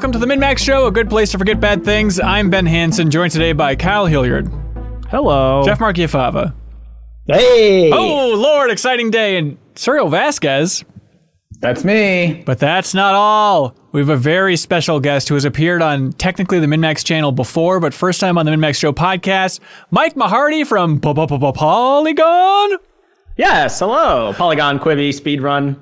Hello and welcome to the MinnMax Show, a good place to forget bad things. I'm Ben Hanson, joined today by Kyle Hilliard, Hello. Jeff Marchiafava. Hey, Oh, Lord, exciting day, and Suriel Vazquez. that's me. But that's not all. We have a very special guest who has appeared on technically the MinnMax channel before, but first time on the MinnMax Show podcast, Mike Mahardy from Polygon. Yes, hello. Polygon, Quibi, Speedrun,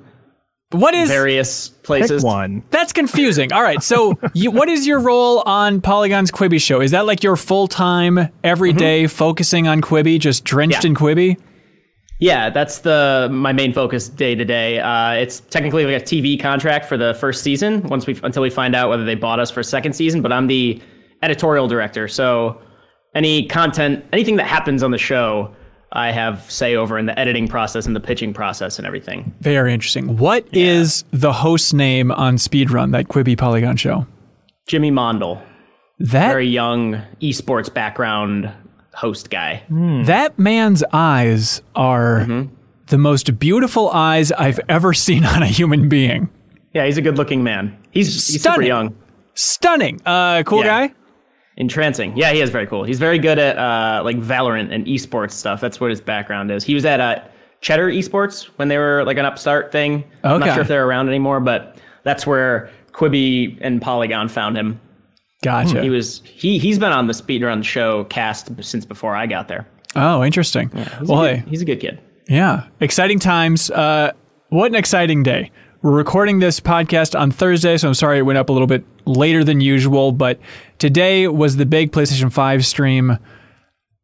What is various Pick places. one. That's confusing. All right, so you, what is your role on Polygon's Quibi show? Is that like your full time, every day focusing on Quibi, just drenched Yeah. in Quibi? Yeah, that's the my main focus day to day. Uh, It's technically like a TV contract for the first season. Once we until we find out whether they bought us for a second season. But I'm the editorial director, so any content, anything that happens on the show, I have say over in the editing process and the pitching process and everything. Very interesting. What is the host name on Speedrun, that Quibi Polygon show? Jimmy Mondel, That very young esports background host guy. that man's eyes are the most beautiful eyes I've ever seen on a human being. Yeah, he's a good looking man. He's, he's super young. Stunning. Uh, cool Yeah. guy. Entrancing. Yeah, he is very cool. He's very good at uh, like Valorant and esports stuff. That's what his background is. He was at uh, Cheddar Esports when they were like an upstart thing. I'm not sure if they're around anymore, but that's where Quibi and Polygon found him. Gotcha. He was he he's been on the speedrun show cast since before I got there. oh, interesting. He's, well, a hey. he's a good kid. Yeah, exciting times. Uh, what an exciting day. We're recording this podcast on Thursday, so I'm sorry it went up a little bit later than usual, but today was the big PlayStation 5 stream.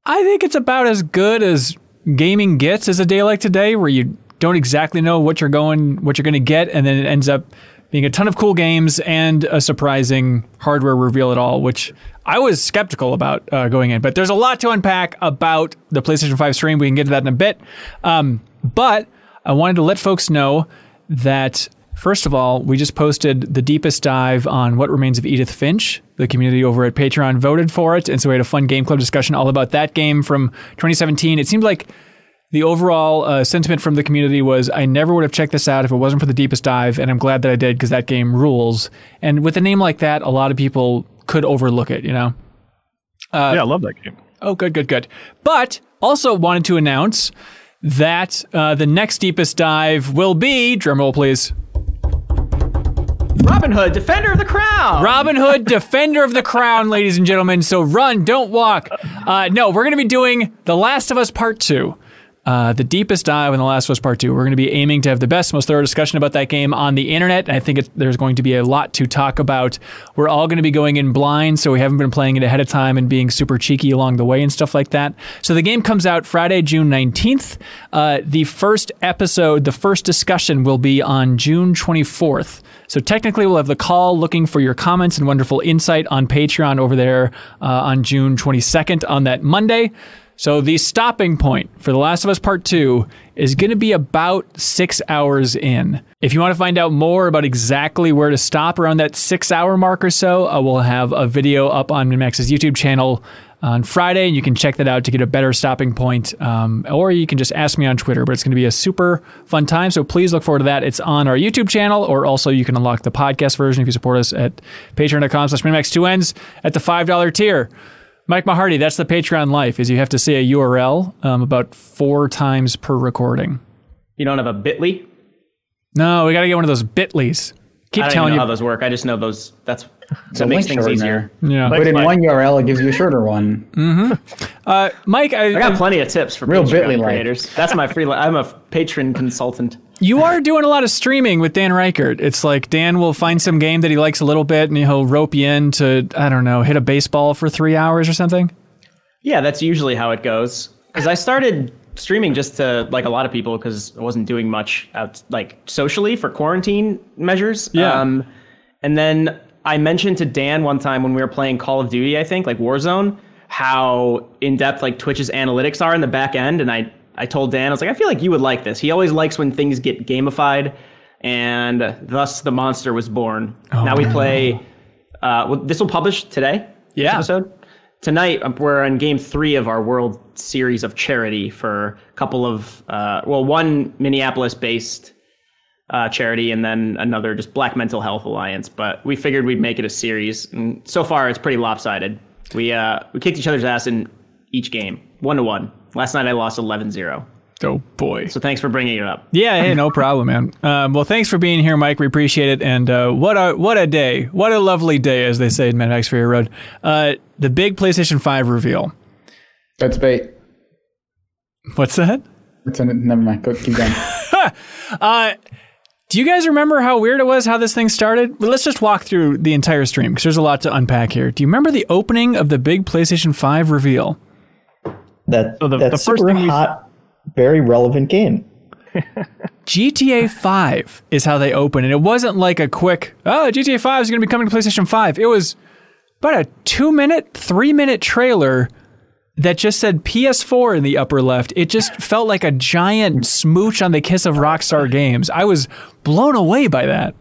I think it's about as good as gaming gets as a day like today where you don't exactly know what you're going what you're going to get and then it ends up being a ton of cool games and a surprising hardware reveal at all, which I was skeptical about uh, going in. But there's a lot to unpack about the PlayStation 5 stream. We can get to that in a bit. Um, but I wanted to let folks know that, first of all, we just posted the deepest dive on What Remains of Edith Finch. The community over at Patreon voted for it. And so we had a fun game club discussion all about that game from 2017. It seemed like the overall uh, sentiment from the community was I never would have checked this out if it wasn't for the deepest dive, and I'm glad that I did because that game rules. And with a name like that, a lot of people could overlook it, you know? yeah, I love that game. Oh, good, good, good. But also wanted to announce that uh, the next deepest dive will be, drumroll please, Robin Hood, Defender of the Crown. Robin Hood, Defender of the Crown, ladies and gentlemen. So run, don't walk. Uh, no, we're going to be doing The Last of Us Part 2. Uh, the deepest dive in The Last of Us Part 2. We're going to be aiming to have the best, most thorough discussion about that game on the internet. And I think there's going to be a lot to talk about. We're all going to be going in blind, so we haven't been playing it ahead of time and being super cheeky along the way and stuff like that. So the game comes out Friday, June 19th. Uh, the first episode, the first discussion will be on June 24th. So technically, we'll have the call looking for your comments and wonderful insight on Patreon over there uh, on June 22nd on that Monday. So the stopping point for The Last of Us Part 2 is going to be about six hours in. If you want to find out more about exactly where to stop around that six hour mark or so, uh, we'll have a video up on MinnMax's YouTube channel on Friday, and you can check that out to get a better stopping point. Um, or you can just ask me on Twitter, but it's going to be a super fun time. So please look forward to that. It's on our YouTube channel, or also you can unlock the podcast version if you support us at patreon.com slash minmax2ends at the $5 tier. Mike Mahardy, that's the Patreon life, is you have to say a URL um, about four times per recording. You don't have a Bitly. No, we got to get one of those bit.lys. Keep I don't telling know you. how those work. I just know those. That's It's that a makes things shortener. easier. Yeah. Put in Mike. one URL, it gives you a shorter one. Uh, Mike, I, I got plenty of tips for Real Patreon Bitly-like. creators. That's my free. I'm a patron consultant. You are doing a lot of streaming with Dan Ryckert. It's like Dan will find some game that he likes a little bit and he'll rope you in to, I don't know, hit a baseball for three hours or something. Yeah, that's usually how it goes. Because I started streaming just to like a lot of people because I wasn't doing much out like socially for quarantine measures. Yeah. Um, and then I mentioned to Dan one time when we were playing Call of Duty, I think like Warzone, how in depth like Twitch's analytics are in the back end, and I I told Dan I was like I feel like you would like this. He always likes when things get gamified, and thus the monster was born. now we play. Uh, well, this will publish today. Yeah. episode tonight um, we're on game three of our world series of charity for a couple of uh, well one minneapolis based uh, charity, and then another just Black Mental Health Alliance. But we figured we'd make it a series, and so far it's pretty lopsided. We uh, we kicked each other's ass in each game, one to one. Last night I lost 11-0. Oh boy. So thanks for bringing it up. Yeah, hey, no problem, man. Um, well, thanks for being here, Mike. We appreciate it. And uh, what a what a day, what a lovely day, as they say in Mad Max Fury Road. Uh, the big PlayStation Five reveal. That's bait. What's that? It's a, never mind. Go, keep going. Uh, do you guys remember how weird it was how this thing started? Well, let's just walk through the entire stream because there's a lot to unpack here. Do you remember the opening of the big PlayStation 5 reveal? That So the- that's the first super thing we- hot, very relevant game. GTA 5 is how they open, and it wasn't like a quick, oh, GTA 5 is going to be coming to PlayStation 5. It was about a two minute, three minute trailer that just said PS4 in the upper left. It just felt like a giant smooch on the kiss of Rockstar Games. I was blown away by that.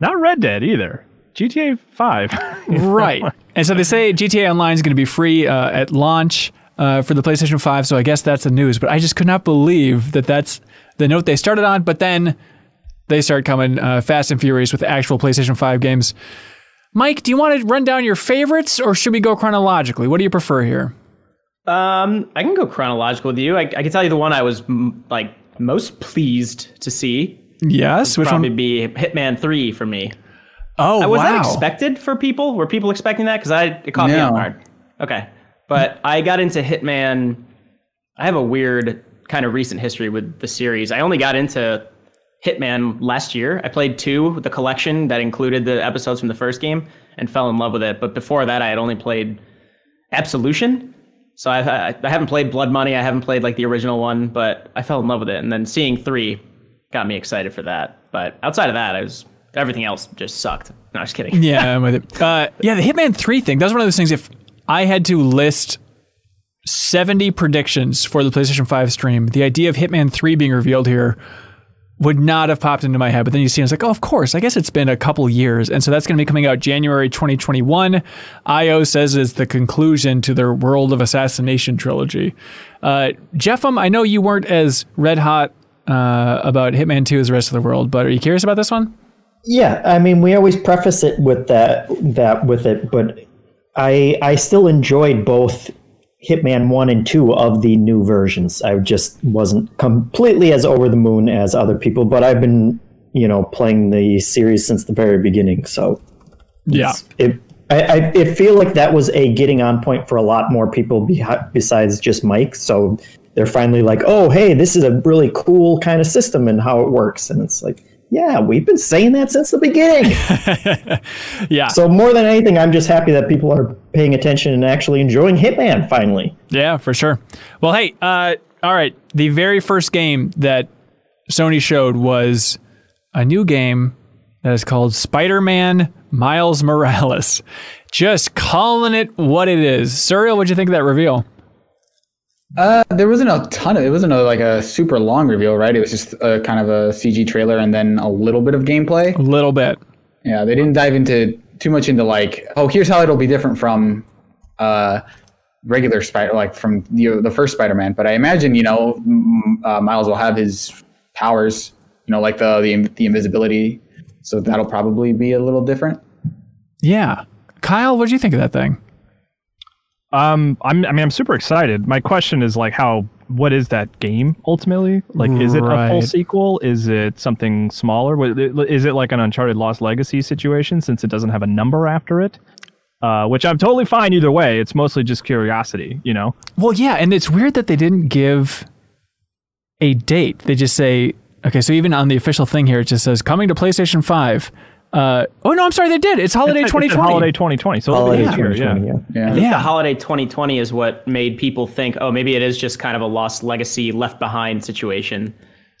Not Red Dead either. GTA 5. Right. And so they say GTA Online is going to be free uh, at launch uh, for the PlayStation 5. So I guess that's the news. But I just could not believe that that's the note they started on. But then they start coming uh, fast and furious with actual PlayStation 5 games. Mike, do you want to run down your favorites or should we go chronologically? What do you prefer here? Um, I can go chronological with you. I, I can tell you the one I was m- like most pleased to see. Yes. Which would Probably one? be Hitman Three for me. Oh, Uh, was wow. that expected for people? Were people expecting that? Because I it caught me No. off guard. Okay, but I got into Hitman. I have a weird kind of recent history with the series. I only got into Hitman last year. I played two, the collection that included the episodes from the first game, and fell in love with it. But before that, I had only played Absolution. So I, I, haven't played Blood Money. I haven't played like the original one, but I fell in love with it. And then seeing three got me excited for that. But outside of that, I was everything else just sucked. No, just kidding. Yeah, I'm with it. Uh, yeah, the Hitman 3 thing, that was one of those things. If I had to list 70 predictions for the PlayStation 5 stream, the idea of Hitman 3 being revealed here would not have popped into my head. But then you see, it, it's like, oh, of course. I guess it's been a couple years. And so that's going to be coming out January 2021. IO says it's the conclusion to their World of Assassination trilogy. Uh, JeffM, I know you weren't as red hot uh, about Hitman 2 as the rest of the world, but are you curious about this one? Yeah, I mean, we always preface it with that that with it, but I I still enjoyed both Hitman One and Two of the new versions. I just wasn't completely as over the moon as other people, but I've been you know playing the series since the very beginning, so Yeah. it. I, I it feel like that was a getting on point for a lot more people behi- besides just Mike. So they're finally like, oh, hey, this is a really cool kind of system and how it works. And it's like, yeah, we've been saying that since the beginning. Yeah. so more than anything, I'm just happy that people are paying attention and actually enjoying Hitman finally. Yeah, for sure. Well, hey, uh, all right. The very first game that Sony showed was a new game that is called Spider Man Miles Morales. Just calling it what it is. Suriel, what'd you think of that reveal? Uh, there wasn't a ton of. It wasn't a, like a super long reveal, right? It was just a kind of a CG trailer and then a little bit of gameplay. A little bit. Yeah, they didn't dive into too much into like, oh, here's how it'll be different from uh, regular Spider, like from the the first Spider-Man. But I imagine you know uh, Miles will have his powers, you know, like the the the invisibility. So that'll probably be a little different. Yeah. Kyle, what'd you think of that thing? Um, I'm, I mean, I'm super excited. My question is like, how? What is that game ultimately? Like, is it a Right. full sequel? Is it something smaller? Is it like an Uncharted Lost Legacy situation since it doesn't have a number after it? Uh, which I'm totally fine either way. It's mostly just curiosity, you know. Well, yeah, and it's weird that they didn't give a date. They just say, okay, so even on the official thing here, it just says coming to PlayStation 5. Uh, oh, no, I'm sorry, they did. It's holiday It said 2020. Holiday 2020. So it'll Holiday be this year, 2020, yeah. yeah. Yeah. I think Yeah. the holiday 2020 is what made people think, oh, maybe it is just kind of a lost legacy, left behind situation.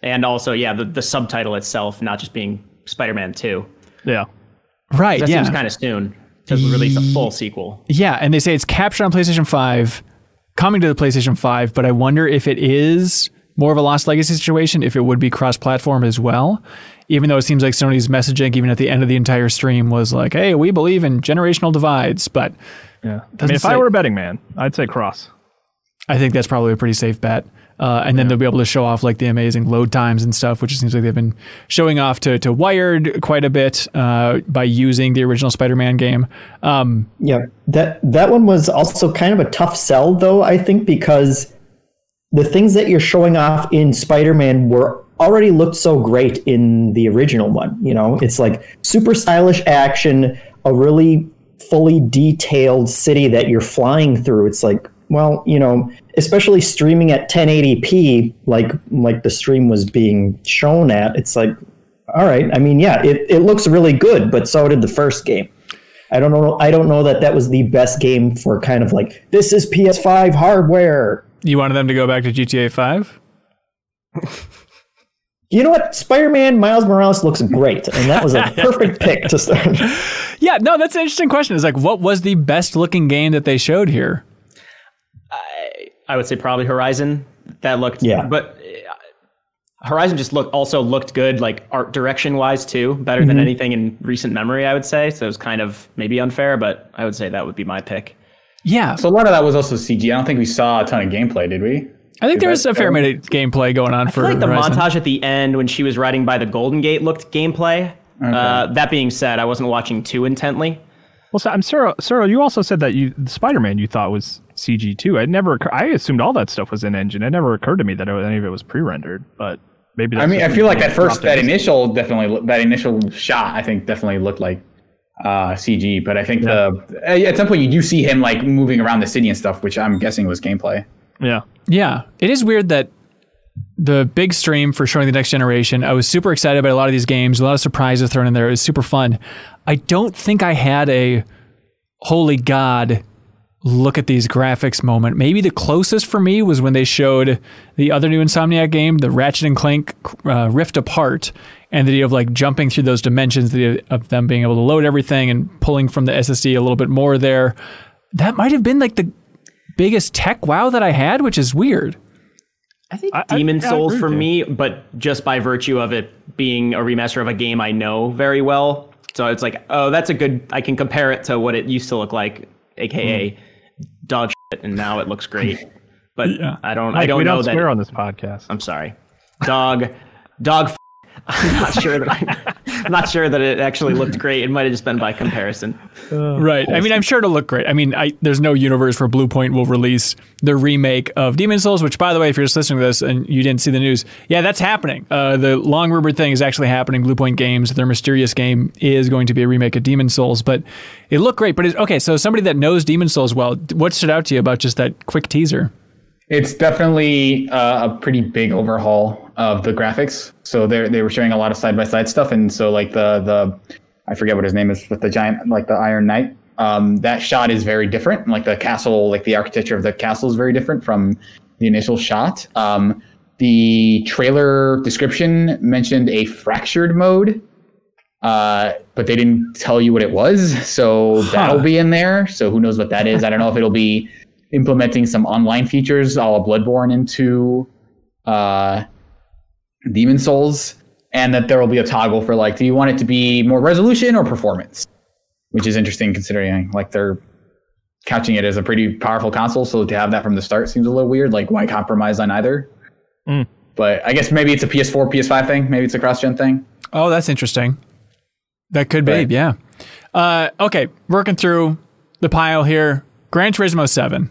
And also, yeah, the, the subtitle itself not just being Spider Man 2. Yeah. Right, That yeah. seems kind of soon to release a full sequel. Yeah, and they say it's captured on PlayStation 5, coming to the PlayStation 5, but I wonder if it is more of a Lost Legacy situation, if it would be cross platform as well. Even though it seems like Sony's messaging, even at the end of the entire stream, was like, hey, we believe in generational divides. But Yeah. I mean, if say- I were a betting man, I'd say cross. I think that's probably a pretty safe bet. Uh, and then they'll be able to show off like the amazing load times and stuff, which it seems like they've been showing off to, to Wired quite a bit uh, by using the original Spider-Man game. Um, Yeah, that that one was also kind of a tough sell, though. I think because the things that you're showing off in Spider-Man were already looked so great in the original one. You know, it's like super stylish action, a really fully detailed city that you're flying through. It's like, well, you know, especially streaming at 1080p, like like the stream was being shown at. It's like, all right. I mean, yeah, it, it looks really good, but so did the first game. I don't know. I don't know that that was the best game for kind of like this is PS5 hardware. you wanted them to go back to GTA 5? You know what? Spider-Man Miles Morales looks great, and that was a perfect pick to start. Yeah, no, that's an interesting question. It's like, what was the best looking game that they showed here? I would say probably Horizon. That looked Yeah. but uh, Horizon just looked also looked good, like art direction wise too, better than anything in recent memory. I would say so. It was kind of maybe unfair, but I would say that would be my pick. Yeah, So a lot of that was also CG. I don't think we saw a ton of gameplay, did we? I think there was that a fair fair? amount of gameplay going on for I for feel like the Horizon. montage at the end when she was riding by the Golden Gate looked gameplay. Uh, that being said, I wasn't watching too intently. Well, so I'm Suriel. Suriel, you also said that you Spider-Man you thought was CG too. It never. I assumed all that stuff was in engine. It never occurred to me that it, any of it was pre-rendered. But maybe. That's I mean, I feel like me that first, that it. initial, definitely, that initial shot, I think definitely looked like uh, CG. But I think the at some point you do see him like moving around the city and stuff, which I'm guessing was gameplay. Yeah. Yeah, it is weird that the big stream for showing the next generation. I was super excited about a lot of these games. A lot of surprises thrown in there. It was super fun. I don't think I had a holy god look at these graphics moment. Maybe the closest for me was when they showed the other new Insomniac game, the Ratchet and Clank uh, Rift Apart, and the idea of like jumping through those dimensions, the of them being able to load everything and pulling from the SSD a little bit more there. That might have been like the biggest tech wow that I had, which is weird. I think I- I- Demon I Souls for me, but just by virtue of it being a remaster of a game I know very well. So it's like, oh, that's a good. I can compare it to what it used to look like, aka hmm. dog shit, and now it looks great. But I don't. I don't we know don't that. swear on this podcast. I'm sorry, dog, dog. f- I'm not sure that I, I'm not sure that it actually looked great. It might have just been by comparison. Right. I mean, I'm sure it'll look great. I mean, I, there's no universe where Bluepoint will release the remake of Demon Souls, which, by the way, if you're just listening to this and you didn't see the news, yeah, that's happening. Uh, the long rumored thing is actually happening. Bluepoint Games, their mysterious game, is going to be a remake of Demon Souls, but it looked great. But it's, okay, so somebody that knows Demon Souls well, what stood out to you about just that quick teaser? It's definitely uh, a pretty big overhaul of the graphics. So they they were showing a lot of side by side stuff, and so like the the I forget what his name is with the giant like the Iron Knight. Um, that shot is very different. Like the castle, like the architecture of the castle is very different from the initial shot. Um, the trailer description mentioned a fractured mode, uh, but they didn't tell you what it was. So that'll be in there. So who knows what that is? I don't know if it'll be implementing some online features a la Bloodborne into uh, Demon Souls, and that there will be a toggle for like, do you want it to be more resolution or performance? Which is interesting considering like they're couching it as a pretty powerful console. So to have that from the start seems a little weird. Like, why compromise on either? Mm. But I guess maybe it's a PS4, PS5 thing. Maybe it's a cross gen thing. Oh, that's interesting. That could be, Right. yeah. Uh, okay, working through the pile here. Gran Turismo 7.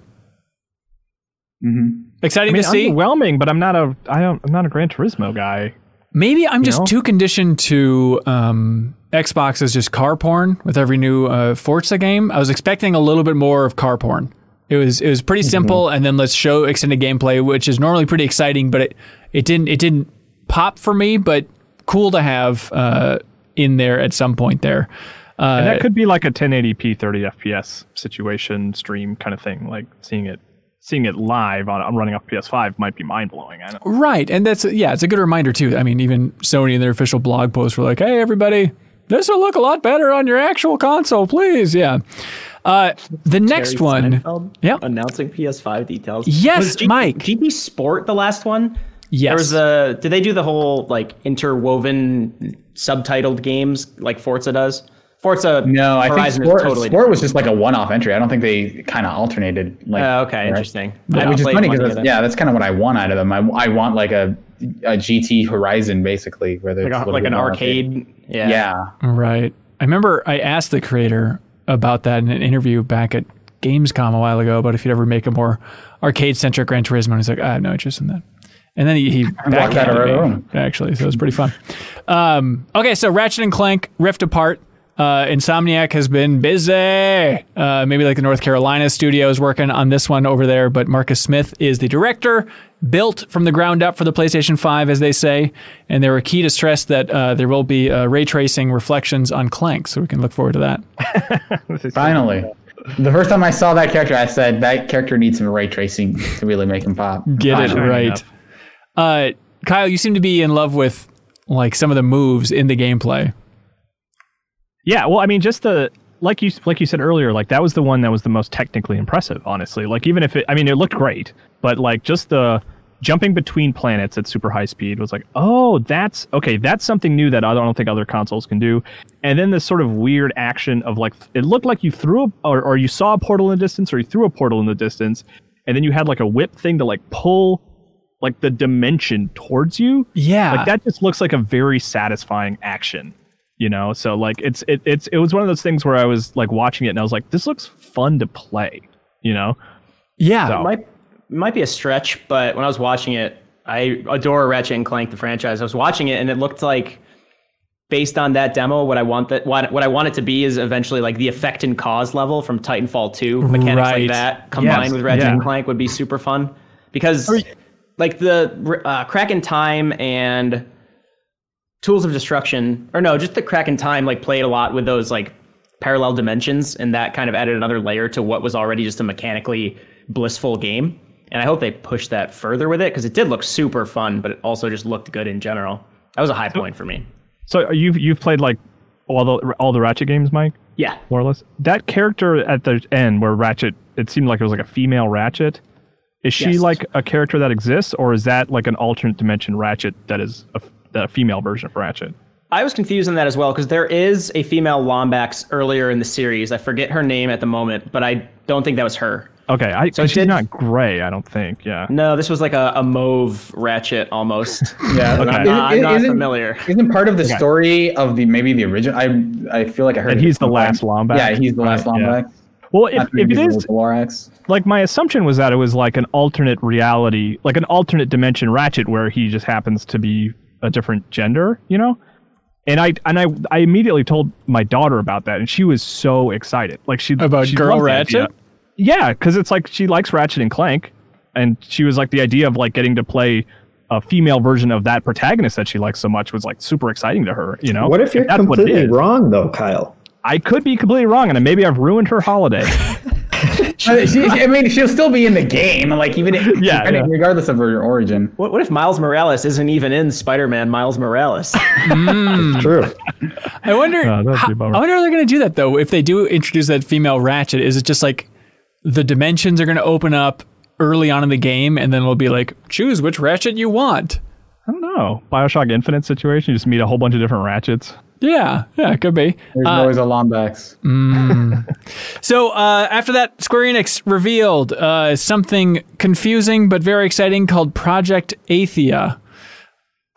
Mm-hmm. Exciting I mean, to see. underwhelming, but I'm not a I don't I'm not a Gran Turismo guy. Maybe I'm just know? too conditioned to um, Xbox is just car porn with every new uh, Forza game. I was expecting a little bit more of car porn. It was it was pretty simple, and then let's show extended gameplay, which is normally pretty exciting, but it it didn't it didn't pop for me, but cool to have uh, in there at some point there. Uh, And that could be like a 1080p 30 FPS situation stream kind of thing. Like seeing it seeing it live on, on running off PS5 might be mind blowing. Right, and that's yeah, it's a good reminder too. I mean, even Sony in their official blog post were like, "Hey, everybody, this will look a lot better on your actual console, please." Yeah. Uh, the next Terry one, Seinfeld Yep. announcing PS5 details. Yes, Was G- Mike. GT Sport the last one. yes, There was a. Did they do the whole like interwoven subtitled games like Forza does? Forza No, I think Horizon sport, is totally sport was just like a one-off entry. I don't think they kind of alternated. Like, Uh, okay, right? interesting. Yeah, which is funny because yeah, that's kind of what I want out of them. I, I want like a a GT Horizon basically, where there's like, a a, like an more arcade. Yeah. Yeah, Right. I remember I asked the creator about that in an interview back at Gamescom a while ago about if he'd ever make a more arcade centric Gran Turismo. And he's like, I have no interest in that. And then he, he walked out of backhanded me, room. actually, so it was pretty fun. Um, okay, so Ratchet and Clank Rift Apart. Uh, Insomniac has been busy. Uh, maybe like the North Carolina studio is working on this one over there, but Marcus Smith is the director, built from the ground up for the PlayStation 5, as they say. And they were key to stress that uh, there will be uh, ray tracing reflections on Clank, so we can look forward to that. finally. The first time I saw that character, I said that character needs some ray tracing to really make him pop. Get it right. Uh, Kyle, you seem to be in love with like some of the moves in the gameplay. Yeah, well, I mean, just the like you like you said earlier, like that was the one that was the most technically impressive. Honestly, like even if it, I mean, it looked great, but like just the jumping between planets at super high speed was like, oh, that's okay. That's something new that I don't think other consoles can do. And then this sort of weird action of like, it looked like you threw a, or, or you saw a portal in the distance, or you threw a portal in the distance, and then you had like a whip thing to like pull like the dimension towards you Yeah. like that just looks like a very satisfying action you know so like it's it, it's it was one of those things where i was like watching it and i was like this looks fun to play you know Yeah. So- might might be a stretch, but when I was watching it, I adore Ratchet and Clank the franchise. I was watching it and it looked like based on that demo, what I want that what, what I want it to be is eventually like the effect and cause level from Titanfall 2. Mechanics Right. like that combined Yes, with Ratchet yeah. and Clank would be super fun. Because like the uh, Crack in Time and Tools of Destruction, or no, just the Crack in Time like played a lot with those like parallel dimensions, and that kind of added another layer to what was already just a mechanically blissful game. And I hope they push that further with it because it did look super fun, but it also just looked good in general. That was a high point for me. so uh, you've you've played like all the all the ratchet games mike Yeah. more or less that character at the end where ratchet it seemed like it was like a female ratchet is she Yes. like a character that exists or is that like an alternate dimension ratchet that is a, a female version of ratchet I was confused on that as well because there is a female Lombax earlier in the series. I forget her name at the moment, but I don't think that was her. okay I, So so she's did- not gray i don't think yeah No, this was like a, a mauve ratchet almost. Yeah, Okay. I'm not, I'm Isn't- isn't- familiar. Isn't part of the story of the maybe the original? I I feel like I heard And he's the last Lombax, Yeah, he's the last right, yeah. Lombax. well if, After if he it beat is the Lorax. like my assumption was that it was like an alternate reality, like an alternate dimension Ratchet, where he just happens to be a different gender, you know. And I and I I immediately told my daughter about that, and she was so excited. Like she About she Girl loved the idea. Ratchet? Yeah, because it's like she likes Ratchet and Clank, and she was like the idea of like getting to play a female version of that protagonist that she likes so much was like super exciting to her. You know. What if you're that's completely wrong though, Kyle? I could be completely wrong, and maybe I've ruined her holiday. Uh, she, I mean, she'll still be in the game, like even if, Yeah, yeah. regardless of her origin. What, what if Miles Morales isn't even in Spider-Man Miles Morales? It's true. I wonder. That'd be a how. I wonder how they're going to do that though. If they do introduce that female Ratchet, is it just like the dimensions are going to open up early on in the game, and then it'll be like choose which Ratchet you want? I don't know. Bioshock Infinite situation. You just meet a whole bunch of different ratchets. Yeah, yeah, it could be. There's Uh, always a Lombax. So uh, after that, Square Enix revealed uh, something confusing but very exciting called Project Athia.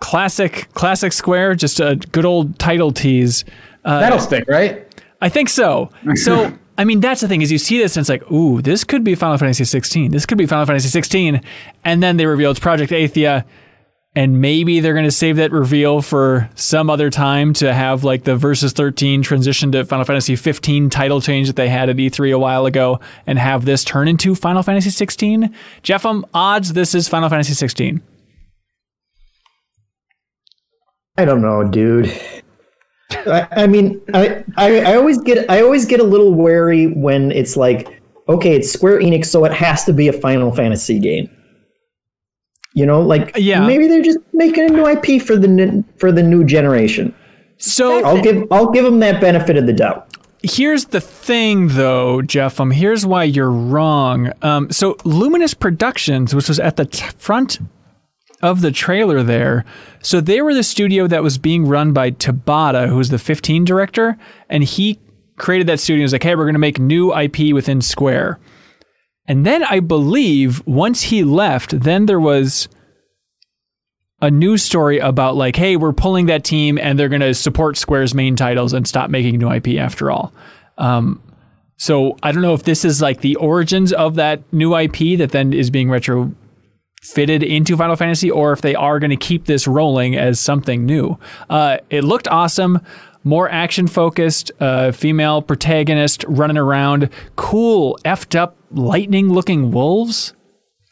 Classic, classic Square, just a good old title tease. Uh, That'll stick, right? I think so. So, I mean, that's the thing is you see this and it's like, ooh, this could be Final Fantasy 16. This could be Final Fantasy 16. And then they reveal it's Project Athia. And maybe they're going to save that reveal for some other time to have like the Versus 13 transition to Final Fantasy 15 title change that they had at E3 a while ago and have this turn into Final Fantasy 16. Jeff, um, odds this is Final Fantasy 16. I don't know, dude. I, I mean, I, I I always get I always get a little wary when it's like, okay, it's Square Enix, so it has to be a Final Fantasy game. You know, like Yeah. maybe they're just making a new IP for the for the new generation. So I'll give I'll give them that benefit of the doubt. Here's the thing, though, Jeff. Um, here's why you're wrong. Um, so Luminous Productions, which was at the t- front of the trailer there. So they were the studio that was being run by Tabata, who's the 15 director, and he created that studio. He was like, hey, we're going to make new IP within Square. And then I believe once he left, then there was a news story about like, hey, we're pulling that team and they're going to support Square's main titles and stop making new IP after all. Um, so I don't know if this is like the origins of that new IP that then is being retro fitted into Final Fantasy, or if they are going to keep this rolling as something new. Uh, it looked awesome. More action focused, uh, female protagonist running around, cool, effed up, lightning looking wolves.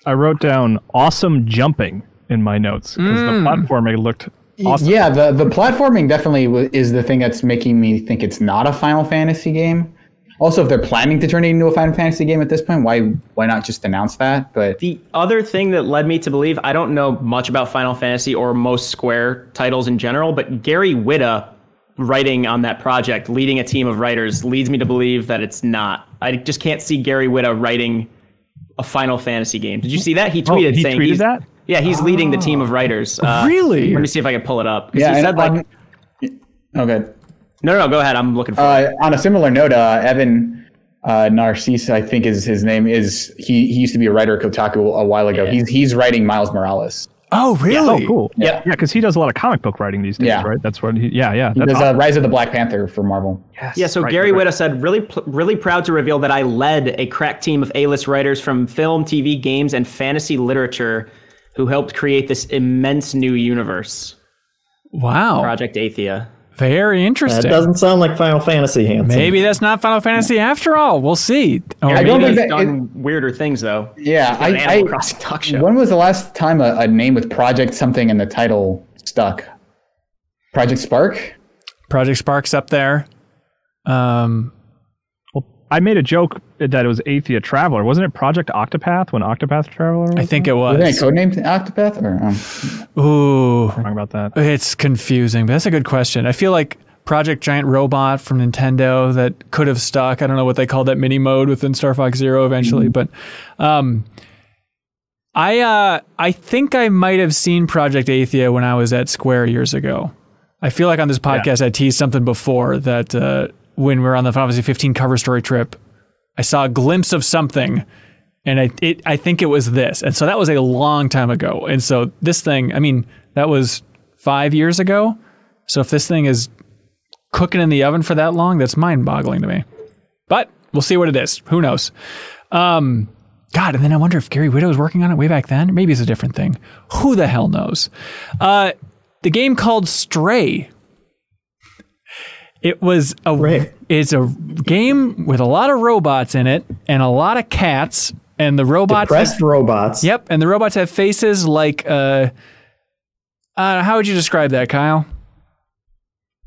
I wrote down awesome jumping in my notes because the hmm. platforming looked awesome. Yeah, the the platforming definitely w- is the thing that's making me think it's not a Final Fantasy game. Also, if they're planning to turn it into a Final Fantasy game at this point, why why not just announce that? But The other thing that led me to believe, I don't know much about Final Fantasy or most Square titles in general, but Gary Whitta writing on that project, leading a team of writers, leads me to believe that it's not. I just can't see Gary Whitta writing a Final Fantasy game. Did you see that? He Oh, tweeted he saying tweeted he's, that? Yeah, he's leading the team of writers. Uh, Really? Let me see if I can pull it up. yeah, he and said like, on, okay. no, no, no, go ahead. I'm looking for it. Uh, on a similar note, uh, Evan uh, Narcisse, I think is his name, is he, he used to be a writer at Kotaku a while ago. He's he's writing Miles Morales. Oh, really? Oh, cool. Yeah. Yeah, because he does a lot of comic book writing these days, Yeah. right? That's what he. Yeah, yeah. He That's does awesome. uh, Rise of the Black Panther for Marvel. Yes, yeah, so right, Gary right, right. Whitta said, really, pl- really proud to reveal that I led a crack team of A-list writers from film, TV, games, and fantasy literature who helped create this immense new universe, Wow. Project Athia. Very That interesting. doesn't sound like Final Fantasy, Hanson. Maybe that's not Final Fantasy after all. We'll see. Or I don't think He's that- done weirder things though. Yeah, I, Animal I Crossing talk show. when was the last time a, a name with Project something in the title stuck? Project Spark. Project Sparks up there. Um, Well, I made a joke that it was Athia Traveler. Wasn't it Project Octopath when Octopath Traveler? Was I think it Was it was. codenamed Octopath? Or um, Ooh, wrong about that. it's confusing, but that's a good question. I feel like Project Giant Robot from Nintendo that could have stuck. I don't know what they called that mini mode within Star Fox Zero eventually, but um, I uh, I think I might have seen Project Athia when I was at Square years ago. I feel like on this podcast I teased something before that uh, when we were on the Final Fantasy 15 cover story trip, I saw a glimpse of something, and I it, I think it was this, and so that was a long time ago. And so this thing, I mean, that was five years ago. So if this thing is cooking in the oven for that long, that's mind-boggling to me. But we'll see what it is. Who knows? Um, God, and then I wonder if Gary Whitta was working on it way back then. Maybe it's a different thing. Who the hell knows? Uh, the game called Stray. It was a Right. it's a game with a lot of robots in it and a lot of cats and the robots Depressed robots. Yep, and the robots have faces like uh uh how would you describe that, Kyle?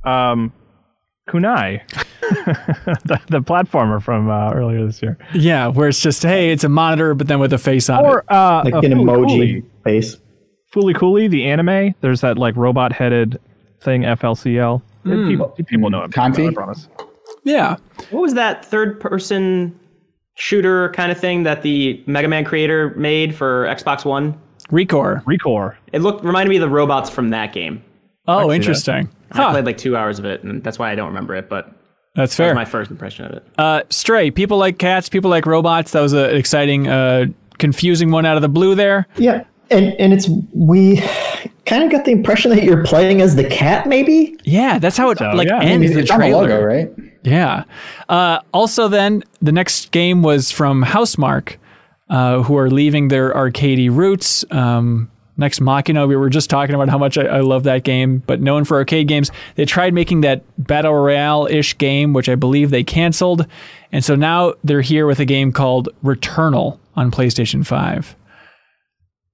Um, Kunai, the, the platformer from uh, earlier this year, Yeah, where it's just hey, it's a monitor but then with a face on or it. uh, Like an Fooly emoji Cooly. face. Fooly Cooly, the anime. There's that like robot-headed thing, FLCL. Hmm. People, people know him. Conti? about, I promise. Yeah. What was that third person shooter kind of thing that the Mega Man creator made for Xbox One? Recore. Recore. It looked reminded me of the robots from that game. Oh, that. interesting. I played like two hours of it, and that's why I don't remember it. But that's that was fair. my first impression of it. Uh, Stray. People like cats. People like robots. That was an exciting, uh, confusing one out of the blue there. Yeah, and and it's we kind of got the impression that you're playing as the cat, maybe. Yeah, that's how it So, like yeah. I mean, it's the it's on the trailer. logo, right? Yeah. Uh, also, then the next game was from Housemarque, uh, who are leaving their arcadey roots. Um, Nex Machina, we were just talking about how much I, I love that game, but known for arcade games. They tried making that battle royale ish game, which I believe they canceled, and so now they're here with a game called Returnal on PlayStation Five.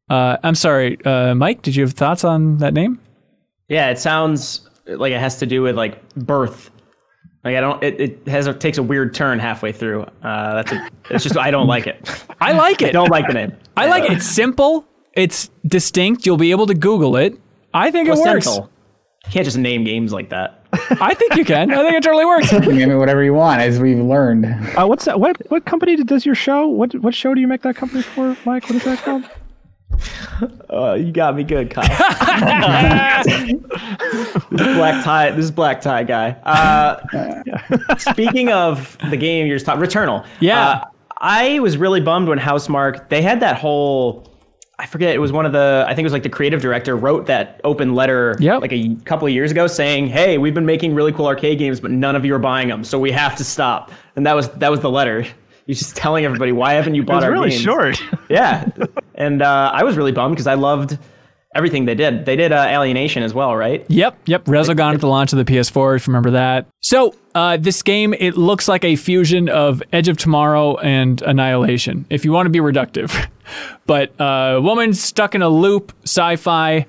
Uh, I'm sorry, uh, Mike. Did you have thoughts on that name? Yeah, it sounds like it has to do with like birth. Like I don't. It, it has a, takes a weird turn halfway through. Uh, that's a, it's just I don't like it. I like it. I it. don't like the name. I like it. It's simple. It's distinct. You'll be able to Google it. I think it works. Placental. You can't just name games like that. I think you can. I think it totally works. You can name it whatever you want, as we've learned. Uh, what's that? What what company does your show? What what show do you make that company for, Mike? What is that called? Uh, you got me good, Kyle. this black tie, this black tie guy. Uh, speaking of the game you're just talking, Returnal. Yeah. Uh, I was really bummed when Housemarque they had that whole. I forget. It was one of the. I think it was like the creative director wrote that open letter Yep. like a couple of years ago, saying, "Hey, we've been making really cool arcade games, but none of you are buying them, so we have to stop." And that was that was the letter. He's just telling everybody, "Why haven't you It bought was our really games?" short. Yeah, and uh, I was really bummed because I loved everything they did. They did uh, Alienation as well, right? Yep, yep. Resogun at the launch of the PS4, if you remember that. So, uh, this game, it looks like a fusion of Edge of Tomorrow and Annihilation, if you want to be reductive. but uh, a woman stuck in a loop, sci fi,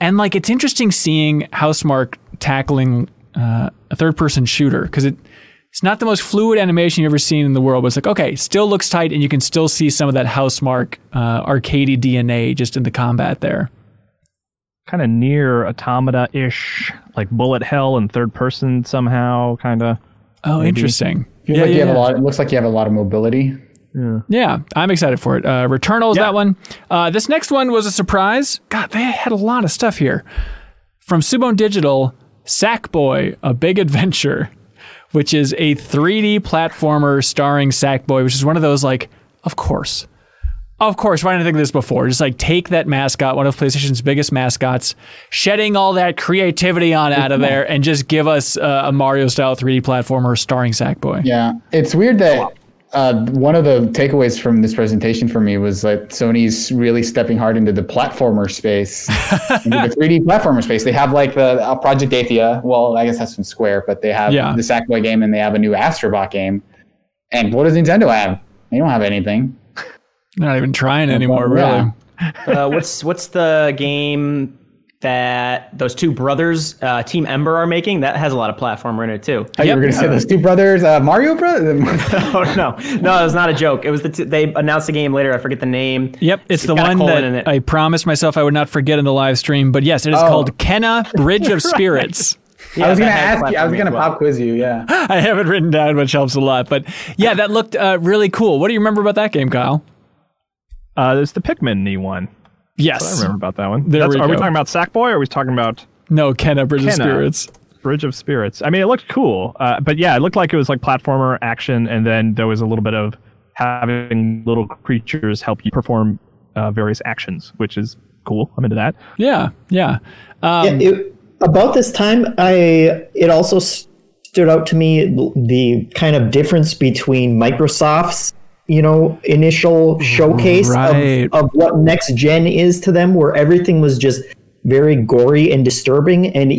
and like it's interesting seeing Housemarque tackling uh, a third person shooter because it. It's not the most fluid animation you've ever seen in the world, but it's like, okay, still looks tight, and you can still see some of that Housemarque uh, arcadey DNA just in the combat there. kind of NieR Automata ish, like bullet hell in third person somehow, kind of. Oh, interesting. Feels like you have a lot. It looks like you have a lot of mobility. Yeah, I'm excited for it. Uh, Returnal is Yeah. that one. Uh, this next one was a surprise. God, they had a lot of stuff here. From Sumo Digital, Sackboy: A Big Adventure, which is a 3D platformer starring Sackboy, which is one of those like, of course. Of course, why didn't I think of this before? Just like take that mascot, one of PlayStation's biggest mascots, shedding all that creativity on out of there, and just give us uh, a Mario style 3D platformer starring Sackboy. Yeah, it's weird that uh, one of the takeaways from this presentation for me was that Sony's really stepping hard into the platformer space, into the 3D platformer space. They have like the uh, Project Athia. Well, I guess that's from Square, but they have Yeah. the Sackboy game and they have a new Astrobot game. And what does Nintendo have? They don't have anything. They're not even trying anymore, really. Uh, what's what's the game that those two brothers, uh, Team Ember, are making? That has a lot of platformer in it too. Oh, you were going to say those two brothers, uh, Mario Brothers? oh no, no, it was not a joke. It was the t- they announced the game later. I forget the name. Yep, it's the one that in it. I promised myself I would not forget in the live stream. But yes, it is Oh. called Kena Bridge of Spirits. I was going to ask you. I was going to well. pop quiz you. Yeah. I have it written down, which helps a lot. But yeah, that looked uh, really cool. What do you remember about that game, Kyle? Uh, there's the Pikmin one. I remember about that one. There we are we talking about Sackboy or are we talking about no Kena Bridge of Spirits. Bridge of Spirits? I mean, it looked cool, uh, but yeah, it looked like it was like platformer action, and then there was a little bit of having little creatures help you perform uh, various actions, which is cool. I'm into that. Yeah, yeah. Um, Yeah, it, about this time, I it also stood out to me the kind of difference between Microsoft's you know initial showcase Right. of, of what next gen is to them, where everything was just very gory and disturbing, and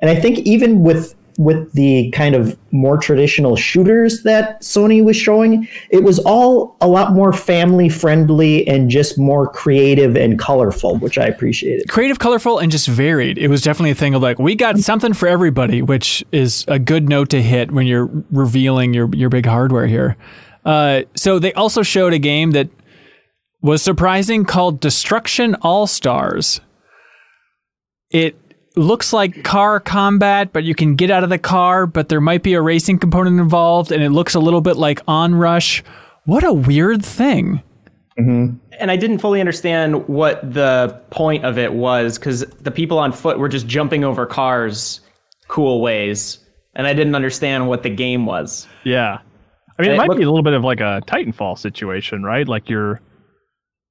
and I think even with with the kind of more traditional shooters that Sony was showing, it was all a lot more family friendly and just more creative and colorful, which I appreciated. creative, colorful, and just varied. It was definitely a thing of like we got something for everybody, which is a good note to hit when you're revealing your your big hardware here. Uh, so they also showed a game that was surprising called Destruction All Stars. It looks like car combat, but you can get out of the car, but there might be a racing component involved, and it looks a little bit like Onrush. What a weird thing. and I didn't fully understand what the point of it was because the people on foot were just jumping over cars cool ways, and I didn't understand what the game was. Yeah. I mean, it It might look- be a little bit of like a Titanfall situation, right? Like you're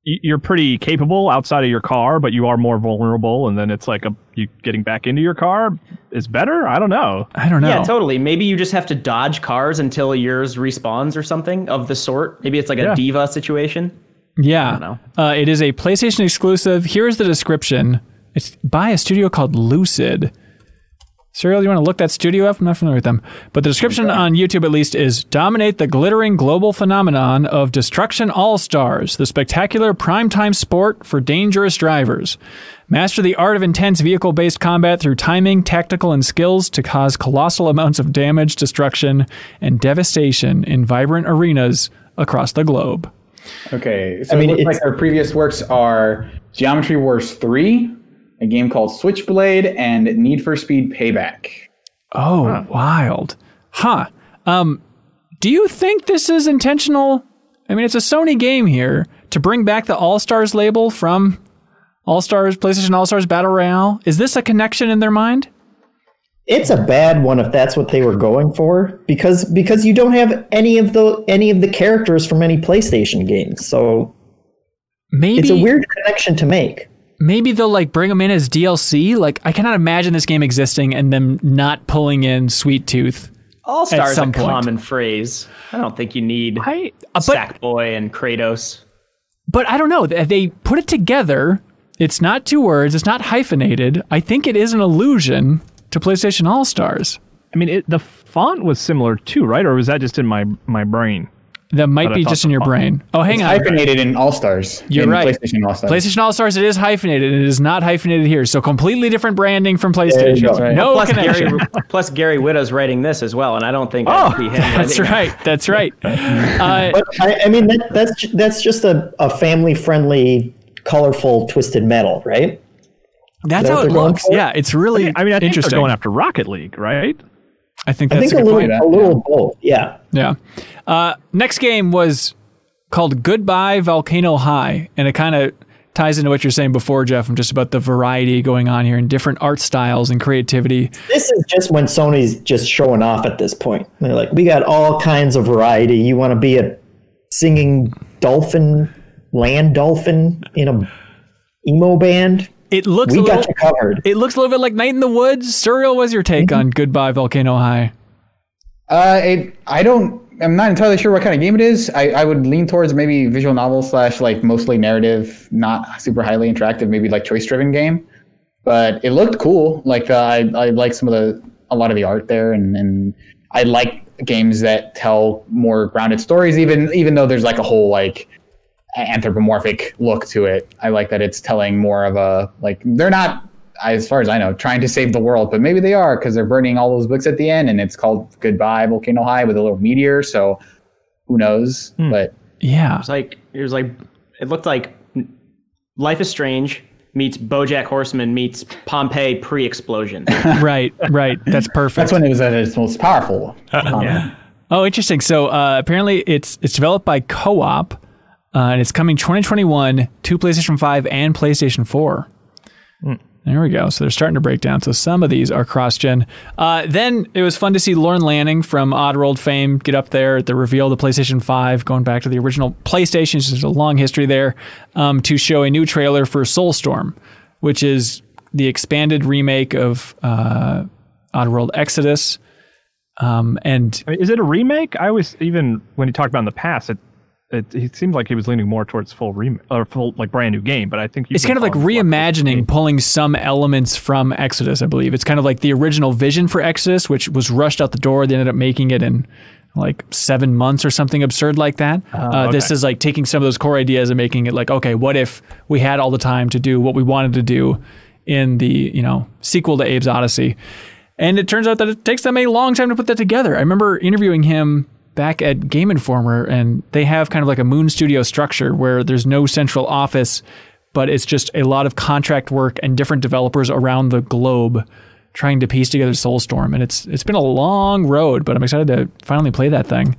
you're pretty capable outside of your car, but you are more vulnerable, and then it's like a you getting back into your car is better. I don't know. I don't know. Yeah, totally. Maybe you just have to dodge cars until yours respawns or something of the sort. Maybe it's like a Yeah. diva situation. Yeah. I don't know. Uh, it is a PlayStation exclusive. Here's the description. It's by a studio called Lucid. Suriel, you want to look that studio up? I'm not familiar with them. But the description on YouTube, at least, is dominate the glittering global phenomenon of Destruction All Stars, the spectacular primetime sport for dangerous drivers. Master the art of intense vehicle based combat through timing, tactical, and skills to cause colossal amounts of damage, destruction, and devastation in vibrant arenas across the globe. Okay, so I mean, it looks it's- like our previous works are Geometry Wars 3, a game called Switchblade, and Need for Speed Payback. Oh, wild. Huh. Um, do you think this is intentional? I mean, it's a Sony game here. to bring back the All Stars label from All Stars PlayStation All Stars Battle Royale. Is this a connection in their mind? It's a bad one if that's what they were going for, because because you don't have any of the any of the characters from any PlayStation games. So Maybe it's a weird connection to make. Maybe they'll like bring them in as DLC. Like I cannot imagine this game existing and them not pulling in Sweet Tooth. All stars is a some point. common phrase. I don't think you need I Uh, but Sackboy and Kratos. but I don't know. They they put it together. It's not two words. It's not hyphenated. I think it is an allusion to PlayStation All Stars. I mean, it, the font was similar too, right? Or was that just in my my brain? That might But be just in your brain. Oh, hang It's on. hyphenated in All Stars. You're in right. PlayStation All Stars. PlayStation All Stars, it is hyphenated. It is not hyphenated here. So completely different branding from PlayStation. go. Right. No Plus connection. Gary, plus Gary Whitta's writing this as well, and I don't think Oh, be him That's writing right. That's right. Uh, But I, I mean, that, that's that's just a, a family friendly, colorful, twisted metal, right? that's that how it looks. Yeah, it's really I mean, I think interesting. they're going after Rocket League, right? I think I that's think a a good little, point. a little both. Yeah. Yeah. Uh, next game was called Goodbye Volcano High, and it kind of ties into what you're saying before, Jeff, and just about the variety going on here and different art styles and creativity. This is just when Sony's just showing off at this point. They're like, we got all kinds of variety. You want to be a singing dolphin, land dolphin in a emo band? It looks We a little, got you covered. it looks a little bit like Night in the Woods. Suriel, was your take Mm-hmm. on Goodbye Volcano High? Uh, it, I don't. I'm not entirely sure what kind of game it is. I, I would lean towards maybe visual novel slash like mostly narrative, not super highly interactive, maybe like choice driven game. But it looked cool. Like uh, I I like some of the a lot of the art there, and and I like games that tell more grounded stories, even even though there's like a whole like anthropomorphic look to it. I like that it's telling more of a like they're not as far as I know trying to save the world, but maybe they are because they're burning all those books at the end and it's called Goodbye Volcano High with a little meteor, so who knows? But Yeah. It's like it was like it looked like Life is Strange meets BoJack Horseman meets Pompeii pre-explosion. right, right. That's perfect. that's when it was at its most powerful. Um, Oh, interesting. So uh, apparently, it's it's developed by KO_OP, uh, and it's coming 2021 to PlayStation 5 and PlayStation 4. There we go. So they're starting to break down. So some of these are cross-gen. Uh, then it was fun to see Lorne Lanning from Oddworld fame get up there at the reveal of the PlayStation 5, going back to the original PlayStation. There's a long history there um, to show a new trailer for Soulstorm, which is the expanded remake of uh, Oddworld Exoddus. Um, and I mean, is it a remake? I always even when he talked about in the past, it it, it seemed like he was leaning more towards full remake or full like brand new game. But I think it's kind of like call it a reimagining, pulling some elements from Exoddus, I believe. It's kind of like the original vision for Exoddus, which was rushed out the door. They ended up making it in like seven months or something absurd like that. uh, This okay. is like taking some of those core ideas and making it like, okay, what if we had all the time to do what we wanted to do in the you know sequel to Abe's Odyssey? And it turns out that it takes them a long time to put that together. I remember interviewing him back at Game Informer, and they have kind of like a Moon Studio structure where there's no central office, but it's just a lot of contract work and different developers around the globe trying to piece together Soulstorm. And it's it's been a long road, but I'm excited to finally play that thing.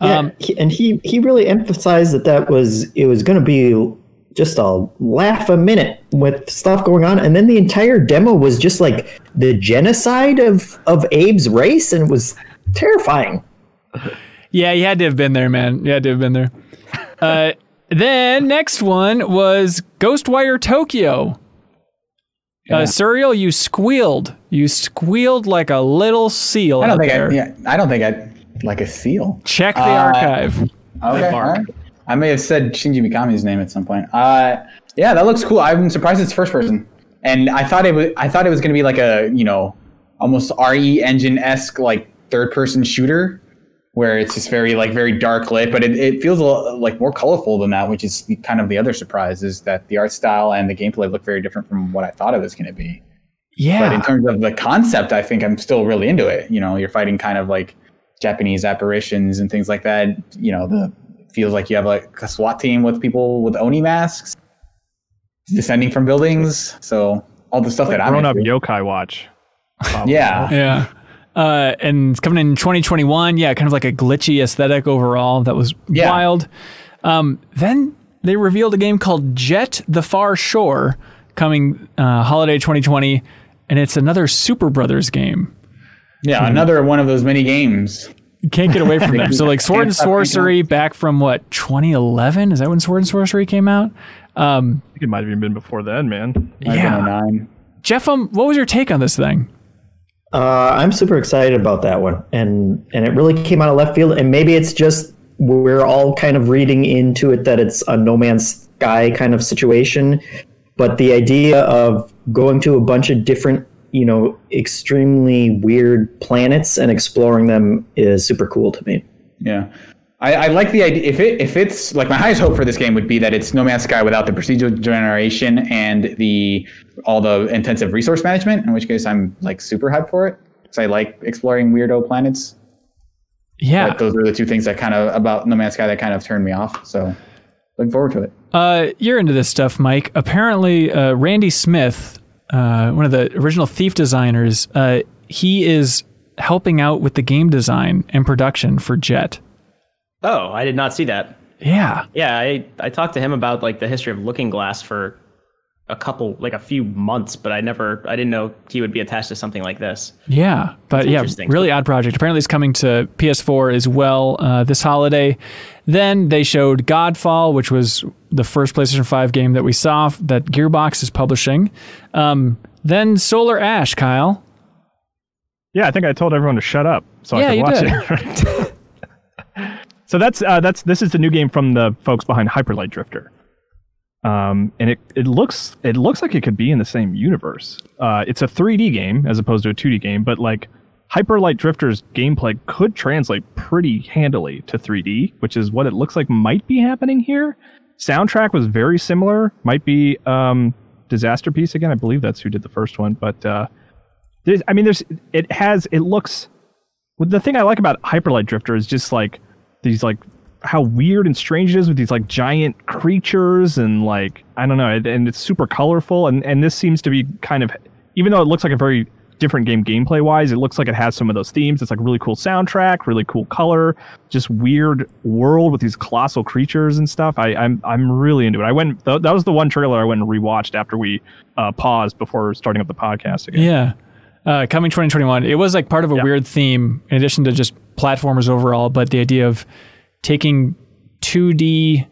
Yeah, Um, he, and he he really emphasized that that was it was going to be just a laugh a minute with stuff going on, and then the entire demo was just like the genocide of of Abe's race, and it was terrifying. Yeah, you had to have been there, man. You had to have been there. Uh, then next one was Ghostwire Tokyo. Uh, Suriel, you squealed. You squealed like a little seal I don't out think there. I, yeah, I don't think I like a seal. Check the Uh, archive. Okay, all right. I may have said Shinji Mikami's name at some point. Uh, yeah, that looks cool. I'm surprised it's first person, and I thought it was. I thought it was going to be like a you know almost RE engine esque like third person shooter, where it's just very like very dark lit, but it, it feels a lot, like more colorful than that, which is kind of the other surprise is that the art style and the gameplay look very different from what I thought it was going to be. Yeah. But in terms of the concept, I think I'm still really into it. You know, you're fighting kind of like Japanese apparitions and things like that. You know, the feels like you have like a SWAT team with people with oni masks descending from buildings. So all the stuff that I'm grown up into. yokai watch. Yeah. Yeah. Uh, and coming in 2021. Yeah, kind of like a glitchy aesthetic overall. That was Yeah. wild. Um, then they revealed a game called Jet the Far Shore coming uh, holiday 2020, and it's another Superbrothers game. Yeah, another one of those mini games. You can't get away from them. So like Sword and Can't stop thinking. Sworcery back from what 2011? Is that when Sword and Sworcery came out? Um, I think it might have even been before then, man. Might have been yeah. 09. Jeff, um, what was your take on this thing? Uh, I'm super excited about that one, and and it really came out of left field. And maybe it's just we're all kind of reading into it that it's a No Man's Sky kind of situation, but the idea of going to a bunch of different, you know, extremely weird planets and exploring them is super cool to me. Yeah. I, I like the idea. If it if it's like my highest hope for this game would be that it's No Man's Sky without the procedural generation and the all the intensive resource management. In which case, I'm like super hyped for it because I like exploring weirdo planets. Yeah. But those are the two things that kind of about No Man's Sky that kind of turned me off. So looking forward to it. Uh, you're into this stuff, Mike. Apparently, uh, Randy Smith, uh, one of the original Thief designers, uh, he is helping out with the game design and production for Jet. Oh, I did not see that. Yeah. Yeah, I, I talked to him about like the history of Looking Glass for a couple, like a few months, but I never, I didn't know he would be attached to something like this. Yeah, but yeah, interesting. really odd project. Apparently, it's coming to PS4 as well uh, this holiday. Then they showed Godfall, which was the first PlayStation 5 game that we saw that Gearbox is publishing. Um, then Solar Ash, Kyle. Yeah, I think I told everyone to shut up so Yeah, I you could watch it. so that's uh, that's this is the new game from the folks behind Hyperlight Drifter. Um, and it, it looks it looks like it could be in the same universe. Uh, it's a 3D game as opposed to a 2D game, but like Hyperlight Drifter's gameplay could translate pretty handily to 3D, which is what it looks like might be happening here. Soundtrack was very similar, might be um, Disasterpeace again. I believe that's who did the first one, but uh, I mean, there's it has it looks. The thing I like about Hyperlight Drifter is just like these like how weird and strange it is with these like giant creatures and like I don't know, and it's super colorful and and this seems to be kind of even though it looks like a very different game gameplay wise, it looks like it has some of those themes. It's like really cool soundtrack, really cool color, just weird world with these colossal creatures and stuff. I, I'm I'm really into it. I went th- that was the one trailer I went and rewatched after we uh, paused before starting up the podcast again. Yeah. Uh, coming 2021. It was like part of a Yeah. weird theme in addition to just platformers overall, but the idea of taking 2D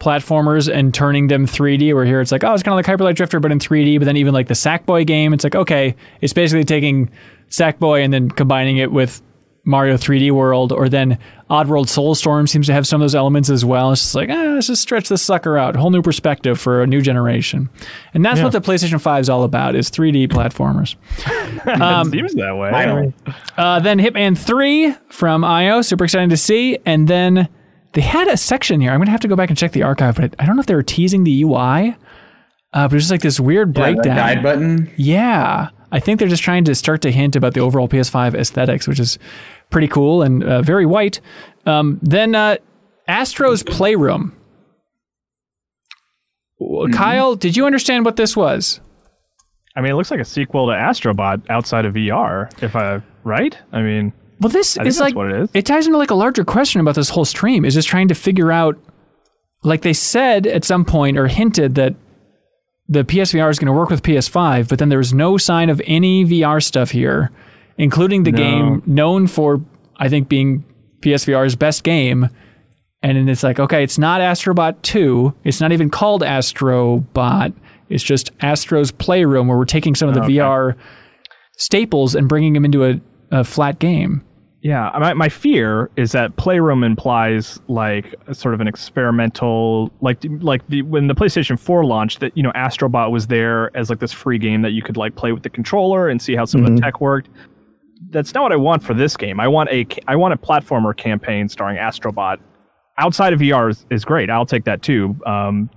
platformers and turning them 3D, where here it's like, oh, it's kind of like Hyperlight Drifter, but in 3D. But then even like the Sackboy game, it's like, okay, it's basically taking Sackboy and then combining it with Mario 3D World, or then Oddworld Soulstorm seems to have some of those elements as well. It's just like, ah, let's just stretch this sucker out. Whole new perspective for a new generation. And that's what the PlayStation 5 is all about, is 3D platformers. it seems that way. Finally. Uh, then Hitman 3 from IO, super exciting to see. And then they had a section here. I'm going to have to go back and check the archive, but I don't know if they were teasing the UI, uh, but it was just like this weird Yeah, breakdown. guide button. Yeah. I think they're just trying to start to hint about the overall PS5 aesthetics, which is pretty cool and uh, very white. Um, then uh, Astro's Playroom. Mm-hmm. Kyle, did you understand what this was? I mean, it looks like a sequel to Astrobot outside of VR. If I right, I mean, Well, this is like what it is. It ties into like a larger question about this whole stream. Is just trying to figure out, like they said at some point or hinted that the PSVR is going to work with PS5, but then there was no sign of any VR stuff here, including the No. game known for I think being PSVR's best game. And then it's like, okay, it's not Astrobot 2. It's not even called Astrobot. It's just Astro's Playroom, where we're taking some of the Okay. VR staples and bringing them into a, a flat game. Yeah. My my fear is that Playroom implies like a sort of an experimental, like like the when the PlayStation 4 launched, that you know Astrobot was there as like this free game that you could like play with the controller and see how some of the tech worked. That's not what I want for this game. I want a I want a platformer campaign starring Astrobot. Outside of VR is, is great. I'll take that too. Um,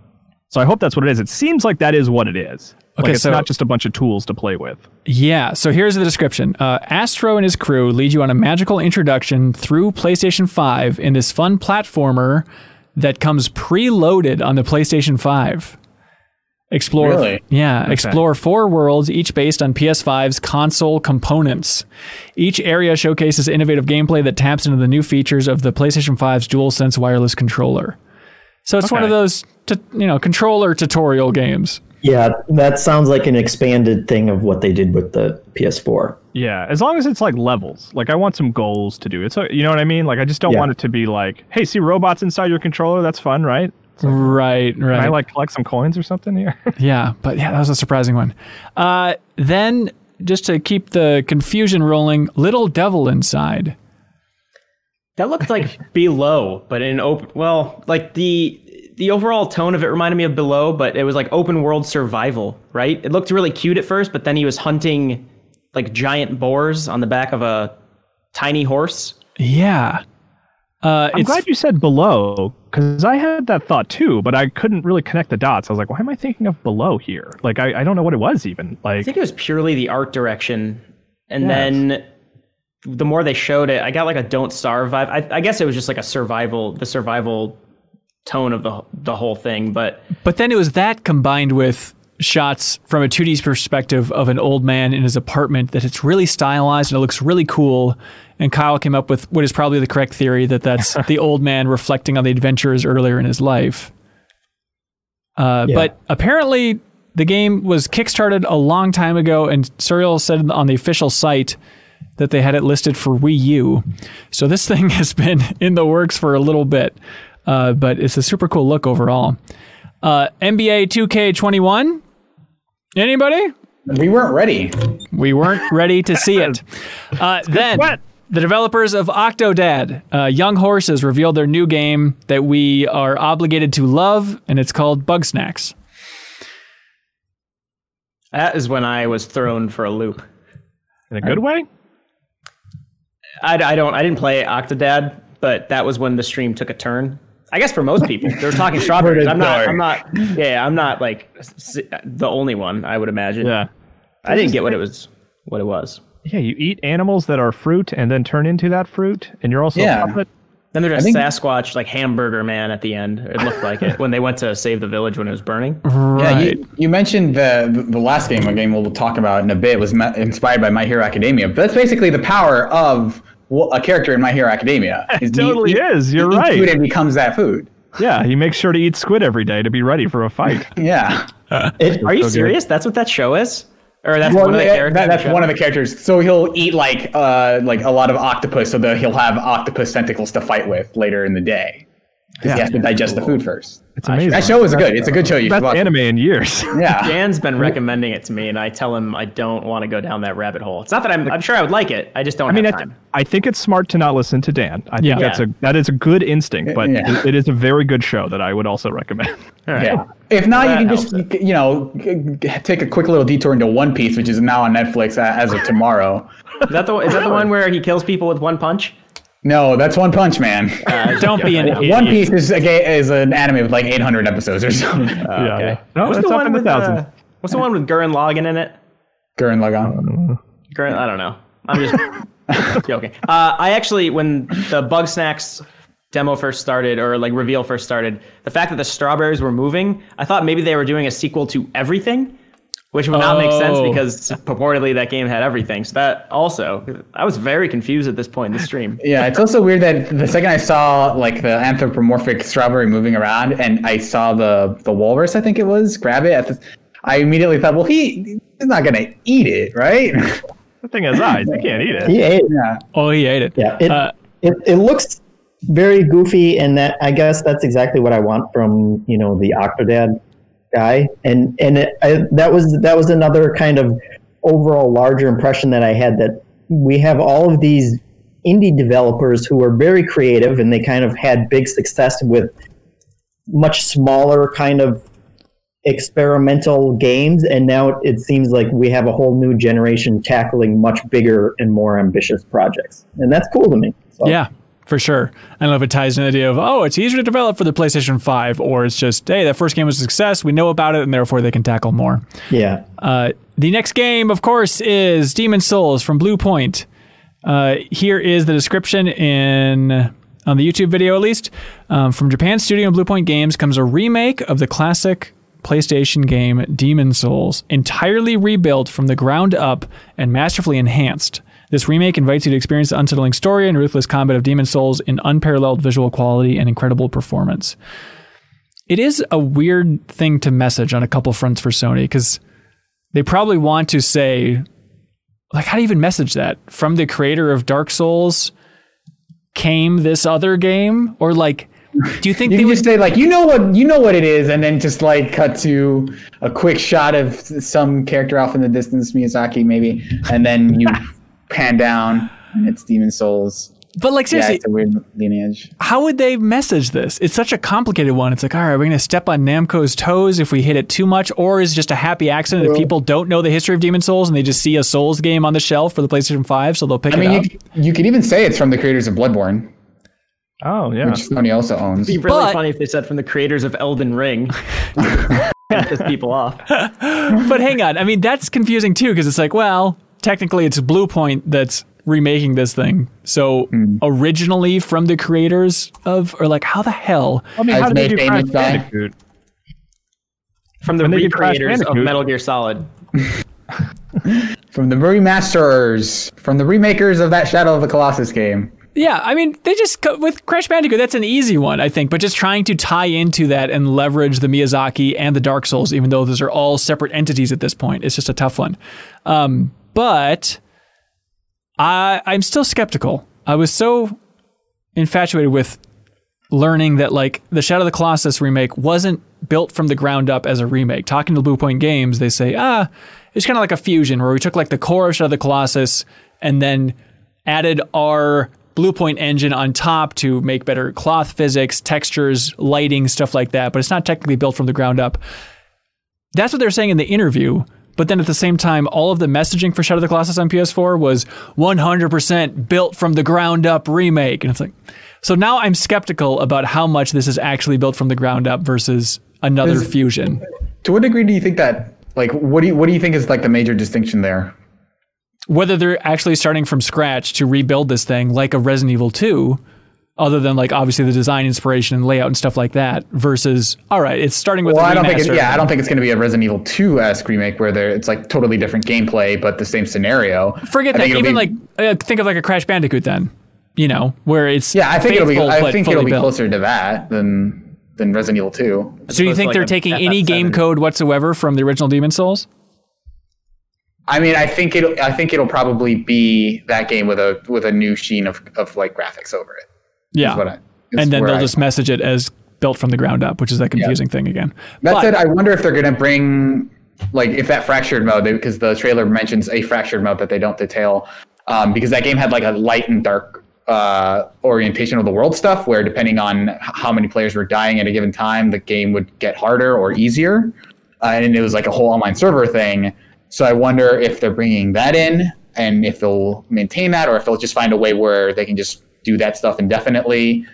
so I hope that's what it is. It seems like that is what it is. Okay, like it's so- not just a bunch of tools to play with. Yeah, so here's the description. Uh, Astro and his crew lead you on a magical introduction through PlayStation 5 in this fun platformer that comes preloaded on the PlayStation 5. Explore, Really? yeah, explore four worlds, each based on PS5's console components. Each area showcases innovative gameplay that taps into the new features of the PlayStation 5's DualSense wireless controller. So it's one of those, t- you know, controller tutorial games. Yeah, that sounds like an expanded thing of what they did with the PS4. Yeah, as long as it's like levels. Like I want some goals to do. It's a, you know what I mean. Like I just don't Yeah. want it to be like, hey, see robots inside your controller. That's fun, right? Right, Can right. I like collect some coins or something here? Yeah, but yeah, that was a surprising one. Uh, then, just to keep the confusion rolling, Little Devil Inside. That looked like below, but in open. Well, like the the overall tone of it reminded me of below, but it was like open world survival, right? It looked really cute at first, but then he was hunting like giant boars on the back of a tiny horse. Yeah. Uh, I'm it's glad you said below because I had that thought too, but I couldn't really connect the dots. I was like, why am I thinking of below here? Like I, I don't know what it was even. Like, I think it was purely the art direction, and Yes. then the more they showed it, I got like a "Don't Starve" vibe. I, I guess it was just like a survival, the survival tone of the the whole thing. But But then it was that combined with shots from a 2D perspective of an old man in his apartment that it's really stylized and it looks really cool. And Kyle came up with what is probably the correct theory that that's the old man reflecting on the adventures earlier in his life. Uh, Yeah. But apparently, the game was kickstarted a long time ago, and Suriel said on the official site that they had it listed for Wii U. So this thing has been in the works for a little bit, uh, but it's a super cool look overall. Uh, NBA 2K21. Anybody? We weren't ready. We weren't ready to see it. Uh, then sweat. the developers of Octodad, uh, Young Horses, revealed their new game that we are obligated to love, and it's called Bugsnax. that is when I was thrown for a loop. in a good way. I, I don't I didn't play Octodad, but that was when the stream took a turn. I guess for most people, they're talking strawberries. I'm not. I'm not. Yeah, I'm not like the only one. I would imagine. Yeah. I didn't get what it was. What it was. Yeah, you eat animals that are fruit and then turn into that fruit, and you're also Yeah. a puppet. Then there's a think- Sasquatch like hamburger man at the end. It looked like it when they went to save the village when it was burning. Yeah, Right. you, you mentioned the the last game, a game we'll talk about in a bit, was ma- inspired by My Hero Academia. But that's basically the power of wh- a character in My Hero Academia. Is he- totally he- is. You're he eats right. Food and becomes that food. Yeah, he makes sure to eat squid every day to be ready for a fight. Yeah. It, Are you So good. serious? That's what that show is, or that's Well, one of the yeah, characters. that- in the that's one of the characters. So he'll eat like uh like a lot of octopus, so that he'll have octopus tentacles to fight with later in the day. Because he has to digest the food first. It's amazing. That show is good. It's a good show. You should Best watch. anime in years. Yeah. Dan's been recommending it to me, and I tell him I don't want to go down that rabbit hole. It's not that I'm. I'm sure I would like it. I just don't I mean, I, have th- time. I think it's smart to not listen to Dan. I think Yeah. that's a that is a good instinct, but Yeah. it, it is a very good show that I would also recommend. All right. Yeah. If not, That you can just helps you know g- g- take a quick little detour into One Piece, which is now on Netflix as of tomorrow. Is that the is that the one where he kills people with one punch? No, that's One Punch Man. Don't be an idiot. One Piece is a ga- is an anime with like 800 episodes or something. yeah. Okay. No, what's the one with thousands. uh, What's the one with Gurren Lagann in it? Gurren Lagann. Gurren, I don't know. I'm just joking. Uh, I actually, when the Bugsnax demo first started, or like reveal first started, the fact that the strawberries were moving, I thought maybe they were doing a sequel to Everything, which would not make sense Oh. because purportedly that game had everything. So that also, I was very confused at this point in the stream. Yeah, it's also weird that the second I saw like the anthropomorphic strawberry moving around, and I saw the the walrus, I think it was, grab it. At the, I immediately thought, well, he he's not gonna eat it, right? The thing is eyes. You can't eat it. he ate. yeah. Oh, he ate it. Yeah, it, Uh, it it looks very goofy, and that I guess that's exactly what I want from you know the Octodad guy, and and it, I, that was that was another kind of overall larger impression that I had that we have all of these indie developers who are very creative, and they kind of had big success with much smaller kind of experimental games. And now it, seems like we have a whole new generation tackling much bigger and more ambitious projects. And that's cool to me. So. Yeah, for sure. I don't know if it ties in the idea of, oh, it's easier to develop for the PlayStation 5, or it's just, hey, that first game was a success. We know about it, and therefore they can tackle more. Yeah. Uh, the next game, of course, is Demon Souls from Bluepoint. Uh, here is the description in on the YouTube video, at least. Um, from Japan Studio and Bluepoint Games comes a remake of the classic PlayStation game Demon Souls, entirely rebuilt from the ground up and masterfully enhanced. This remake invites you to experience the unsettling story and ruthless combat of Demon Souls in unparalleled visual quality and incredible performance. it is a weird thing to message on a couple fronts for Sony because they probably want to say, like, how do you even message that from the creator of Dark Souls? Came this other game, or like, do you think You they can would? just say like, you know what, you know what it is, and then just like cut to a quick shot of some character off in the distance, Miyazaki maybe, and then you pan down, and it's Demon Souls. But like, Yeah, seriously, it's a weird lineage. how would they message this? It's such a complicated one. It's like, all right, we're going to step on Namco's toes if we hit it too much, or is it just a happy accident if people don't know the history of Demon Souls and they just see a Souls game on the shelf for the PlayStation 5, so they'll pick I it mean, up? you, c- you could even say it's from the creators of Bloodborne, Oh yeah. which Sony also owns. It'd be really But- funny if they said from the creators of Elden Ring. Piss people off. but hang on. I mean, that's confusing too because it's like, well, technically it's Bluepoint that's remaking this thing. So Hmm. originally from the creators of, or like, how the hell? I mean, As how did they do Crash famous Bandicoot? From the When they recreators of Metal Gear Solid. From the remasters, from the remakers of that Shadow of the Colossus game. Yeah, I mean, they just with Crash Bandicoot, that's an easy one, I think. But just trying to tie into that and leverage the Miyazaki and the Dark Souls, even though those are all separate entities at this point, it's just a tough one. Um, but I, I'm still skeptical. I was so infatuated with learning that like the Shadow of the Colossus remake wasn't built from the ground up as a remake. Talking to Bluepoint Games, they say, ah, it's kind of like a fusion where we took like the core of Shadow of the Colossus and then added our Bluepoint engine on top to make better cloth physics, textures, lighting, stuff like that. But it's not technically built from the ground up. That's what they're saying in the interview. But then at the same time, all of the messaging for Shadow of the Colossus on PS4 was 100% built from the ground up remake. And it's like, so now I'm skeptical about how much this is actually built from the ground up versus another Is- fusion. To what degree do you think that? Like, what do you what do you think is like the major distinction there? Whether they're actually starting from scratch to rebuild this thing like a Resident Evil 2, other than like obviously the design inspiration and layout and stuff like that, versus all right, it's starting with Well, a I don't think. It, yeah, I don't think it's going to be a Resident Evil 2 esque remake where there it's like totally different gameplay but the same scenario. Forget I that. Even be- like uh, think of like a Crash Bandicoot then, you know, where it's yeah, I think it'll be. I think it'll be built. closer to that than than Resident Evil 2. So you think like, they're a taking any game code whatsoever from the original Demon Souls? I mean, I think it. I think it'll probably be that game with a with a new sheen of, of like graphics over it. Yeah, I, and then they'll I- just message it as built from the ground up, which is that confusing thing again. That But- said, I wonder if they're going to bring like if that fractured mode because the trailer mentions a fractured mode that they don't detail um, because that game had like a light and dark uh, orientation of the world stuff where depending on how many players were dying at a given time, the game would get harder or easier, uh, and it was like a whole online server thing. So I wonder if they're bringing that in and if they'll maintain that or if they'll just find a way where they can just do that stuff indefinitely.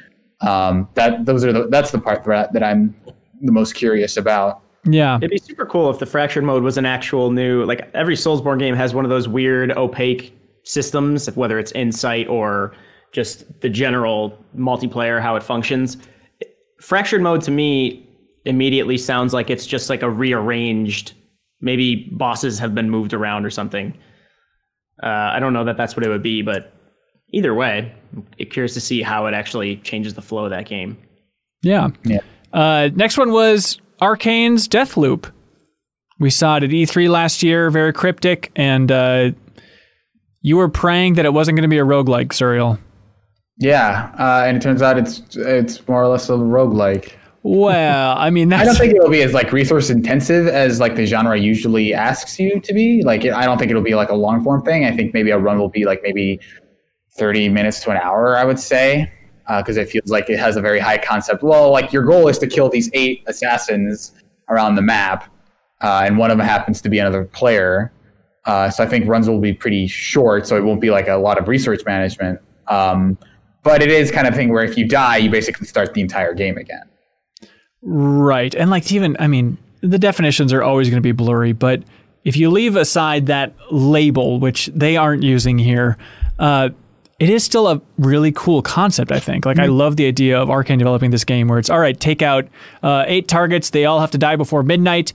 Um, that those are the, that's the part that, that I'm the most curious about. yeah, It'd be super cool if the fractured mode was an actual new like every Soulsborne game has one of those weird opaque systems, whether it's insight or just the general multiplayer how it functions. Fractured mode to me immediately sounds like it's just like a rearranged maybe bosses have been moved around or something. Uh, I don't know that that's what it would be, but either way, I'm curious to see how it actually changes the flow of that game. yeah. Yeah. Uh, next one was Arkane's Deathloop. We saw it at E3 last year, very cryptic, and uh, you were praying that it wasn't going to be a roguelike, Suriel. Yeah, uh, and it turns out it's it's more or less a roguelike. Well, I mean, that's I don't think it'll be as like resource intensive as like the genre usually asks you to be. Like I don't think it'll be like a long form thing. I think maybe a run will be like maybe thirty minutes to an hour. I would say because it feels like it has a very high concept. Well, like your goal is to kill these eight assassins around the map, uh, and one of them happens to be another player. Uh, so I think runs will be pretty short, so it won't be like a lot of research management. Um, but it is kind of thing where if you die, you basically start the entire game again. Right. And like even I mean, the definitions are always going to be blurry, but if you leave aside that label, which they aren't using here, uh, it is still a really cool concept, I think. Like, I love the idea of Arkane developing this game where it's all right, take out uh, eight targets, they all have to die before midnight.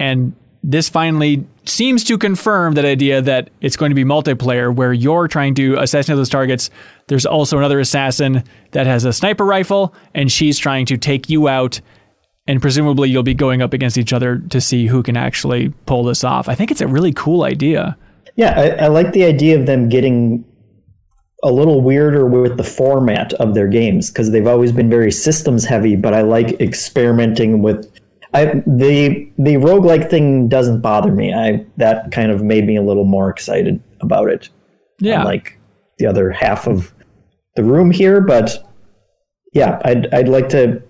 And this finally seems to confirm that idea that it's going to be multiplayer where you're trying to assassinate those targets. There's also another assassin that has a sniper rifle, and she's trying to take you out and presumably you'll be going up against each other to see who can actually pull this off. I think it's a really cool idea. Yeah, I, I like the idea of them getting a little weirder with the format of their games because they've always been very systems heavy, but I like experimenting with I the the roguelike thing doesn't bother me. I that kind of made me a little more excited about it. Yeah. Like the other half of the room here, but yeah, I'd I'd like to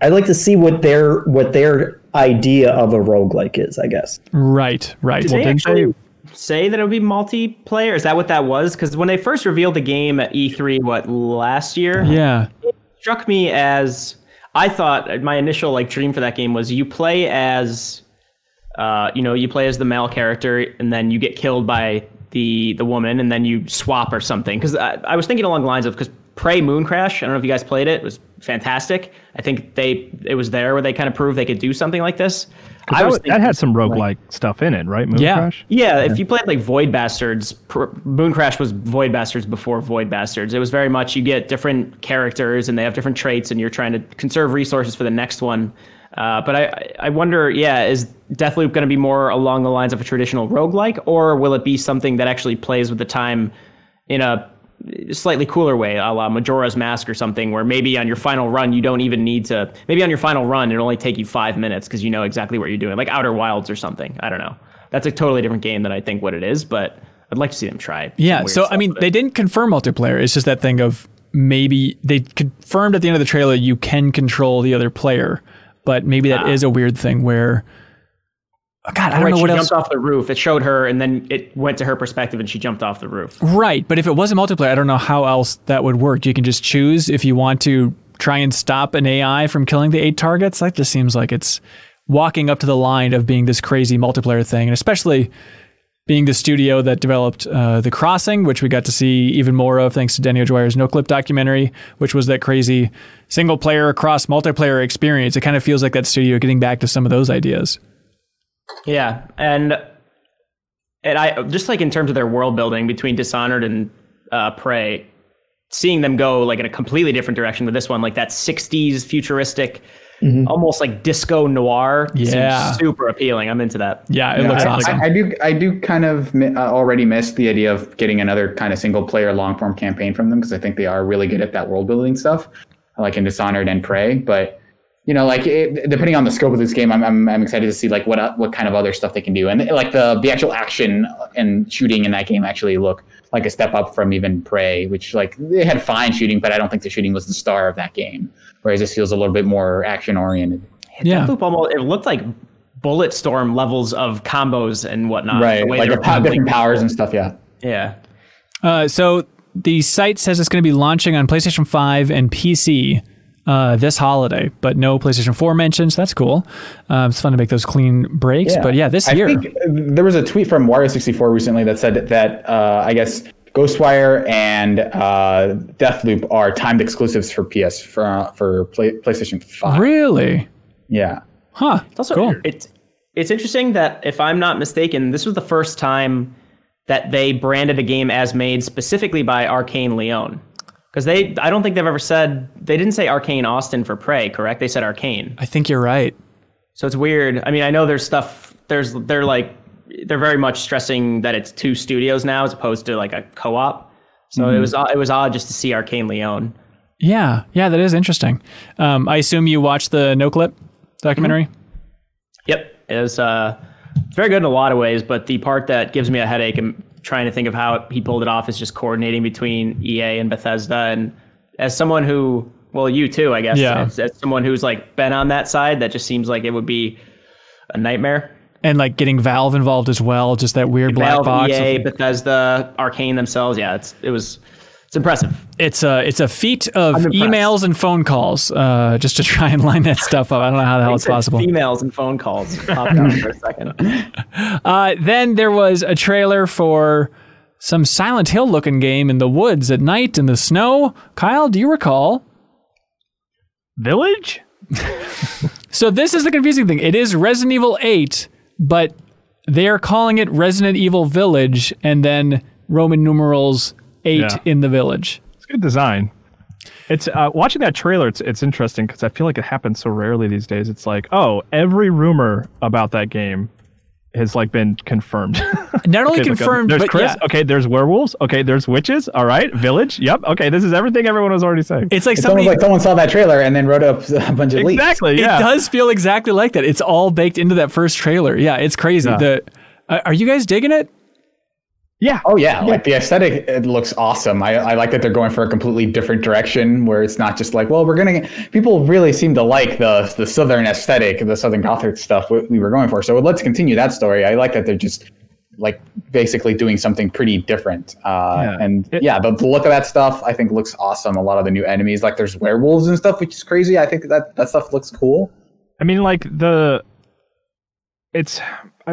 I'd like to see what their what their idea of a roguelike is, I guess. Right, right. Did Well, they actually they- say that it would be multiplayer? Is that what that was? Because when they first revealed the game at E3, what last year, yeah. struck me as I thought my initial like dream for that game was you play as, uh, you know, you play as the male character and then you get killed by the the woman and then you swap or something. Because I, I was thinking along the lines of because Prey Mooncrash, I don't know if you guys played it, it was fantastic. I think they it was there where they kind of proved they could do something like this. I that, was was- that had some roguelike stuff in it, right? Moon Yeah. Crash? Yeah, if you played like Void Bastards, pr- Mooncrash was Void Bastards before Void Bastards. It was very much you get different characters and they have different traits, and you're trying to conserve resources for the next one. Uh, but I, I wonder, yeah, is Deathloop going to be more along the lines of a traditional roguelike, or will it be something that actually plays with the time in a slightly cooler way, a la Majora's Mask or something, where maybe on your final run you don't even need to. Maybe on your final run it'll only take you five minutes because you know exactly what you're doing, like Outer Wilds or something. I don't know. That's a totally different game than I think what it is, but I'd like to see them try. Yeah. So, I mean, they didn't confirm multiplayer. It's just that thing of maybe they confirmed at the end of the trailer you can control the other player, but maybe that ah. is a weird thing where. Oh, God, I don't Right, know she what else. jumped off the roof. It showed her, and then it went to her perspective, and she jumped off the roof. Right, but if it wasn't multiplayer, I don't know how else that would work. You can just choose if you want to try and stop an AI from killing the eight targets. That just seems like it's walking up to the line of being this crazy multiplayer thing, and especially being the studio that developed uh, The Crossing, which we got to see even more of thanks to Danny O'Dwyer's Noclip documentary, which was that crazy single player across multiplayer experience. It kind of feels like that studio getting back to some of those ideas. Yeah, and and I just like in terms of their world building between Dishonored and uh, Prey, seeing them go like in a completely different direction with this one, like that '60s futuristic, almost like disco noir. seems Yeah. super appealing. I'm into that. Yeah, it Yeah, looks I, awesome. I, I do. I do kind of mi- uh, already miss the idea of getting another kind of single player long form campaign from them because I think they are really good at that world building stuff, like in Dishonored and Prey. But you know, like it, depending on the scope of this game, I'm, I'm I'm excited to see like what uh, what kind of other stuff they can do, and like the the actual action and shooting in that game actually look like a step up from even Prey, which like they had fine shooting, but I don't think the shooting was the star of that game. Whereas this feels a little bit more action oriented. Yeah. Almost it looked like Bulletstorm levels of combos and whatnot. right, the way like they the were pow- different powers and stuff. Yeah. Yeah. Uh, so the site says it's going to be launching on PlayStation 5 and PC uh, this holiday, but no PlayStation 4 mentions. That's cool. Um, it's fun to make those clean breaks. But yeah, this I year. think uh, there was a tweet from Wario64 recently that said that uh, I guess Ghostwire and uh, Deathloop are timed exclusives for PS for uh, for play, PlayStation 5. really? Yeah. Huh. It's also cool. it's it's interesting that if I'm not mistaken, this was the first time that they branded a game as made specifically by Arkane Lyon. Because they I don't think they've ever said they didn't say Arkane Austin for Prey, correct? They said Arkane. I think you're right. So it's weird. I mean, I know there's stuff there's they're like they're very much stressing that it's two studios now as opposed to like a co-op. So it was it was odd just to see Arkane Lyon. Yeah. Yeah, that is interesting. Um, I assume you watched the Noclip documentary? Yep, it was uh, it's very good in a lot of ways, but the part that gives me a headache and trying to think of how he pulled it off is just coordinating between EA and Bethesda. And as someone who, well, you too, I guess, Yeah. as, as someone who's like been on that side, that just seems like it would be a nightmare. And like getting Valve involved as well, just that weird black Valve, box. EA, Bethesda, Arkane themselves, yeah, it's it was it's impressive. It's a it's a feat of emails and phone calls uh, just to try and line that stuff up. I don't know how the hell it's possible. Emails and phone calls popped out for a second. Uh, then there was a trailer for some Silent Hill looking game in the woods at night in the snow. Kyle, do you recall? Village? So this is the confusing thing. It is Resident Evil 8, but they are calling it Resident Evil Village and then Roman numerals 8 Yeah. in the village. It's good design. It's uh, watching that trailer. It's it's interesting because I feel like it happens so rarely these days. It's like, oh, every rumor about that game has like been confirmed. Not only Okay, look, confirmed, there's but Chris. yeah, Okay, there's werewolves. Okay, there's witches. All right, village. Yep. Okay, this is everything everyone was already saying. it's like It's somebody. like someone saw that trailer and then wrote up a bunch of leaks. exactly. Yeah. It does feel exactly like that. It's all baked into that first trailer. Yeah, it's crazy. Yeah. The uh, are you guys digging it? Yeah. Oh yeah, like the aesthetic, it looks awesome. I, I like that they're going for a completely different direction, where it's not just like, well, we're gonna. People really seem to like the the southern aesthetic, the southern gothic stuff we, we were going for. So let's continue that story. I like that they're just like basically doing something pretty different. Uh, Yeah. And It- yeah, the, the look of that stuff I think looks awesome. A lot of the new enemies, like there's werewolves and stuff, which is crazy. I think that that stuff looks cool. I mean, like the, it's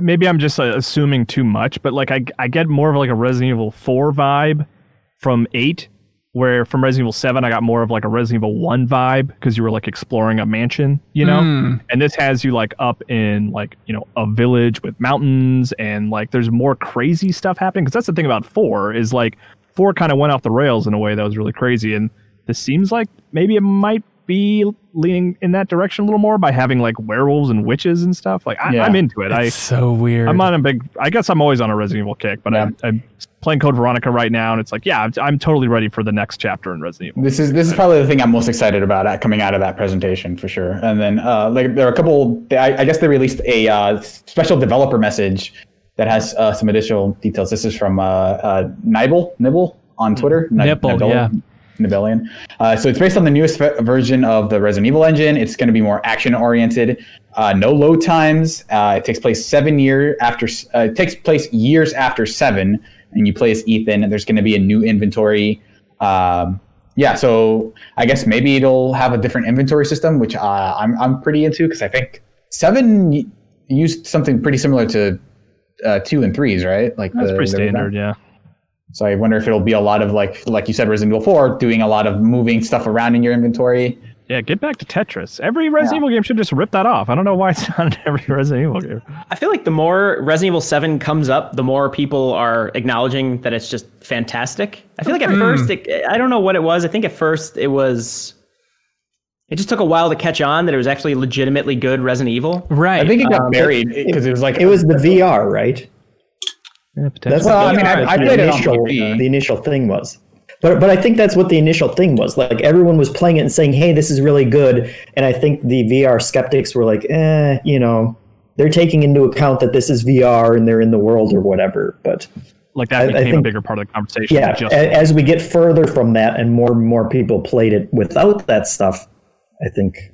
maybe I'm just uh, assuming too much, but like I I get more of like a Resident Evil Four vibe from Eight, where from Resident Evil Seven I got more of like a Resident Evil One vibe because you were like exploring a mansion, you know, Mm. and this has you like up in like you know a village with mountains and like there's more crazy stuff happening because that's the thing about Four is like Four kind of went off the rails in a way that was really crazy and this seems like maybe it might be leaning in that direction a little more by having like werewolves and witches and stuff. Like I, Yeah. I'm into it. I It's so weird. I'm on a big. I guess I'm always on a Resident Evil kick, but Yeah. I'm, I'm playing Code Veronica right now, and it's like, yeah, I'm, I'm totally ready for the next chapter in Resident Evil. This is this is probably the thing I'm most excited about at, coming out of that presentation for sure. And then uh, like there are a couple. I, I guess they released a uh, special developer message that has uh, some additional details. This is from uh, uh, Nibble Nibble on Twitter. Ni- Nibble, yeah. Nibellion. Uh, so it's based on the newest ve- version of the Resident Evil engine. It's going to be more action oriented. Uh, no load times. Uh, it takes place seven year after. Uh, it takes place years after seven, and you play as Ethan. And there's going to be a new inventory. Um, yeah, so I guess maybe it'll have a different inventory system, which uh, I'm I'm pretty into because I think seven y- used something pretty similar to uh, two and threes, right? Like That's the- pretty the- standard, yeah. So I wonder if it'll be a lot of like like you said, Resident Evil Four, doing a lot of moving stuff around in your inventory. Yeah, get back to Tetris. Every Resident Yeah. Evil game should just rip that off. I don't know why it's not in every Resident Evil game. I feel like the more Resident Evil 7 comes up, the more people are acknowledging that it's just fantastic. I feel like at first, it, I don't know what it was. I think at first it was. It just took a while to catch on that it was actually legitimately good Resident Evil. right. I think it got Um, buried because it, was like It was the VR, right? Yeah, That's. Well, what I mean, I- the I played it on initial, the initial thing was. But but I think that's what the initial thing was. Like everyone was playing it and saying, "Hey, this is really good." And I think the VR skeptics were like, "Eh, you know, they're taking into account that this is VR and they're in the world or whatever." But like that I- I became a think- bigger part of the conversation. yeah, just as we get further from that and more and more people played it without that stuff, I think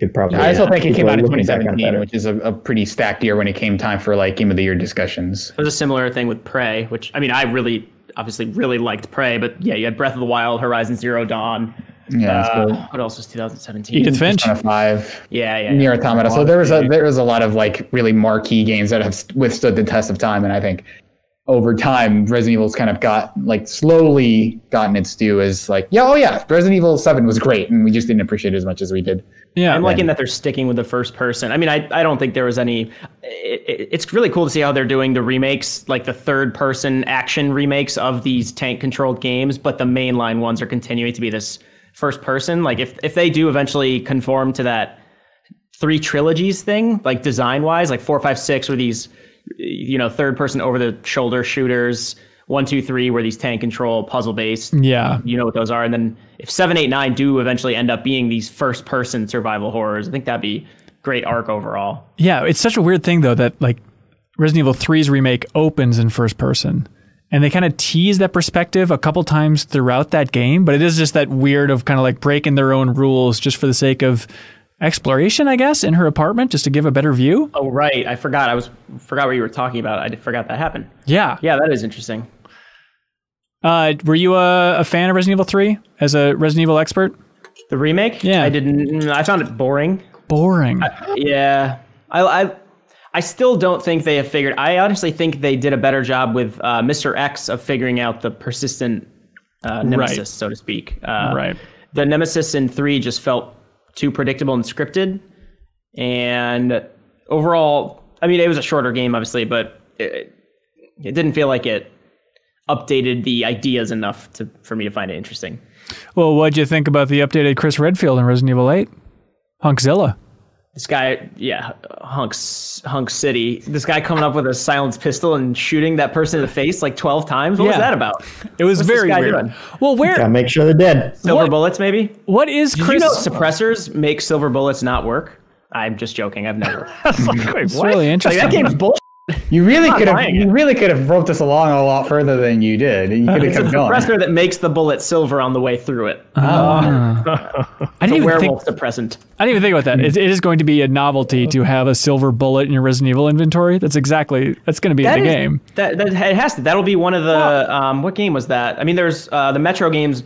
could probably. I also think it came out in looking back on 2017, which is a, a pretty stacked year when it came time for like Game of the Year discussions. It was a similar thing with Prey, which I mean, I really, obviously, really liked Prey, but yeah, you had Breath of the Wild, Horizon Zero Dawn. Yeah, Uh, so what else was 2017? Edith Finch. Five, Yeah, yeah. Near yeah. Automata. So there was a there was a lot of like really marquee games that have withstood the test of time, and I think over time Resident Evil's kind of got like slowly gotten its due as like yeah oh yeah Resident Evil Seven was great, and we just didn't appreciate it as much as we did. yeah. I'm liking that they're sticking with the first person. I mean, I, I don't think there was any. It, it- it's really cool to see how they're doing the remakes, like the third person action remakes of these tank controlled games, but the mainline ones are continuing to be this first person. Like if if they do eventually conform to that three trilogies thing, like design wise, like four, five, six were these, you know, third person over the shoulder shooters. One, two, three were these tank control puzzle based yeah. you know what those are. And then if seven, eight, nine do eventually end up being these first person survival horrors, I think that'd be great arc overall. Yeah, it's such a weird thing though that like Resident Evil 3's remake opens in first person. And they kind of tease that perspective a couple times throughout that game, but it is just that weird of kind of like breaking their own rules just for the sake of exploration, I guess, in her apartment just to give a better view. Oh right, I forgot. I was forgot what you were talking about. I forgot that happened. Yeah. Yeah, that is interesting. Uh, were you a, a fan of Resident Evil 3 as a Resident Evil expert? The remake. Yeah. I didn't. I found it boring. Boring. Yeah, I, I, I still don't think they have figured. I honestly think they did a better job with uh, Mr. X of figuring out the persistent uh, nemesis, Right. so to speak. Uh, Right. The nemesis in three just felt too predictable and scripted, and overall, I mean, it was a shorter game, obviously, but it, it didn't feel like it updated the ideas enough to for me to find it interesting. Well, what'd you think about the updated Chris Redfield in Resident Evil 8? Hunkzilla. This guy, yeah, hunks, hunk city. This guy coming up with a silenced pistol and shooting that person in the face like twelve times. What was that about? It was What's this very guy weird. doing? Well, where Gotta make sure they're dead. Silver What- bullets, maybe. what is Did Chris? you know suppressors make silver bullets not work? I'm just joking. I've never. Wait, it's what? really like interesting. that game's bullshit. You really could have buying you it. really could have roped us along a lot further than you did. You could have It's a kept going. suppressor that makes the bullet silver on the way through it. I A didn't even think. werewolf suppressant. I didn't even think about that. It, it is going to be a novelty to have a silver bullet in your Resident Evil inventory. That's exactly that's going to be in the is- game. That, that it has to. That'll be one of the. Um, what game was that? I mean, there's uh, the Metro games.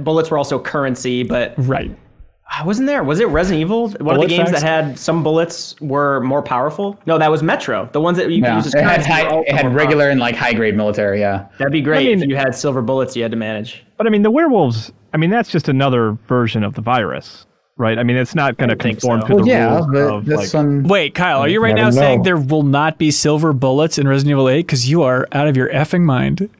Bullets were also currency, but Right. Uh, wasn't there? Was it Resident Evil? One of the games facts? that had some bullets were more powerful. No, that was Metro. The ones that you could use as It had high, it had more regular and like high grade military. Yeah. That'd be great I mean- if you had silver bullets you had to manage. But I mean, the werewolves. I mean, that's just another version of the virus, right? I mean, it's not going to conform so. to the Well, yeah, rules but of this like. one. Wait, Kyle, are you right now never saying there will not be silver bullets in Resident Evil 8? Because you are out of your effing mind.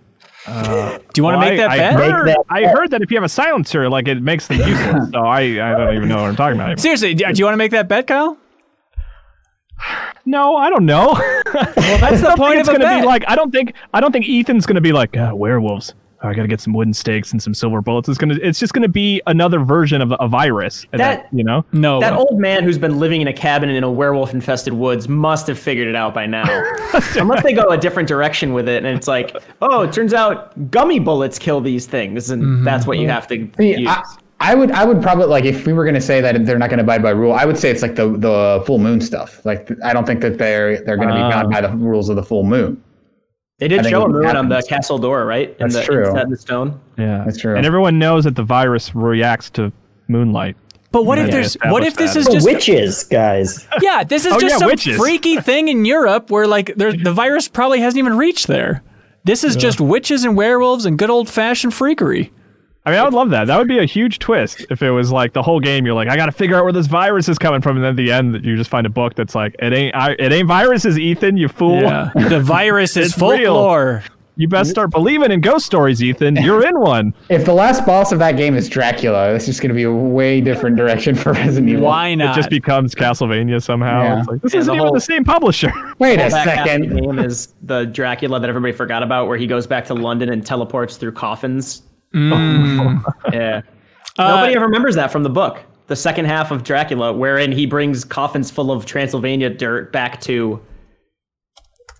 Do you want to Well, make that I, bet? I heard, Make that I heard that if you have a silencer, like it makes them useless. so I, I don't even know what I'm talking about. Anymore. Seriously, do do you want to make that bet, Kyle? No, I don't know. Well, that's the point think of it's gonna bet. be like I don't think I don't think Ethan's gonna be like ah, werewolves. Oh, I gotta get some wooden stakes and some silver bullets. It's gonna it's just gonna be another version of a virus. And That- you know. no. That old man who's been living in a cabin in a werewolf-infested woods must have figured it out by now. Unless they go a different direction with it, and it's like, oh, it turns out gummy bullets kill these things, and that's what you have to See, use. I, I would I would probably like if we were going to say that they're not going to abide by rule, I would say it's like the the full moon stuff. Like I don't think that they're they're going to Ah. be bound by the rules of the full moon. They did show a it moon on the castle door, right? In That's the, true. Set in the stone. Yeah, That's true. And everyone knows that the virus reacts to moonlight. but what if there's what if this that. is The just witches, guys. yeah this is Oh, just yeah, some witches. freaky thing in Europe where like the virus probably hasn't even reached there. This is just witches and werewolves and good old fashioned freakery. I mean, I would love that. That would be a huge twist if it was like the whole game. You're like, I got to figure out where this virus is coming from, and then at the end, you just find a book that's like, it ain't, I, it ain't viruses, Ethan, you fool. Yeah, the virus is It's real. folklore. You best start believing in ghost stories, Ethan. You're in one. If the last boss of that game is Dracula, it's just going to be a way different direction for Resident Evil. Why not? It just becomes Castlevania somehow. Yeah. It's like, this Yeah, isn't the even whole- the same publisher. Wait a Back half of the second. game is the Dracula that everybody forgot about, where he goes back to London and teleports through coffins. Mm. yeah. Uh, Nobody ever remembers that from the book. The second half of Dracula, wherein he brings coffins full of Transylvania dirt back to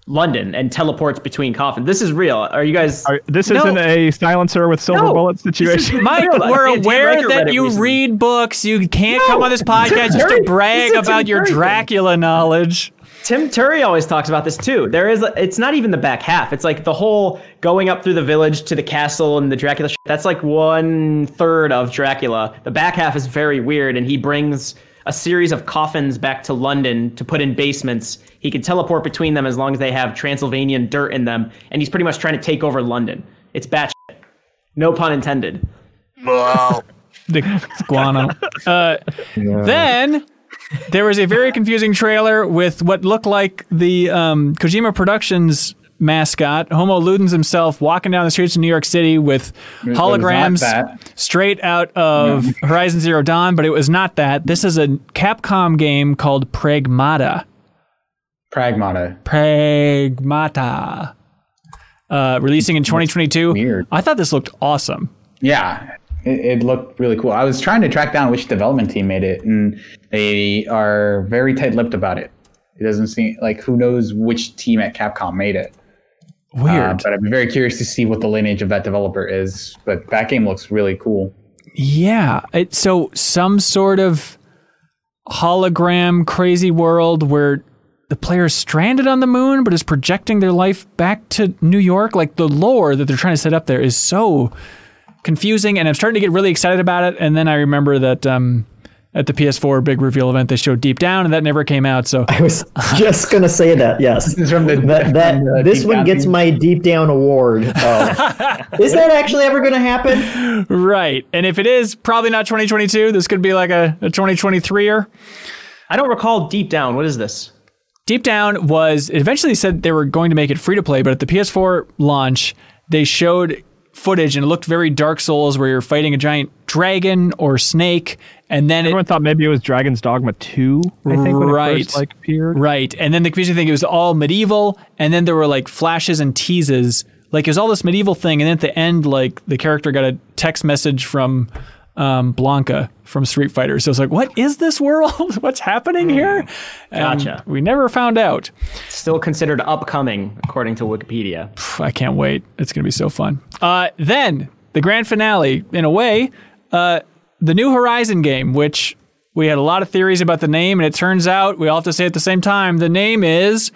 London and teleports between coffins. This is real. Are you guys? Are- this No. isn't a silencer with silver No. bullet situation. Mike, we're aware Riker that you recently. read books. You can't come on this podcast just to brag about your Terry thing. Dracula knowledge. Tim Turi always talks about this too. There is, it's not even the back half. It's like the whole going up through the village to the castle and the Dracula. Sh- that's like one third of Dracula. The back half is very weird, and he brings a series of coffins back to London to put in basements. He can teleport between them as long as they have Transylvanian dirt in them, and he's pretty much trying to take over London. It's batshit. No pun intended. Wow. the guano. Uh, Then there was a very confusing trailer with what looked like the um, Kojima Productions mascot, Homo Ludens himself, walking down the streets of New York City with holograms straight out of Horizon Zero Dawn, but it was not that. This is a Capcom game called Pragmata. Pragmata. Pragmata. Uh, releasing in 2022. weird. I thought this looked awesome. Yeah, it, it looked really cool. I was trying to track down which development team made it, and they are very tight-lipped about it. It doesn't seem like who knows which team at Capcom made it. Weird. Uh, but I'd be very curious to see what the lineage of that developer is. But that game looks really cool. Yeah. It, so some sort of hologram crazy world where the player is stranded on the moon but is projecting their life back to New York. Like the lore that they're trying to set up there is so confusing, and I'm starting to get really excited about it. And then I remember that um, at the PS4 big reveal event they showed Deep Down, and that never came out. So I was just gonna say that. Yes, This from the that, that from the this one gets my deep down award. Of, is that actually ever gonna happen? right, and if it is, probably not 2022. This could be like a, a 2023er. I don't recall deep down. What is this? Deep Down was eventually said they were going to make it free to play, but at the PS4 launch, they showed footage and it looked very Dark Souls, where you're fighting a giant dragon or snake, and then it, Everyone thought maybe it was Dragon's Dogma 2, I think, when it Right. first like appeared. Right. And then the confusing thing, it was all medieval, and then there were like flashes and teases. Like it was all this medieval thing, and then at the end, like the character got a text message from um, Blanca from Street Fighter. So it's like, what is this world? What's happening here? And Gotcha. we never found out. Still considered upcoming, according to Wikipedia. I can't wait. It's going to be so fun. Uh, then the grand finale, in a way, uh, the new Horizon game, which we had a lot of theories about the name, and it turns out we all have to say at the same time. The name is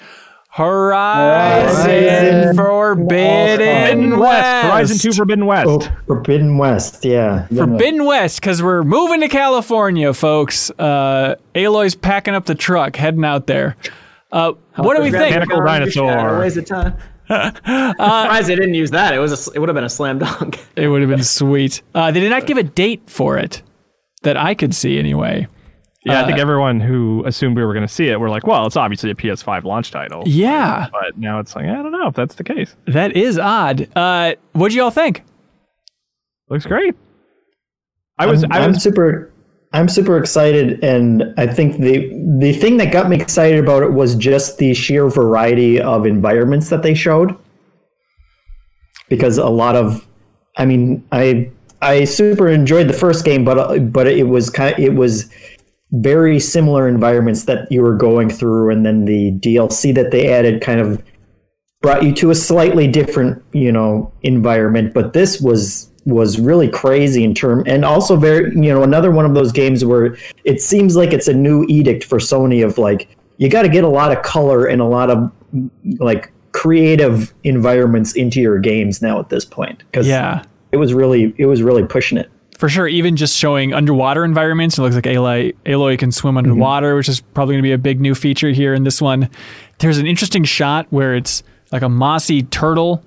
Horizon, Horizon Forbidden West. Horizon 2 Forbidden West. Oh, Forbidden West, yeah. Forbidden West, because we're moving to California, folks. Uh, Aloy's packing up the truck, heading out there. Uh, what do we think? Mechanical dinosaur. Waste of time. Surprised they didn't use that. It was a, it would have been a slam dunk. It would have been sweet. Uh, they did not give a date for it that I could see anyway. Yeah, I Uh, think everyone who assumed we were going to see it were like, well, it's obviously a PS5 launch title. Yeah, But now it's like, I don't know if that's the case. that is odd. Uh, what'd you all think? Looks great. I was, I'm, I I'm was, super I'm super excited and I think the the thing that got me excited about it was just the sheer variety of environments that they showed. Because a lot of I mean, I I super enjoyed the first game but but it was kind of, it was very similar environments that you were going through and then the DLC that they added kind of brought you to a slightly different you know environment. But this was was really crazy in term and also very you know another one of those games where it seems like it's a new edict for sony of like you got to get a lot of color and a lot of like creative environments into your games now at this point because Yeah, it was really it was really pushing it for sure. Even just showing underwater environments, it looks like Aloy, Aloy can swim underwater, which is probably going to be a big new feature here in this one. There's an interesting shot where it's like a mossy turtle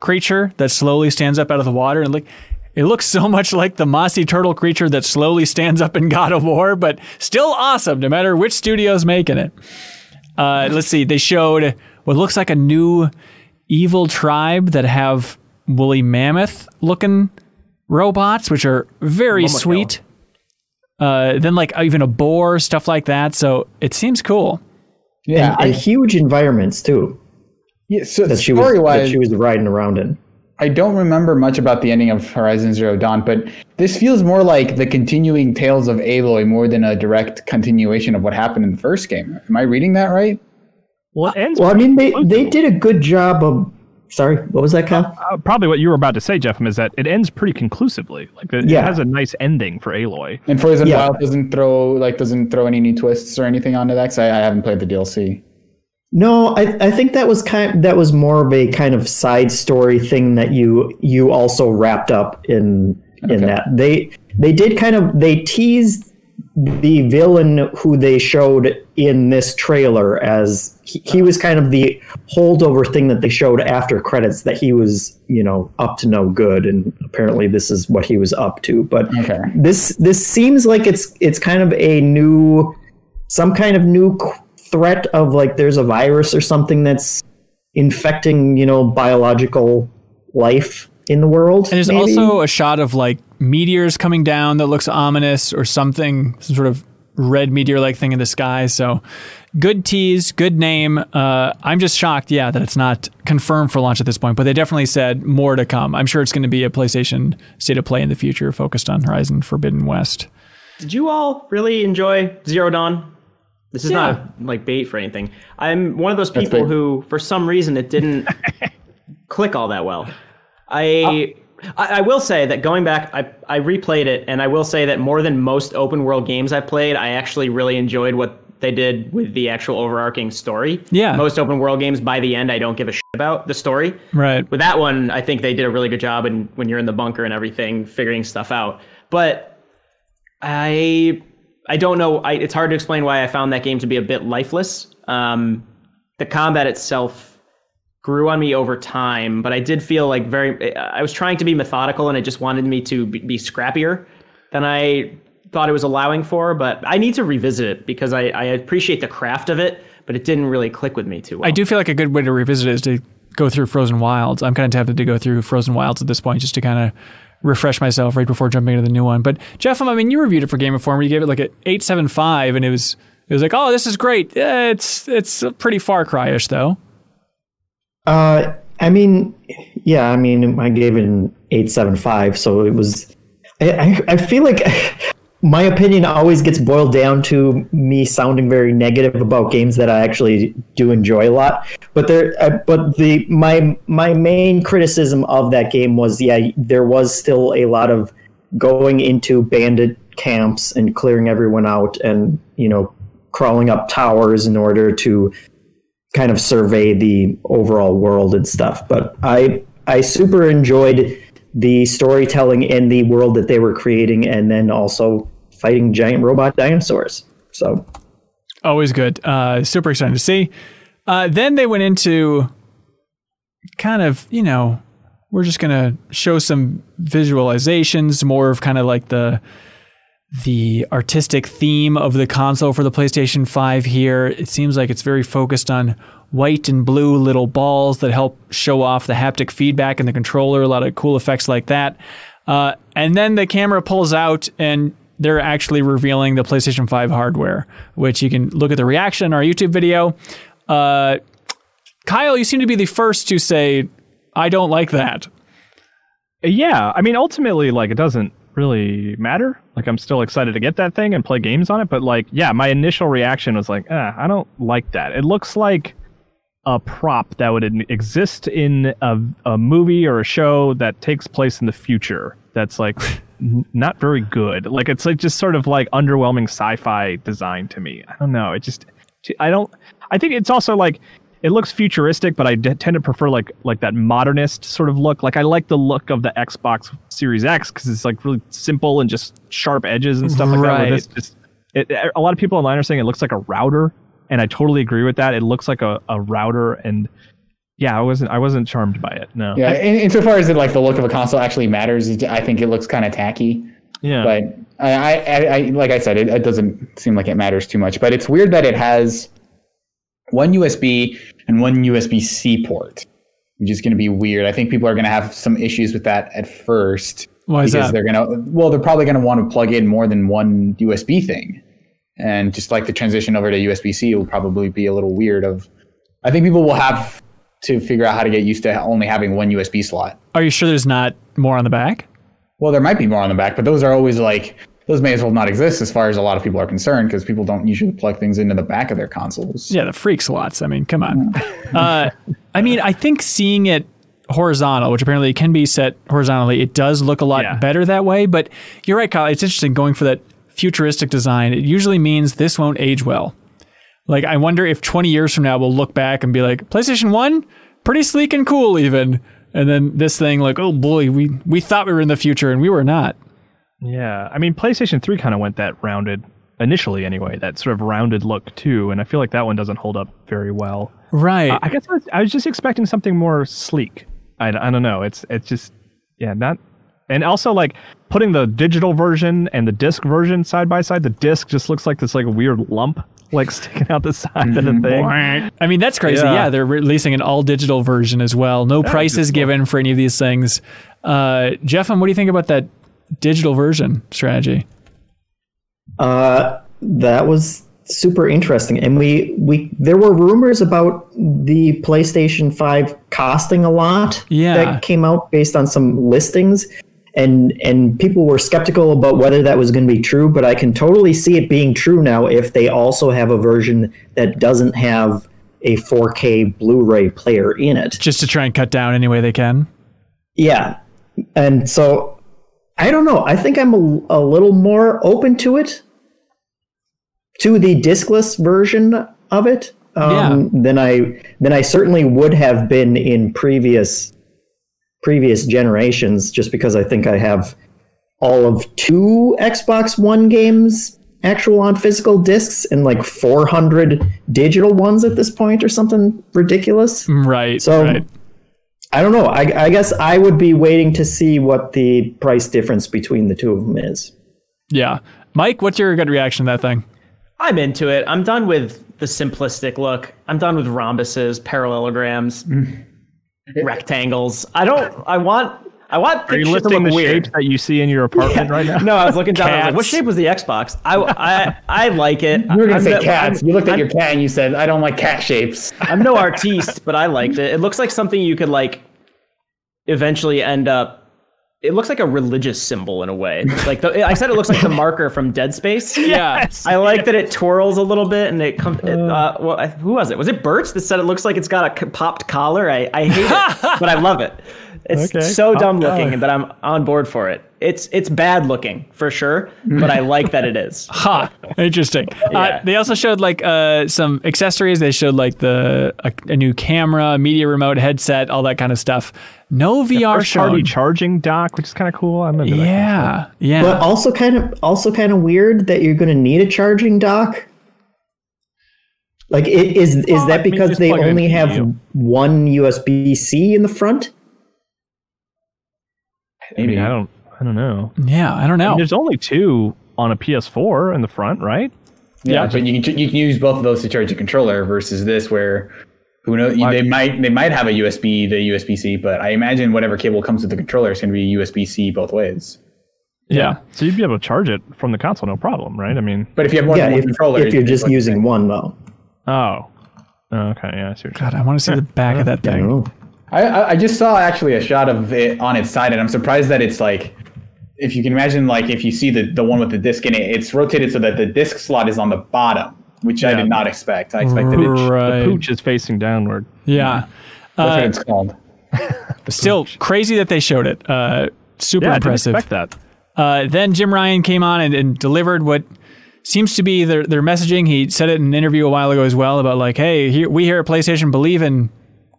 creature that slowly stands up out of the water, and like it looks so much like the mossy turtle creature that slowly stands up in God of War, but still awesome, no matter which studio's making it. Uh, let's see. They showed what looks like a new evil tribe that have woolly mammoth looking robots, which are very Momokill. sweet. Uh, then like even a boar, stuff like that. So it seems cool. Yeah, and, and I, huge environments too yeah so that she was story that wise, she was riding around in I don't remember much about the ending of Horizon Zero Dawn, but this feels more like the continuing tales of Aloy more than a direct continuation of what happened in the first game. Am I reading that right? well, ends Well, I mean, they they did a good job of. Sorry, what was that, Kyle? Uh, probably what you were about to say, Jeff, is that it ends pretty conclusively. Like it, Yeah. it has a nice ending for Aloy. And Frozen Yeah. Wild doesn't throw like doesn't throw any new twists or anything onto that. 'cause I, I haven't played the DLC. No, I, I think that was kind. That was more of a kind of side story thing that you you also wrapped up in in Okay. that they they did kind of they teased the villain who they showed in this trailer as he, he was kind of the holdover thing that they showed after credits that he was you know up to no good and apparently this is what he was up to but Okay. this this seems like it's it's kind of a new some kind of new threat of like there's a virus or something that's infecting you know biological life in the world And there's maybe? also a shot of like meteors coming down that looks ominous or something, some sort of red meteor like thing in the sky. So good tease, good name. Uh, I'm just shocked, yeah, that it's not confirmed for launch at this point, but they definitely said more to come. I'm sure it's going to be a PlayStation state of play in the future focused on Horizon Forbidden West. Did you all really enjoy Zero Dawn? This is Yeah. not like bait for anything. I'm one of those people who, for some reason, it didn't click all that well. I, I I will say that going back, I I replayed it, and I will say that more than most open world games I've played, I actually really enjoyed what they did with the actual overarching story. Yeah. Most open world games, by the end, I don't give a shit about the story. Right. With that one, I think they did a really good job in when you're in the bunker and everything, figuring stuff out. But I I don't know. I, it's hard to explain why I found that game to be a bit lifeless. Um, the combat itself grew on me over time, but I did feel like very. I was trying to be methodical, and it just wanted me to be, scrappier than I thought it was allowing for. But I need to revisit it because I, I appreciate the craft of it, but it didn't really click with me too well. I do feel like a good way to revisit it is to go through Frozen Wilds. I'm kind of tempted to go through Frozen Wilds at this point just to kind of refresh myself right before jumping into the new one. But Jeff, I mean, you reviewed it for Game Informer. You gave it like an eight seven five, and it was it was like, oh, this is great. Eh, it's it's a pretty Far Cry-ish though. Uh, I mean, yeah, I mean, I gave it an eight seven five, so it was. I, I, I feel like my opinion always gets boiled down to me sounding very negative about games that I actually do enjoy a lot. But there, uh, but the my my main criticism of that game was, yeah, there was still a lot of going into bandit camps and clearing everyone out, and you know, crawling up towers in order to kind of survey the overall world and stuff. But I I super enjoyed the storytelling in the world that they were creating, and then also fighting giant robot dinosaurs. So always good. Uh, super excited to see. Uh, then they went into kind of you know we're just gonna show some visualizations, more of kind of like the the artistic theme of the console for the PlayStation 5 here. It seems like it's very focused on white and blue little balls that help show off the haptic feedback in the controller, a lot of cool effects like that. Uh, and then the camera pulls out and they're actually revealing the PlayStation 5 hardware, which you can look at the reaction in our YouTube video. Uh, Kyle, you seem to be the first to say, I don't like that. Yeah, I mean, ultimately, like, it doesn't really matter. Like I'm still excited to get that thing and play games on it, but like yeah, my initial reaction was like, eh, I don't like that. It looks like a prop that would exist in a, a movie or a show that takes place in the future. That's like not very good. Like it's like just sort of like underwhelming sci-fi design to me. I don't know. It just I don't I think it's also like it looks futuristic, but I d- tend to prefer like like that modernist sort of look. Like I like the look of the Xbox Series X because it's like really simple and just sharp edges and stuff like right. that. With this, just it, a lot of people online are saying it looks like a router, and I totally agree with that. It looks like a, a router, and yeah, I wasn't I wasn't charmed by it. No. Yeah, in, insofar as it like the look of a console actually matters, I think it looks kind of tacky. Yeah. But I, I, I like I said, it, it doesn't seem like it matters too much. But it's weird that it has one USB and one USB C port, which is going to be weird. I think people are going to have some issues with that at first. Why is because that? they're going to, well, they're probably going to want to plug in more than one USB thing. And just like the transition over to USB C will probably be a little weird. Of, I think people will have to figure out how to get used to only having one USB slot. Are you sure there's not more on the back? Well, there might be more on the back, but those are always like those may as well not exist as far as a lot of people are concerned because people don't usually plug things into the back of their consoles. Yeah, the freak slots. I mean, come on. uh, I mean, I think seeing it horizontal, which apparently can be set horizontally, it does look a lot Yeah. better that way. But you're right, Kyle. It's interesting going for that futuristic design. It usually means this won't age well. Like, I wonder if 20 years from now we'll look back and be like, PlayStation 1, pretty sleek and cool, even. And then this thing, like, oh boy, we, we thought we were in the future and we were not. Yeah, I mean, PlayStation 3 kind of went that rounded initially, anyway. That sort of rounded look too, and I feel like that one doesn't hold up very well. Right. Uh, I guess I was, I was just expecting something more sleek. I, I don't know. It's it's just yeah, not. And also like putting the digital version and the disc version side by side. The disc just looks like this like weird lump like sticking out the side of the thing. I mean, that's crazy. Yeah. Yeah. they're releasing an all digital version as well. No prices cool. given for any of these things. Uh, Jeff, what do you think about that digital version strategy? Uh, that was super interesting, and we we there were rumors about the PlayStation Five costing a lot. Yeah. that came out based on some listings, and and people were skeptical about whether that was going to be true. But I can totally see it being true now if they also have a version that doesn't have a 4K Blu-ray player in it. Just to try and cut down any way they can. Yeah. And so I don't know. I think I'm a, a little more open to it, to the discless version of it, um, than I than I certainly would have been in previous previous generations. Just because I think I have all of two Xbox One games actual on physical discs and like 400 digital ones at this point or something ridiculous. Right. So right. I don't know. I, I guess I would be waiting to see what the price difference between the two of them is. Yeah. Mike, what's your good reaction to that thing? I'm into it. I'm done with the simplistic look. I'm done with rhombuses, parallelograms. Mm. rectangles. I don't. I want. I want Are you listing the weird. shapes that you see in your apartment right now? No, I was looking down. I was like, what shape was the Xbox? I, I, I like it. You were gonna say no- cats. I'm- you looked at I'm- your cat and you said, "I don't like cat shapes." I'm no artiste, but I liked it. It looks like something you could like eventually end up. It looks like a religious symbol in a way. Like the, I said, it looks like the marker from Dead Space. Yeah. I like that it twirls a little bit and it comes. Uh, well, I- who was it? Was it Burt's that said it looks like it's got a popped collar? I, I hate it, but I love it. It's Okay, so popped dumb collar. looking that I'm on board for it. It's it's bad looking for sure, but I like that it is. Ha! Interesting. Yeah. Uh, they also showed like uh, some accessories. They showed like the a, a new camera, media remote, headset, all that kind of stuff. No VR First party charging dock, which is kind of cool. I'm into that. kind of. Yeah, yeah. But also kind of also kind of weird that you're going to need a charging dock. Like, i- is is Well, that mean, because just they only have one USB C in the front? I mean, I don't, I don't know. yeah, I don't I know. mean, there's only two on a PS4 in the front, right? Yeah, but you can you can use both of those to charge a controller versus this where who knows Why- they might they might have a USB to USB C, but I imagine whatever cable comes with the controller is going to be USB C both ways. yeah. So you'd be able to charge it from the console, no problem, right? I mean, But if you have more yeah, than one if, controller, if you're just using one though. oh, Oh, okay, yeah, I see God, I want to see the back of that I don't thing. Know. I, I I just saw actually a shot of it on its side, and I'm surprised that it's like, if you can imagine, like if you see the the one with the disc in it, it's rotated so that the disc slot is on the bottom, which I did not expect. I expected it. The pooch is facing downward. Yeah. That's Uh, what it's called. Still crazy that they showed it. Uh, super Yeah, I didn't impressive. expect that. Uh, then Jim Ryan came on and, and delivered what seems to be their, their messaging. He said it in an interview a while ago as well about like, hey, here, we here at PlayStation believe in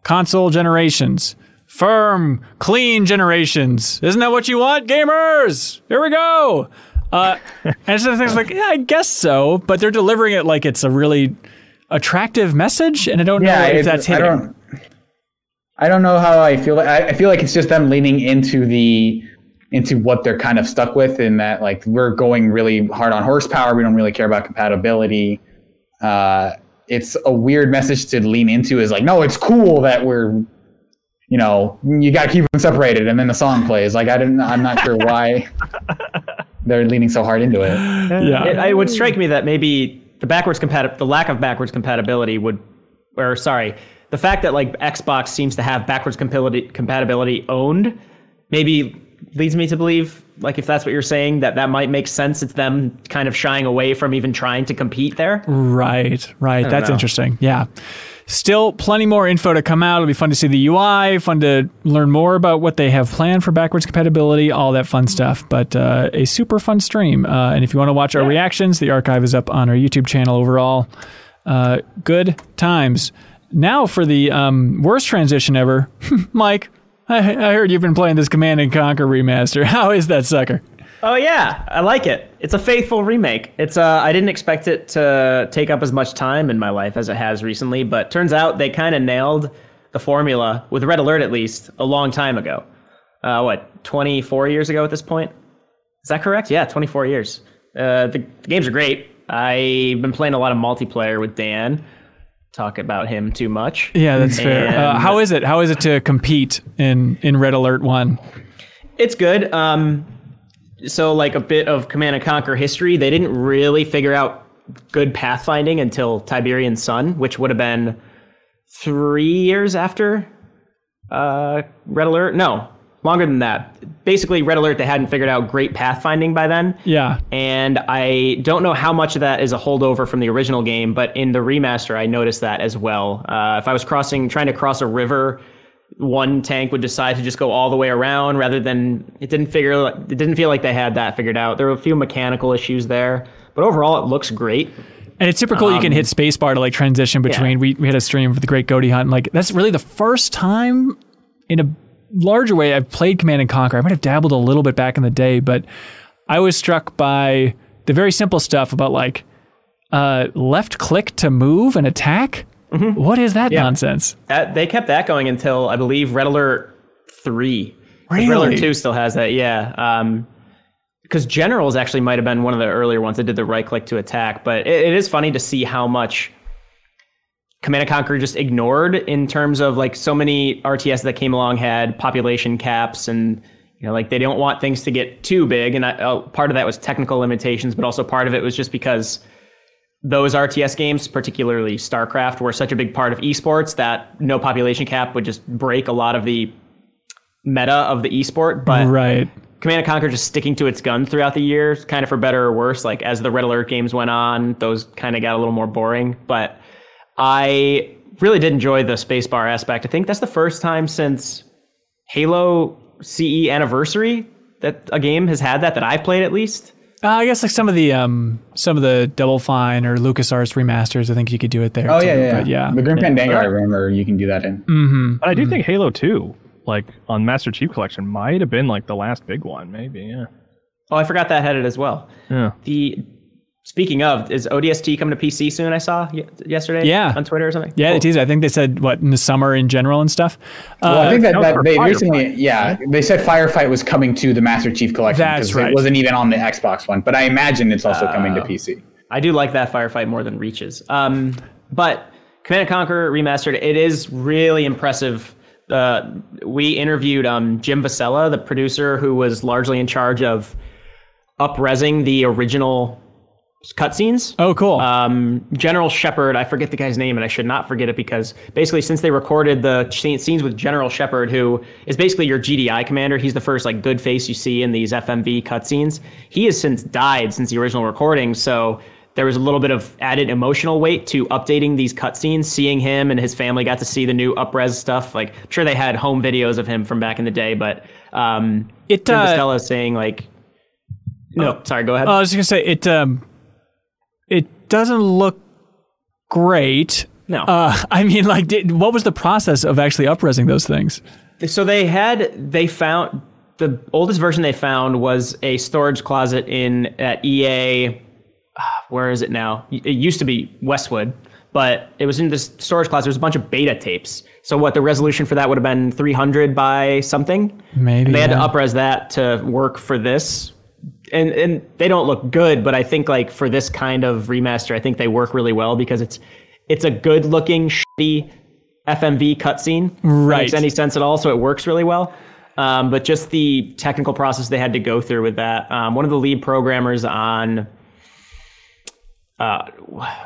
console generations, firm, clean generations. Isn't that what you want, gamers? Here we go. Uh, and so things like, yeah, I guess so, but they're delivering it like it's a really attractive message, and I don't know if it- that's I hitting. don't. I don't know how I feel. I, I feel like it's just them leaning into the into what they're kind of stuck with, in that like we're going really hard on horsepower. We don't really care about compatibility. Uh, it's a weird message to lean into. Is like, no, it's cool that we're, you know, you got to keep them separated, and then the song plays. Like, I didn't. I'm not sure why they're leaning so hard into it. Yeah. It, it would strike me that maybe the backwards compati- the lack of backwards compatibility would, or sorry, the fact that like Xbox seems to have backwards compatibility compatibility owned, maybe leads me to believe, like if that's what you're saying, that that might make sense. It's them kind of shying away from even trying to compete there. Right, right. That's know. interesting. Yeah. Still plenty more info to come out. It'll be fun to see the UI, fun to learn more about what they have planned for backwards compatibility, all that fun stuff. But uh, a super fun stream. Uh, and if you want to watch our reactions, the archive is up on our YouTube channel overall. Uh, good times. Now for the um, worst transition ever. Mike, I, I heard you've been playing this Command and Conquer remaster. How is that sucker? Oh yeah, I like it. It's a faithful remake. It's uh, I didn't expect it to take up as much time in my life as it has recently, but turns out they kind of nailed the formula with Red Alert at least a long time ago. Uh, what, 24 years ago at this point? Is that correct? Yeah, 24 years. Uh, the, the games are great. I've been playing a lot of multiplayer with Dan. Talk about him too much. Yeah, that's fair. Uh, how is it? How is it to compete in, in Red Alert 1? It's good. Um, so like a bit of Command and Conquer history, they didn't really figure out good pathfinding until Tiberian Sun, which would have been three years after uh, Red Alert. No, longer than that. Basically, Red Alert they hadn't figured out great pathfinding by then. Yeah. And I don't know how much of that is a holdover from the original game, but in the remaster, I noticed that as well. Uh, if I was crossing, trying to cross a river, one tank would decide to just go all the way around rather than it didn't figure. It didn't feel like they had that figured out. There were a few mechanical issues there, but overall, it looks great. And it's super cool. you can hit spacebar to like transition between. We, we had a stream of the Great Goaty Hunt. And like that's really the first time in a larger way I've played Command and Conquer. I might have dabbled a little bit back in the day, but I was struck by the very simple stuff about like uh, left click to move and attack. What is that nonsense? That they kept that going until I believe Red Alert three. 'Cause Red Alert two still has that. Yeah. Um, because Generals actually might have been one of the earlier ones that did the right click to attack. But it, it is funny to see how much Command and Conquer just ignored in terms of like so many RTS that came along had population caps and you know like they don't want things to get too big and I, uh, part of that was technical limitations but also part of it was just because those RTS games, particularly StarCraft, were such a big part of esports that no population cap would just break a lot of the meta of the esport. But right. Command and Conquer just sticking to its guns throughout the years, kind of for better or worse. Like as the Red Alert games went on, those kind of got a little more boring. But I really did enjoy the spacebar aspect. I think that's the first time since Halo CE Anniversary that a game has had that that I've played at least. Uh, I guess like some of the um some of the Double Fine or LucasArts remasters, I think you could do it there. Oh too, yeah, yeah, But yeah. The Grim Fandango, I remember you can do that in. Mm-hmm. But I do think Halo 2, like on Master Chief Collection, might have been like the last big one, maybe. Yeah. Oh, I forgot that had it as well. Yeah. The speaking of, is ODST coming to PC soon? I saw yesterday. Yeah. on Twitter or something. Yeah, Cool. they teased. it. I think they said what in the summer in general and stuff. Uh, Well, I think that, that was that for they Firefight, recently, yeah, they said Firefight was coming to the Master Chief Collection That's 'cause right. it wasn't even on the Xbox one. But I imagine it's also coming to PC. I do like that firefight more than Reaches. Um, but Command and Conquer remastered, it is really impressive. Uh, we interviewed um, Jim Vessella, the producer who was largely in charge of upresing the original cutscenes. oh, cool. Um, General Sheppard, I forget the guy's name, and I should not forget it because basically, since they recorded the scenes with General Sheppard, who is basically your GDI commander, he's the first like good face you see in these FMV cutscenes. He has since died since the original recording, so there was a little bit of added emotional weight to updating these cutscenes. Seeing him and his family got to see the new upres stuff. Like, I'm sure they had home videos of him from back in the day, but um, It, Jim uh, saying like, no, sorry, go ahead. Oh, I was just gonna say it. Um, it doesn't look great. no, Uh, I mean, like, did, what was the process of actually upresing those things? So they had they found the oldest version they found was a storage closet in at EA. ah, Where is it now? It used to be Westwood, but it was in this storage closet. There's a bunch of beta tapes. So what the resolution for that would have been 300 by something. Maybe And they had yeah. to upres that to work for this. And and they don't look good, but I think like for this kind of remaster, I think they work really well because it's it's a good looking shitty FMV cutscene. Right. Makes any sense at all? So it works really well. Um, but just the technical process they had to go through with that. Um, one of the lead programmers on uh,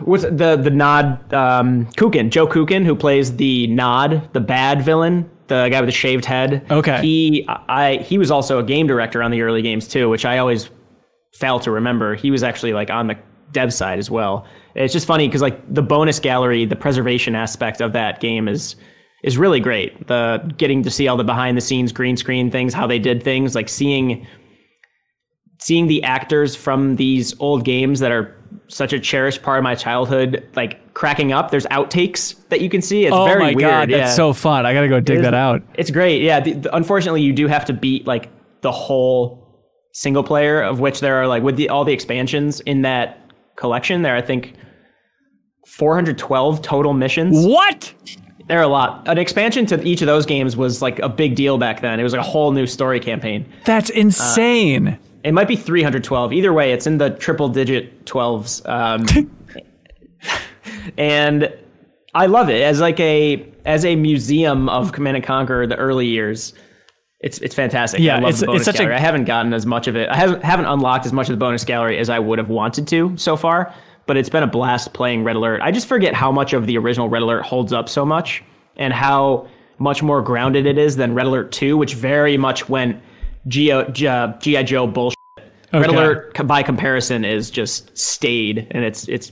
what's the the Nod um, Kucan, Joe Kucan, who plays the Nod, the bad villain, the guy with the shaved head. Okay. He I he was also a game director on the early games too, which I always fail to remember. He was actually like on the dev side as well. It's just funny because like the bonus gallery, the preservation aspect of that game is is really great. The getting to see all the behind the scenes green screen things, how they did things, like seeing seeing the actors from these old games that are such a cherished part of my childhood, like cracking up. There's outtakes that you can see. It's oh very my weird. god, that's so fun! I gotta go dig that out. It's great. Yeah. The, the- unfortunately, you do have to beat like the whole single player, of which there are like with the, all the expansions in that collection. There, I think, 412 total missions. What? There are a lot. An expansion to each of those games was like a big deal back then. It was like a whole new story campaign. That's uh, insane. It might be 312. Either way, it's in the triple digit 12s. Um, and I love it as like a as a museum of Command and Conquer the early years. It's it's fantastic. Yeah, I love it's- the bonus it's such a- gallery. I haven't gotten as much of it. I haven't haven't unlocked as much of the bonus gallery as I would have wanted to so far. But it's been a blast playing Red Alert. I just forget how much of the original Red Alert holds up so much, and how much more grounded it is than Red Alert 2, which very much went G.I. G.I. Joe bullshit. Red Alert, by comparison, is just stayed, and it's it's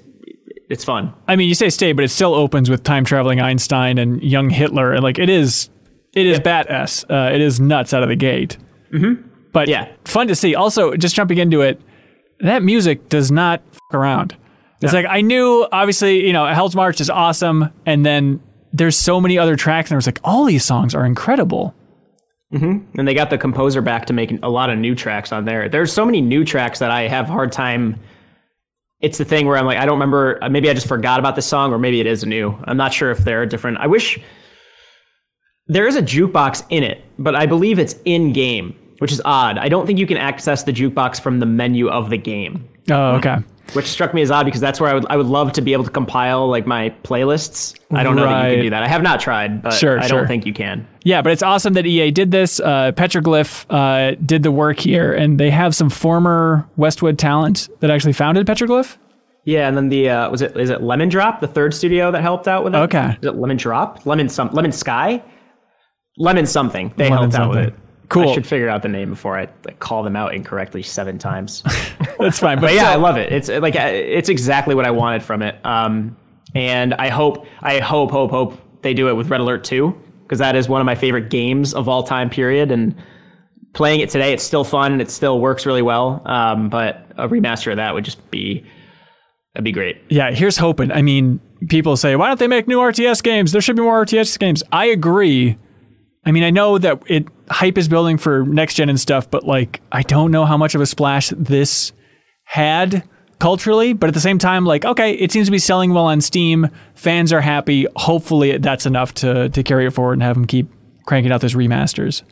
it's fun. I mean, you say stay, but it still opens with time traveling Einstein and young Hitler, and like it is, it is bat s. Uh, it is nuts out of the gate. Mm-hmm. But Yeah. fun to see. Also, just jumping into it, that music does not f- around. It's like I knew, obviously, you know, Hell's March is awesome, and then there's so many other tracks, and I was like, all these songs are incredible. And they got the composer back to make a lot of new tracks on there. There's so many new tracks that I have a hard time. It's the thing where I'm like, I don't remember. uh, Maybe I just forgot about this song, or maybe it is new. I'm not sure if they're different. I wish there is a jukebox in it, but I believe it's in game, which is odd. I don't think you can access the jukebox from the menu of the game. Oh, okay. Which struck me as odd because that's where I would I would love to be able to compile like my playlists. I don't know that you can do that. I have not tried, but Sure, I sure. don't think you can. Yeah, but it's awesome that EA did this. Uh, Petroglyph uh, did the work here, and they have some former Westwood talent that actually founded Petroglyph. Yeah, and then the uh, was it is it Lemon Drop, the third studio that helped out with it? Okay. Is it Lemon Drop? Lemon some Lemon Sky? Lemon something. They Lemon helped out with it. Cool. I should figure out the name before I like, call them out incorrectly seven times. That's fine. But, but yeah, I love it. It's like it's exactly what I wanted from it. Um, and I hope, I hope, hope, hope they do it with Red Alert 2 because that is one of my favorite games of all time. Period. And playing it today, it's still fun and it still works really well. Um, but a remaster of that would just be that'd be great. yeah, here's hoping. I mean, people say, why don't they make new RTS games? There should be more RTS games. I agree. I mean, I know that it hype is building for next gen and stuff, but like, I don't know how much of a splash this had culturally. But at the same time, like, okay, it seems to be selling well on Steam. Fans are happy. Hopefully, that's enough to to carry it forward and have them keep cranking out those remasters.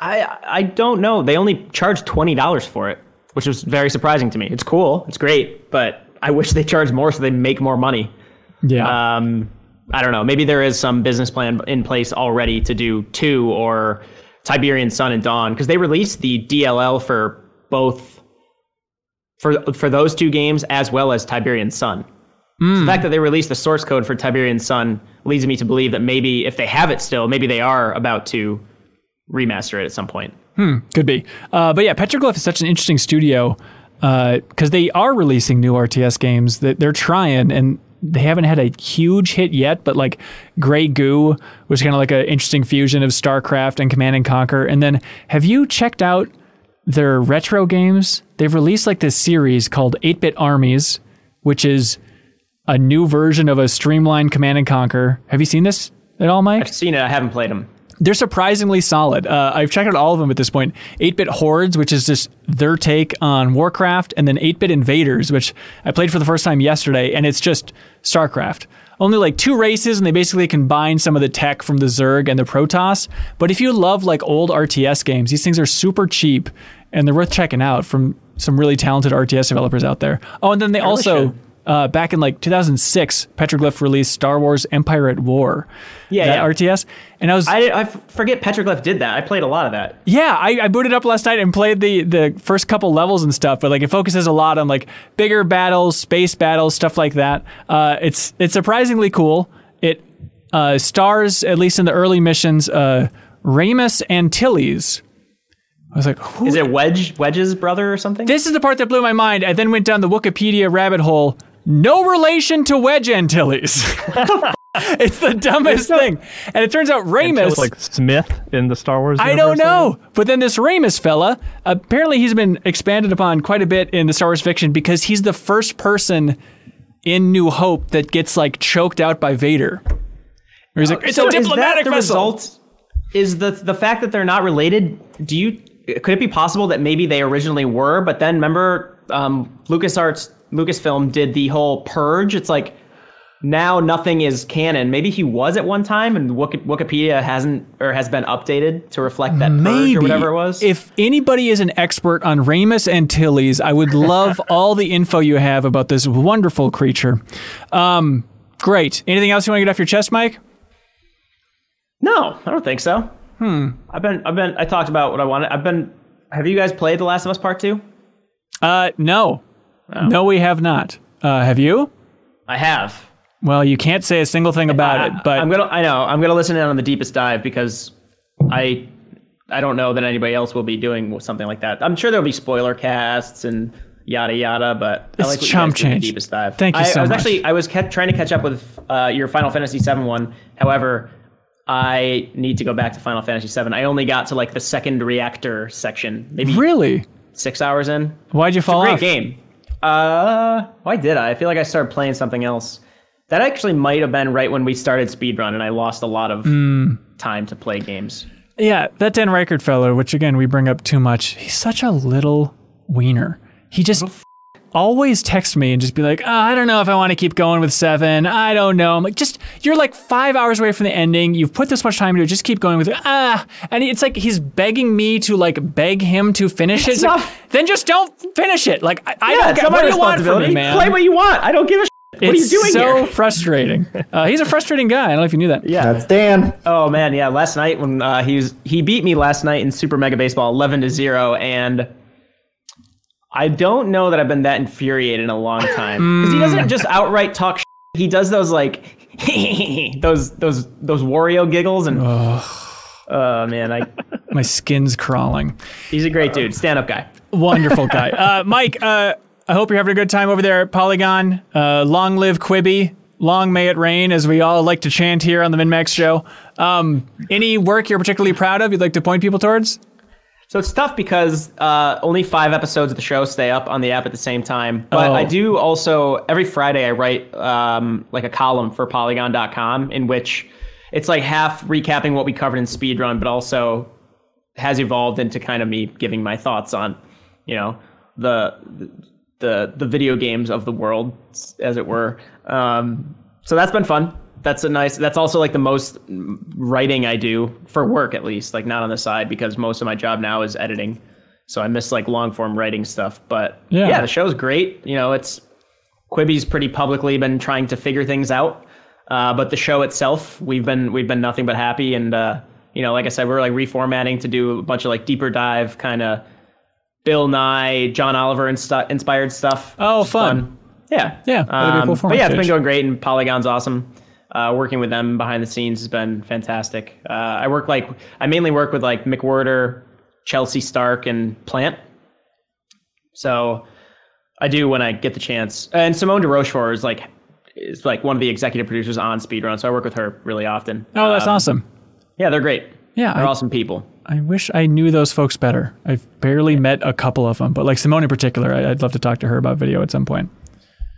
I I don't know. They only charged twenty dollars for it, which was very surprising to me. It's cool, it's great, but I wish they charged more so they make more money. Yeah. Um, I don't know. Maybe there is some business plan in place already to do two or Tiberian Sun and Dawn because they released the DLL for both for for those two games as well as Tiberian Sun. So the fact that they released the source code for Tiberian Sun leads me to believe that maybe if they have it still, maybe they are about to remaster it at some point. Hmm, could be. Uh, but yeah, Petroglyph is such an interesting studio because they are releasing new RTS games that they're trying and they haven't had a huge hit yet, but like Grey Goo was kind of like an interesting fusion of StarCraft and Command and Conquer. And then have you checked out their retro games? They've released like this series called 8 Bit Armies, which is a new version of a streamlined Command and Conquer. Have you seen this at all, Mike? I've seen it. I haven't played them. They're surprisingly solid. Uh, I've checked out all of them at this point. 8-Bit Hordes, which is just their take on Warcraft, and then 8-Bit Invaders, which I played for the first time yesterday, and it's just StarCraft. Only like two races, and they basically combine some of the tech from the Zerg and the Protoss. But if you love like old RTS games, these things are super cheap, and they're worth checking out from some really talented RTS developers out there. Oh, and then they also. should. Uh, back in like 2006, Petroglyph released Star Wars Empire at War. Yeah, that yeah. RTS. And I was I, I forget Petroglyph did that. I played a lot of that. yeah, I, I booted up last night and played the the first couple levels and stuff, but like it focuses a lot on like bigger battles, space battles, stuff like that. Uh, it's it's surprisingly cool. It uh, stars at least in the early missions, uh, Raymus Antilles. I was like, who Is it Wedge Wedge's brother or something? this is the part that blew my mind. I then went down the Wikipedia rabbit hole. No relation to Wedge Antilles. it's the dumbest thing. And it turns out Raymus. like Smith in the Star Wars. I don't universe, know. But then this Raymus fella, apparently he's been expanded upon quite a bit in the Star Wars fiction because he's the first person in New Hope that gets like choked out by Vader. Where he's like, it's So a is that diplomatic the vessel. result? Is the the fact that they're not related? Do you could it be possible that maybe they originally were, but then remember um, LucasArts Lucasfilm did the whole purge. It's like now nothing is canon. Maybe he was at one time, and Wikipedia hasn't or has been updated to reflect that purge Maybe or whatever it was. If anybody is an expert on Raymus Antilles, I would love all the info you have about this wonderful creature. Um, great. Anything else you want to get off your chest, Mike? no, I don't think so. Hmm. I've been I've been I talked about what I wanted. I've been. Have you guys played The Last of Us Part Two? Uh, no. Oh. No, we have not. Uh, have you? I have. Well, you can't say a single thing about it, but I'm gonna. I know. I'm gonna listen in on the deepest dive because I I don't know that anybody else will be doing something like that. I'm sure there'll be spoiler casts and yada yada, but I It's like chump in the change. deepest dive. Thank you I, so I was much. actually I was kept trying to catch up with uh, your Final Fantasy VII one. However, I need to go back to Final Fantasy VII. I only got to like the second reactor section, maybe really, six hours in. why'd you fall Great off? game. Uh, why did I? I feel like I started playing something else. That actually might have been right when we started speedrun, and I lost a lot of Hmm. time to play games. Yeah, that Dan Ryckert fellow, which again we bring up too much. He's such a little wiener. He just always text me and just be like, oh, I don't know if I want to keep going with seven. I don't know. I'm like, just you're like five hours away from the ending. You've put this much time into it. Just keep going with it. Ah, and it's like he's begging me to like beg him to finish it. It's like, then just don't finish it. Like I, I don't it's get what do you want from responsibility. me, man. Play what you want. I don't give a shit. What are you It's doing so here? frustrating. Uh, he's a frustrating guy. I don't know if you knew that. Yeah. That's Dan. Oh man, yeah. Last night when uh, he was he beat me last night in Super Mega Baseball, eleven to zero, and I don't know that I've been that infuriated in a long time because he doesn't just outright talk. Shit. He does those like those those those Wario giggles and. Oh man, I, My skin's crawling. he's a great dude, stand up guy. Wonderful guy. Uh, Mike, uh, I hope you're having a good time over there at Polygon. Uh, long live Quibi. Long may it rain, as we all like to chant here on the MinnMax show. Um, any work you're particularly proud of you'd like to point people towards? So it's tough because uh, only five episodes of the show stay up on the app at the same time. But Oh. I do also every Friday I write um, like a column for Polygon.com in which it's like half recapping what we covered in speedrun, but also has evolved into kind of me giving my thoughts on, you know, the the the video games of the world, as it were. Um, so that's been fun. That's a nice. That's also like the most writing I do for work, at least, like not on the side, because most of my job now is editing. So I miss like long form writing stuff. But Yeah. yeah, the show's great. You know, it's Quibi's pretty publicly been trying to figure things out. Uh, but the show itself, we've been we've been nothing but happy. And uh, you know, like I said, we're like reformatting to do a bunch of like deeper dive kind of Bill Nye, John Oliver and stu- inspired stuff. Oh, It's fun. Yeah, Yeah, be cool Um, but yeah, it's been going great, and Polygon's awesome. Uh, working with them behind the scenes has been fantastic. Uh, I work like I mainly work with like McWhertor, Chelsea Stark, and Plante. So I do when I get the chance. And Simone de Rochefort is like is like one of the executive producers on Speedrun, so I work with her really often. Oh, that's Um, awesome. Yeah, they're great. Yeah, They're I- awesome people. I wish I knew those folks better. I've barely met a couple of them, but like Simone in particular, I- I'd love to talk to her about video at some point.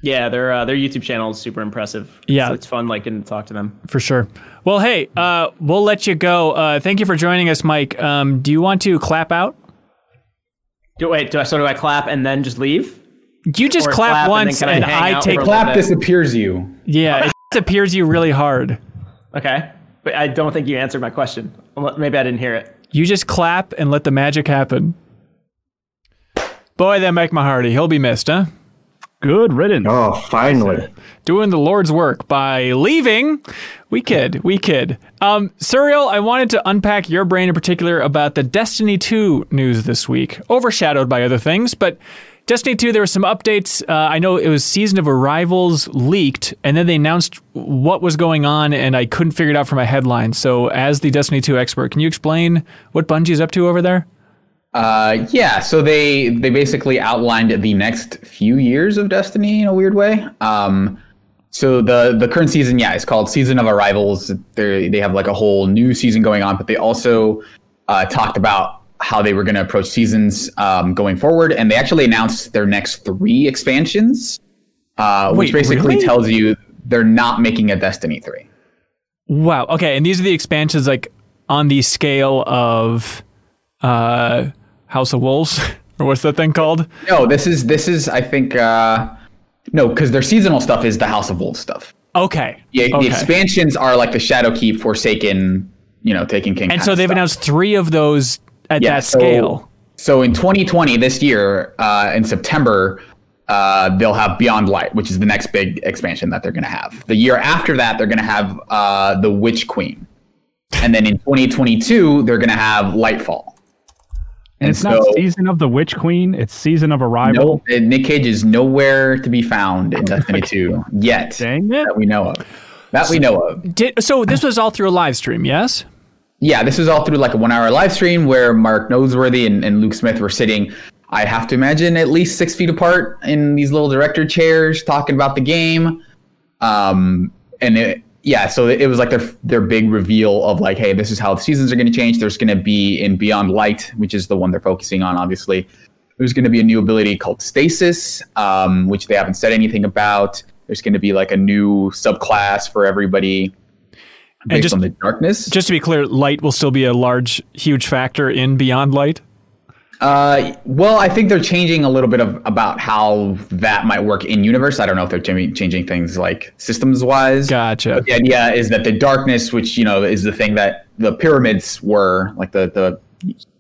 Yeah, their uh, their YouTube channel is super impressive. Yeah. so it's fun like getting to talk to them. For sure. Well, hey, uh, we'll let you go. Uh, thank you for joining us, Mike. Um, do you want to clap out? Do wait, do I so do I clap and then just leave? You just Or clap, clap once, can I and hang I take for a Clap little bit. disappears you. Yeah, it disappears you really hard. Okay, but I don't think you answered my question. Maybe I didn't hear it. You just clap and let the magic happen. Boy, that Mike Mahardy, he'll be missed, huh? Good riddance. Oh, finally. Doing the Lord's work by leaving. We kid, we kid. Um, Suriel, I wanted to unpack your brain in particular about the Destiny 2 news this week, overshadowed by other things, but Destiny 2, there were some updates. Uh, I know it was Season of Arrivals leaked, and then they announced what was going on, and I couldn't figure it out from my headline. So, as the Destiny 2 expert, can you explain what Bungie's up to over there? Uh, yeah, so they they basically outlined the next few years of Destiny in a weird way. Um, so the the current season, yeah, it's called Season of Arrivals. They they have like a whole new season going on, but they also uh, talked about how they were going to approach seasons um, going forward, and they actually announced their next three expansions, uh, which basically really? tells you they're not making a Destiny three. Wow. Okay, and these are the expansions like on the scale of uh, House of Wolves, or what's that thing called? No, this is this is I think uh, no, because their seasonal stuff is the House of Wolves stuff. Okay. Yeah, okay. the expansions are like the Shadowkeep, Forsaken, you know, Taken King. and so they've stuff. announced three of those at Yeah, that so- scale. So in 2020, this year, uh, in September, uh, they'll have Beyond Light, which is the next big expansion that they're going to have. The year after that, they're going to have uh, the Witch Queen, and then in 2022, they're going to have Lightfall. And it's not season of the Witch Queen. It's season of arrival. no, Nick Cage is nowhere to be found in Destiny 2 yet Dang it! that we know of. That we know of. Did, so this was all through a live stream, yes? Yeah, this was all through like a one hour live stream where Mark Noseworthy and, and Luke Smith were sitting, I have to imagine, at least six feet apart in these little director chairs talking about the game. Um, and it, yeah, so it was like their their big reveal of like, hey, this is how the seasons are going to change. There's going to be in Beyond Light, which is the one they're focusing on, obviously. There's going to be a new ability called Stasis, um, which they haven't said anything about. There's going to be like a new subclass for everybody based just- on the darkness. Just to be clear, light will still be a large, huge factor in Beyond Light. Uh, well, I think they're changing a little bit of about how that might work in universe. I don't know if they're changing changing things like systems wise. Gotcha. But the idea is that the darkness, which you know is the thing that the pyramids were, like the the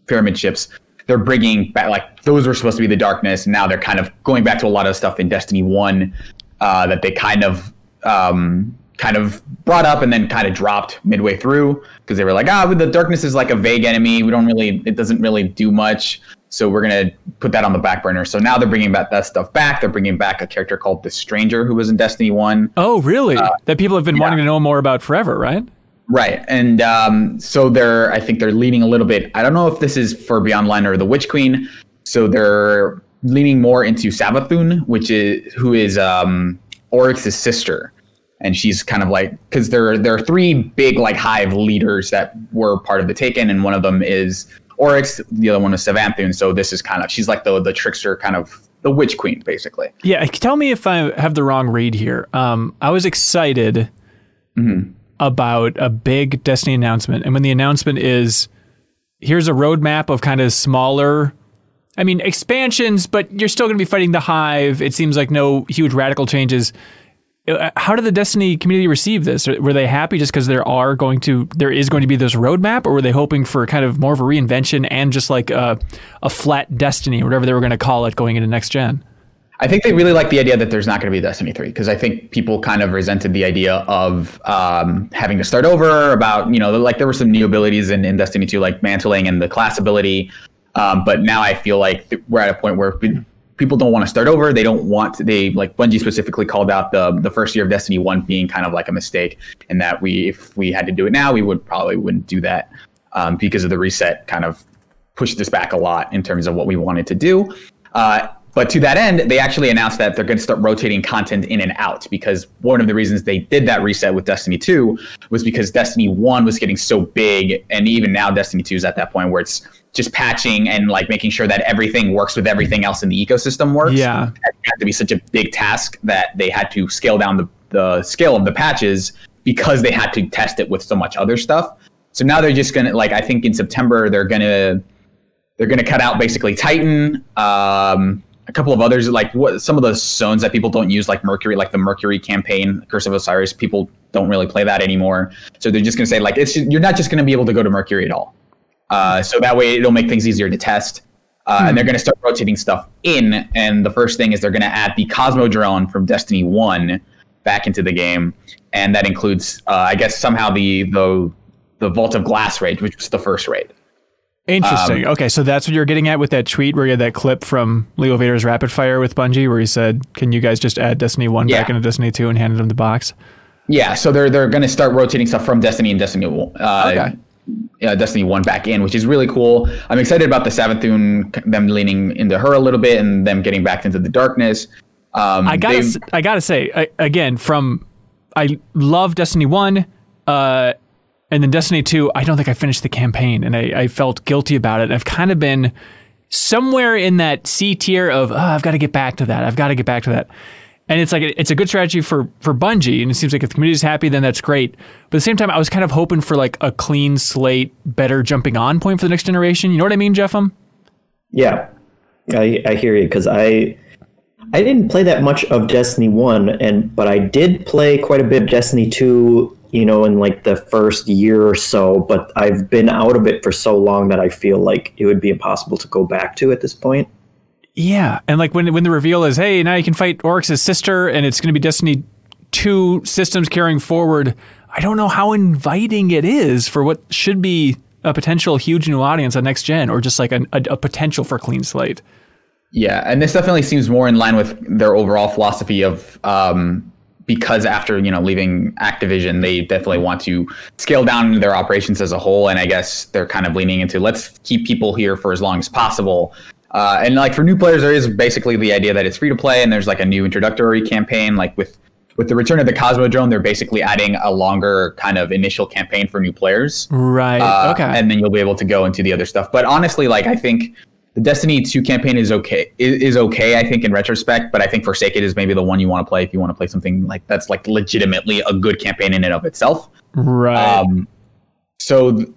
pyramid ships, they're bringing back like those were supposed to be the darkness. And now they're kind of going back to a lot of stuff in Destiny One uh, that they kind of um, kind of brought up and then kind of dropped midway through because they were like, ah, the darkness is like a vague enemy. We don't really, it doesn't really do much. So we're gonna put that on the back burner. So now they're bringing back that stuff back. They're bringing back a character called the Stranger who was in Destiny One. Oh, really? that people have been wanting to know more about forever, right? Right, and um, so they're. I think they're leaning a little bit. I don't know if this is for Beyond Light or the Witch Queen. So they're leaning more into Savathun, which is who is um, Oryx's sister, and she's kind of like because there there are three big like hive leaders that were part of the Taken, and one of them is Oryx. The other one is Savathun. So this is kind of she's like the the trickster, kind of the Witch Queen, basically. Yeah, tell me if I have the wrong read here. Um, I was excited about a big Destiny announcement, and when the announcement is, here's a roadmap of kind of smaller. I mean, expansions, but you're still going to be fighting the Hive. It seems like no huge radical changes. Uh, How did the Destiny community receive this? Were they happy just because there are going to there is going to be this roadmap, or were they hoping for kind of more of a reinvention and just like a, a flat Destiny, whatever they were going to call it, going into next gen? I think they really like the idea that there's not going to be Destiny 3 because I think people kind of resented the idea of um, having to start over. About you know, like there were some new abilities in, in Destiny 2, like mantling and the class ability. Um, but now I feel like we're at a point where people don't want to start over. They don't want they like Bungie specifically called out the the first year of Destiny 1 being kind of like a mistake, and that we if we had to do it now, we would probably wouldn't do that um, because of the reset. Kind of pushed this back a lot in terms of what we wanted to do. Uh, but to that end, they actually announced that they're going to start rotating content in and out because one of the reasons they did that reset with Destiny 2 was because Destiny 1 was getting so big. And even now, Destiny 2 is at that point where it's just patching and like making sure that everything works with everything else in the ecosystem works. Yeah. It had to be such a big task that they had to scale down the, the scale of the patches because they had to test it with so much other stuff. So now they're just going to, like, I think in September, they're going to they're to cut out basically Titan, um, a couple of others like what some of the zones that people don't use, like Mercury, like the Mercury campaign, Curse of Osiris. People don't really play that anymore, so they're just going to say like it's you're not just going to be able to go to Mercury at all. Uh, so that way it'll make things easier to test. Uh, And they're going to start rotating stuff in. And the first thing is they're going to add the Cosmodrome from Destiny One back into the game, and that includes, uh, I guess, somehow the the the Vault of Glass raid, which was the first raid. Interesting. okay, so that's what you're getting at with that tweet where you had that clip from Leo Vader's Rapid Fire with Bungie, where he said, "Can you guys just add Destiny One back into Destiny Two and handed him the box?" Yeah, so they're they're going to start rotating stuff from Destiny and Destiny uh, Okay. Uh, Destiny One back in, which is really cool. I'm excited about the Savathun, them leaning into her a little bit and them getting back into the darkness. Um, I gotta, they've- s- I gotta say I, again from I love Destiny One, uh, and then Destiny Two. I don't think I finished the campaign, and I, I felt guilty about it. I've kind of been somewhere in that C tier of oh, I've got to get back to that. I've got to get back to that. And it's like it's a good strategy for for Bungie, and it seems like if the community's happy, then that's great. But at the same time, I was kind of hoping for like a clean slate, better jumping on point for the next generation. You know what I mean, JeffM? Yeah, I I hear you because I I didn't play that much of Destiny One, and but I did play quite a bit of Destiny Two. You know, in like the first year or so, but I've been out of it for so long that I feel like it would be impossible to go back to at this point. Yeah, and like when when the reveal is, hey, now you can fight Oryx's sister, and it's going to be Destiny two systems carrying forward. I don't know how inviting it is for what should be a potential huge new audience on next gen, or just like a, a, a potential for clean slate. Yeah, and this definitely seems more in line with their overall philosophy of um, because after you know leaving Activision, they definitely want to scale down their operations as a whole, and I guess they're kind of leaning into let's keep people here for as long as possible. Uh, and like for new players, there is basically the idea that it's free to play, and there's like a new introductory campaign. Like with with the return of the Cosmodrome, they're basically adding a longer kind of initial campaign for new players. Right. Uh, okay. And then you'll be able to go into the other stuff. But honestly, like I think the Destiny 2 campaign is okay is, is okay, I think, in retrospect, but I think Forsaken is maybe the one you want to play if you want to play something like that's like legitimately a good campaign in and of itself. right. Um, so th-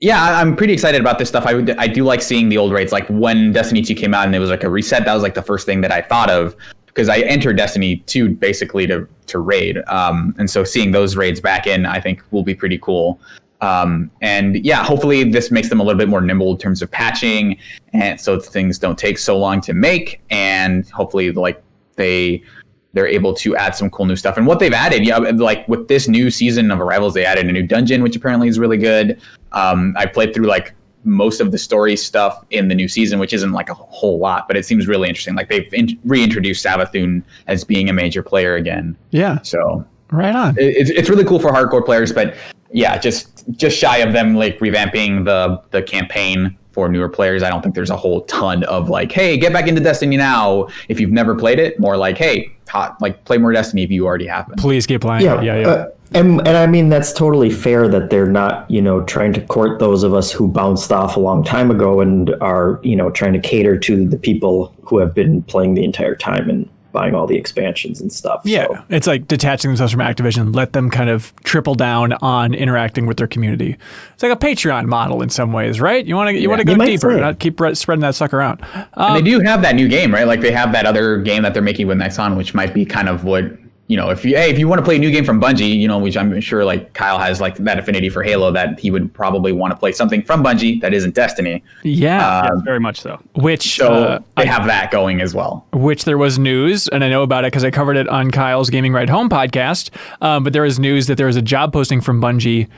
yeah, I'm pretty excited about this stuff. I would, I do like seeing the old raids. Like when Destiny 2 came out and it was like a reset, that was like the first thing that I thought of because I entered Destiny 2 basically to to raid. Um, and so seeing those raids back in, I think will be pretty cool. Um, and yeah, hopefully this makes them a little bit more nimble in terms of patching, and so things don't take so long to make. And hopefully, like they they're able to add some cool new stuff. And what they've added, yeah, like with this new season of Arrivals, they added a new dungeon, which apparently is really good. Um, I played through like most of the story stuff in the new season, which isn't like a whole lot, but it seems really interesting. Like they've in- reintroduced Savathun as being a major player again. Yeah, So right on. it- it's, it's really cool for hardcore players, but yeah, just just shy of them like revamping the the campaign for newer players. I don't think there's a whole ton of like, hey, get back into Destiny now if you've never played it. More like, hey, hot, like play more Destiny if you already have been. Please keep playing. Yeah, Yeah, yeah. Uh, and and I mean that's totally fair that they're not you know trying to court those of us who bounced off a long time ago and are you know trying to cater to the people who have been playing the entire time and buying all the expansions and stuff. Yeah, So, it's like detaching themselves from Activision, let them kind of triple down on interacting with their community. It's like a Patreon model in some ways, right? You want to you want to go deeper, say. not keep re- spreading that sucker out. And Um, they do have that new game, right? Like they have that other game that they're making with Nexon, which might be kind of what you know. If you hey, if you want to play a new game from Bungie, you know, which I'm sure like Kyle has like that affinity for Halo, that he would probably want to play something from Bungie that isn't Destiny. yeah, Yeah, very much so. which So uh, they have that going as well. which there was news, and I know about it because I covered it on Kyle's Gaming Ride Home podcast. Um, but there was news that there was a job posting from Bungie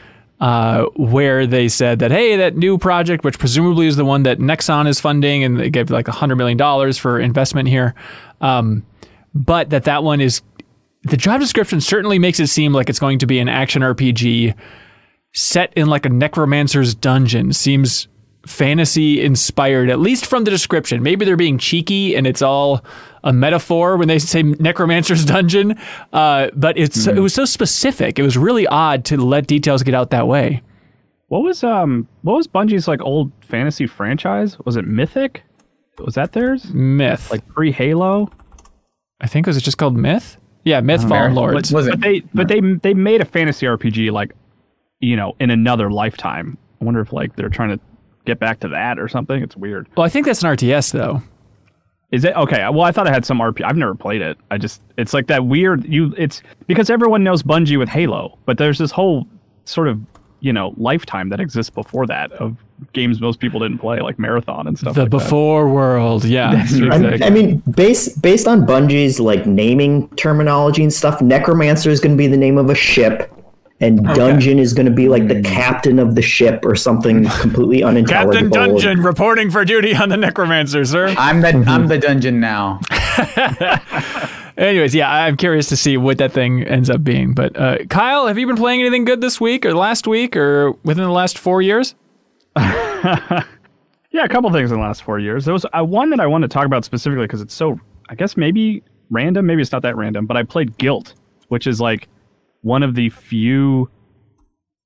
uh, where they said that hey, that new project, which presumably is the one that Nexon is funding, and they gave like hundred million dollars for investment here, um, but that that one is the job description certainly makes it seem like it's going to be an action RPG set in like a necromancer's dungeon. Seems fantasy inspired, at least from the description. Maybe they're being cheeky and it's all a metaphor when they say necromancer's dungeon. Uh, but it's it was so specific. It was really odd to let details get out that way. What was um what was Bungie's like old fantasy franchise? Was it Mythic? Was that theirs? Myth, like Like pre Halo? I think was it just called Myth? Yeah, Myth Fallen Lords. Was it? But they but they they made a fantasy RPG like you know in another lifetime. I wonder if like they're trying to get back to that or something. It's weird. Well, I think that's an RTS though. Is it okay? Well, I thought it had some RP. I've never played it. I just it's like that weird. You it's because everyone knows Bungie with Halo, but there's this whole sort of you know lifetime that exists before that of games most people didn't play, like Marathon and stuff. The like that. before world, yeah. I, exactly. I mean, based based on Bungie's like naming terminology and stuff, Necromancer is going to be the name of a ship, and Dungeon is going to be like the captain of the ship or something completely unintelligible. Captain Dungeon reporting for duty on the Necromancer, sir. I'm the I'm the dungeon now. Anyways, yeah, I'm curious to see what that thing ends up being. But uh, Kyle, have you been playing anything good this week or last week or within the last four years? Yeah, a couple things in the last four years. There was uh, one that I want to talk about specifically because it's so, I guess maybe random, maybe it's not that random, but I played Gylt, which is like one of the few,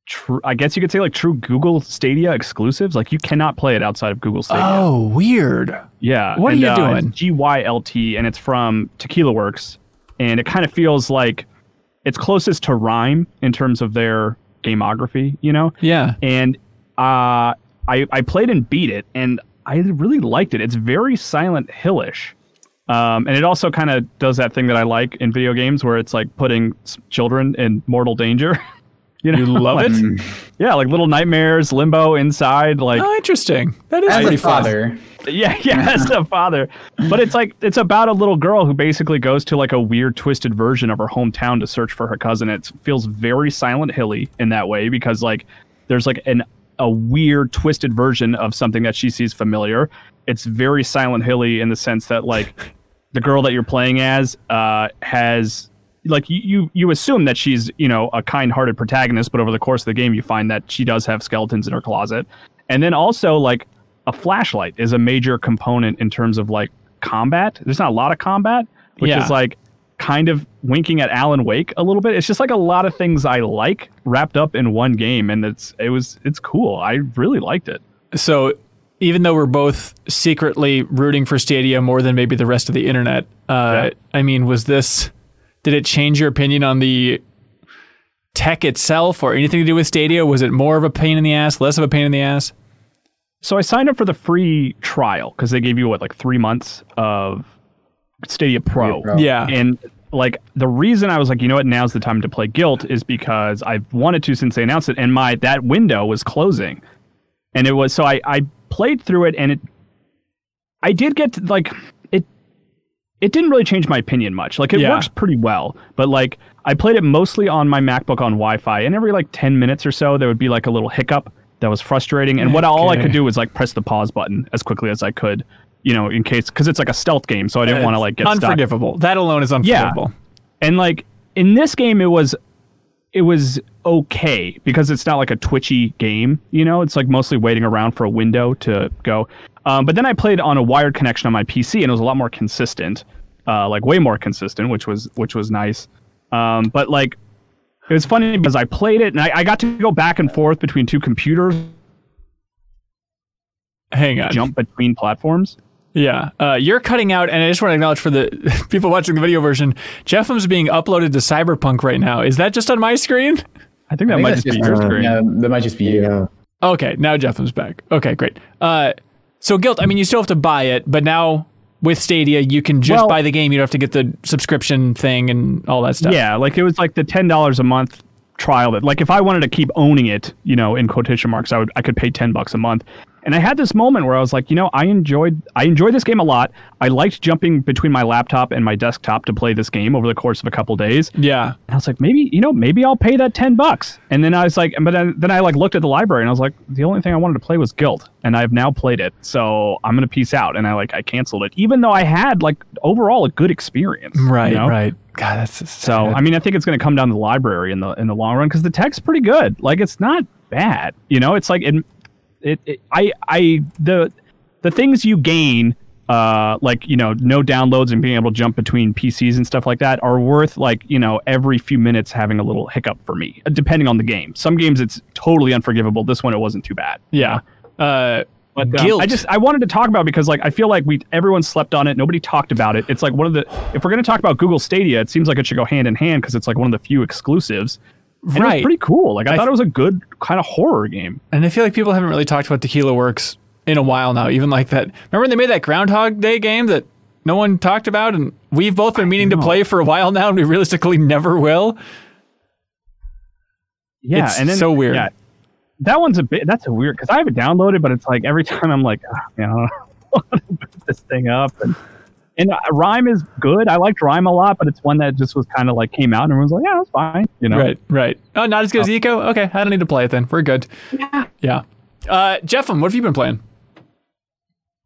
tr- I guess you could say like true Google Stadia exclusives. Like you cannot play it outside of Google Stadia. Oh, weird. Yeah. What are you uh, doing? It's GYLT, and it's from Tequila Works, and it kind of feels like it's closest to Rime in terms of their gamography, you know? Yeah. and uh, I I played and beat it, and I really liked it. It's very Silent Hillish, um, and it also kind of does that thing that I like in video games, where it's like putting children in mortal danger. you know, You love it? yeah, like little nightmares, limbo inside, like Oh, interesting. That is As pretty a fun. father, yeah, yeah, as a father. But it's like it's about a little girl who basically goes to like a weird, twisted version of her hometown to search for her cousin. It feels very Silent Hilly in that way because like there's like an a weird, twisted version of something that she sees familiar. It's very Silent Hilly in the sense that like the girl that you're playing as uh, has like you, you assume that she's you know a kind-hearted protagonist but over the course of the game you find that she does have skeletons in her closet and then also like a flashlight is a major component in terms of like combat there's not a lot of combat which Yeah. is like kind of winking at alan wake a little bit it's just like a lot of things i like wrapped up in one game and it's it was it's cool i really liked it So, even though we're both secretly rooting for Stadia more than maybe the rest of the internet, uh, Yeah. I mean, was this? Did it change your opinion on the tech itself or anything to do with Stadia? Was it more of a pain in the ass, less of a pain in the ass? So I signed up for the free trial because they gave you what like three months of Stadia Pro. Pro. Yeah. And like the reason I was like, you know what, now's the time to play Gylt is because I've wanted to since they announced it, and my that window was closing, and it was so I I played through it, and it I did get to, like it it didn't really change my opinion much. Like it Yeah. works pretty well, but like I played it mostly on my MacBook on Wi-Fi, and every like ten minutes or so there would be like a little hiccup that was frustrating, and what all I could do was like press the pause button as quickly as I could. You know, in case because it's like a stealth game, so I didn't want to like get stuck. unforgivable. That alone is unforgivable. Yeah. And like in this game, it was it was okay because it's not like a twitchy game. You know, it's like mostly waiting around for a window to go. Um, but then I played on a wired connection on my PC, and it was a lot more consistent, uh, like way more consistent, which was which was nice. Um, but like it was funny because I played it and I, I got to go back and forth between two computers, Hang on. jump between platforms. Yeah, uh, you're cutting out, and I just want to acknowledge for the people watching the video version, JeffM's being uploaded to Cyberpunk right now. Is that just on my screen? I think that I think might just be your screen. Yeah, that might just be you. Yeah. Okay, now JeffM's back. Okay, great. Uh, so Gylt, I mean, you still have to buy it, but now with Stadia, you can just Well- buy the game. You don't have to get the subscription thing and all that stuff. Yeah, like it was like the ten dollars a month trial that like if I wanted to keep owning it, you know, in quotation marks, I would I could pay ten bucks a month. And I had this moment where I was like, you know, I enjoyed I enjoyed this game a lot. I liked jumping between my laptop and my desktop to play this game over the course of a couple days. Yeah. And I was like, maybe, you know, maybe I'll pay that 10 bucks. And then I was like, but then, then I like looked at the library and I was like, the only thing I wanted to play was Gylt. And I've now played it. So I'm going to peace out. And I like, I canceled it, even though I had like overall a good experience. you Right. know? Right. God, that's So, I mean, I think it's going to come down to the library in the, in the long run because the tech's pretty good. Like, it's not bad. You know, it's like, it, it, it I, I, the, the things you gain uh, like you know, no downloads and being able to jump between PCs and stuff like that are worth like you know every few minutes having a little hiccup for me, uh, depending on the game. Some games it's totally unforgivable. This one it wasn't too bad. yeah. Uh, But um. I just I wanted to talk about it because like I feel like we everyone slept on it. Nobody talked about it. It's like one of the if we're gonna talk about Google Stadia, it seems like it should go hand in hand because it's like one of the few exclusives. And It Right. was pretty cool. Like I, I thought it was a good kind of horror game. and I feel like people haven't really talked about Tequila Works in a while now. Even like that. Remember when they made that Groundhog Day game that no one talked about, and we've both been meaning to play for a while now, and we realistically never will. Yeah, It's and then so weird. Yeah, that one's a bit. That's a weird because I have it downloaded, but it's like every time I'm like, ah, you know, I want to put this thing up and. And uh, Rime is good. I liked Rime a lot, but it's one that just was kind of like came out and everyone's like, yeah, that's fine. You know, Right, right. Oh, not as good as Ico? Okay, I don't need to play it then. We're good. Yeah. Yeah. Uh, JeffM, what have you been playing?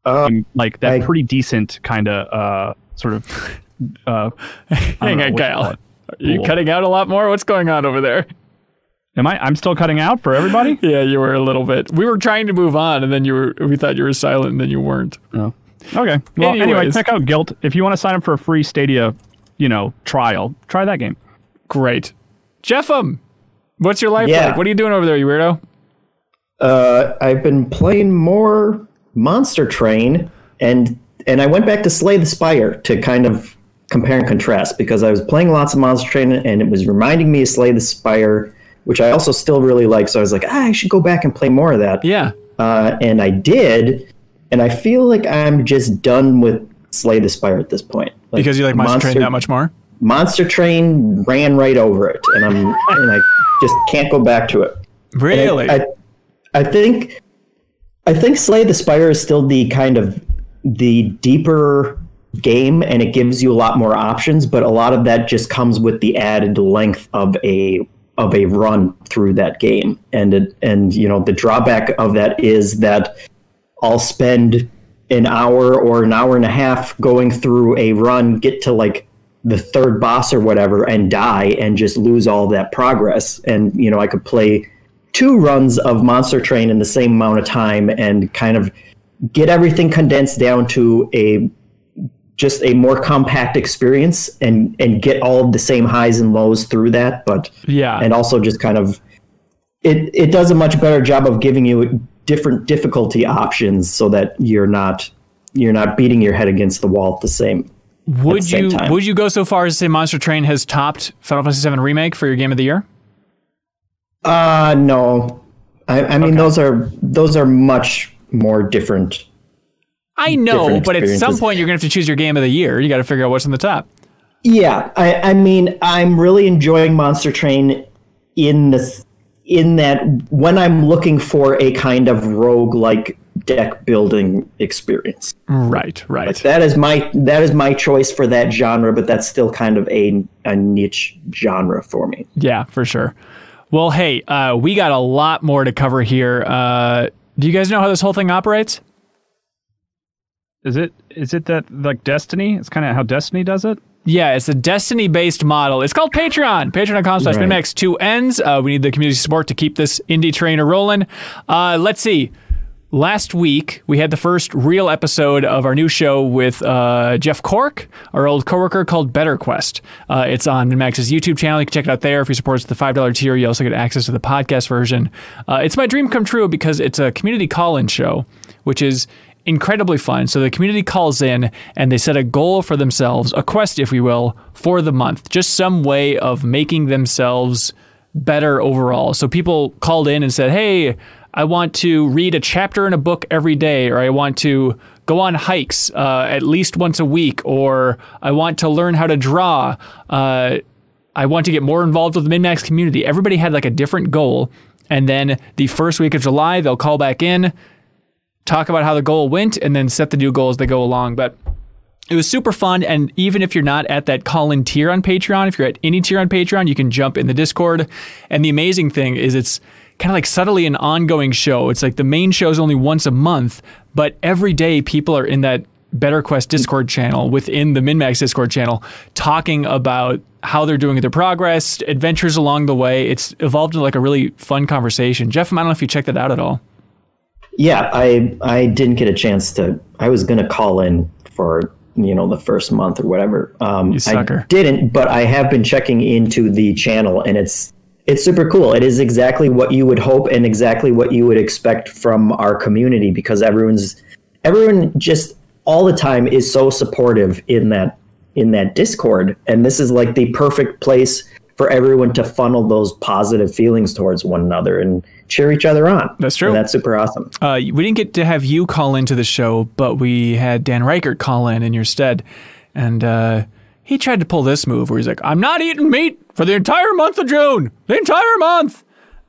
Um, like that I- pretty decent kind of uh, sort of. Uh, Hang on, what Kyle. Are you Cool. cutting out a lot more? What's going on over there? Am I? I'm still cutting out for everybody. Yeah, you were a little bit. We were trying to move on, and then you were. We thought you were silent, and then you weren't. Oh. Okay. Well, anyway, check out Gylt. If you want to sign up for a free Stadia, you know, trial, try that game. Great, JeffM. What's your life Yeah. like? What are you doing over there, you weirdo? Uh, I've been playing more Monster Train, and and I went back to Slay the Spire to kind of compare and contrast because I was playing lots of Monster Train, and it was reminding me of Slay the Spire, which I also still really like. So I was like, ah, I should go back and play more of that. Yeah. Uh, and I did, and I feel like I'm just done with Slay the Spire at this point. Like, Because you like Monster, Train that much more. Monster Train ran right over it, and I'm and I just can't go back to it. And I- Really? I, I think I think Slay the Spire is still the kind of the deeper game and it gives you a lot more options, but a lot of that just comes with the added length of a of a run through that game. And it, and you know the drawback of that is that I'll spend an hour or an hour and a half going through a run, get to like the third boss or whatever, and die and just lose all that progress. And you know, I could play two runs of Monster Train in the same amount of time and kind of get everything condensed down to a just a more compact experience and and get all of the same highs and lows through that but yeah. and also just kind of it it does a much better job of giving you different difficulty options so that you're not you're not beating your head against the wall at the same would the same you time. would you go so far as to say Monster Train has topped Final Fantasy VII Remake for your game of the year? Uh no. I, I mean those are those are much more different. I know, Different but at some point you're gonna have to choose your game of the year. You got to figure out what's in the top. Yeah, I, I mean I'm really enjoying Monster Train in this in that when I'm looking for a kind of rogue like deck building experience. Right, right. That is my that is my choice for that genre, but that's still kind of a a niche genre for me. Yeah, for sure. Well, hey, uh, we got a lot more to cover here. Uh, do you guys know how this whole thing operates? Is it is it that like Destiny? It's kind of how Destiny does it. Yeah, it's a Destiny based model. It's called Patreon. Patreon.com slash. MinnMax two ends. Uh, we need the community support to keep this indie trainer rolling. Uh, let's see. Last week, we had the first real episode of our new show with uh, Jeff Cork, our old coworker called Better Quest. Uh, it's on MinnMax's YouTube channel. You can check it out there. If you support the $5 tier, you also get access to the podcast version. Uh, it's my dream come true because it's a community call in show, which is incredibly fun. So the community calls in and they set a goal for themselves, a quest, if we will, for the month. Just some way of making themselves better overall. So people called in and said, "Hey, I want to read a chapter in a book every day, or I want to go on hikes uh, at least once a week, or I want to learn how to draw." Uh, I want to get more involved with the MinnMax community. Everybody had like a different goal. And then the first week of July, they'll call back in, talk about how the goal went, and then set the new goal as they go along. But it was super fun. And even if you're not at that call in tier on Patreon, if you're at any tier on Patreon, you can jump in the Discord. And the amazing thing is it's kind of like subtly an ongoing show. It's like the main show is only once a month, but every day people are in that Better Quest Discord channel within the MinnMax Discord channel talking about how they're doing their progress, adventures along the way. It's evolved into like a really fun conversation. Jeff, I don't know if you checked that out at all. Yeah, I I didn't get a chance to. I was gonna call in for you know the first month or whatever. Um, You sucker. I didn't, but I have been checking into the channel, and it's it's super cool. It is exactly what you would hope and exactly what you would expect from our community because everyone's everyone just all the time is so supportive in that in that Discord, and this is like the perfect place for everyone to funnel those positive feelings towards one another and cheer each other on. That's true. And that's super awesome. Uh, we didn't get to have you call into the show, but we had Dan Ryckert call in in your stead. And uh, he tried to pull this move where he's like, I'm not eating meat for the entire month of June. The entire month.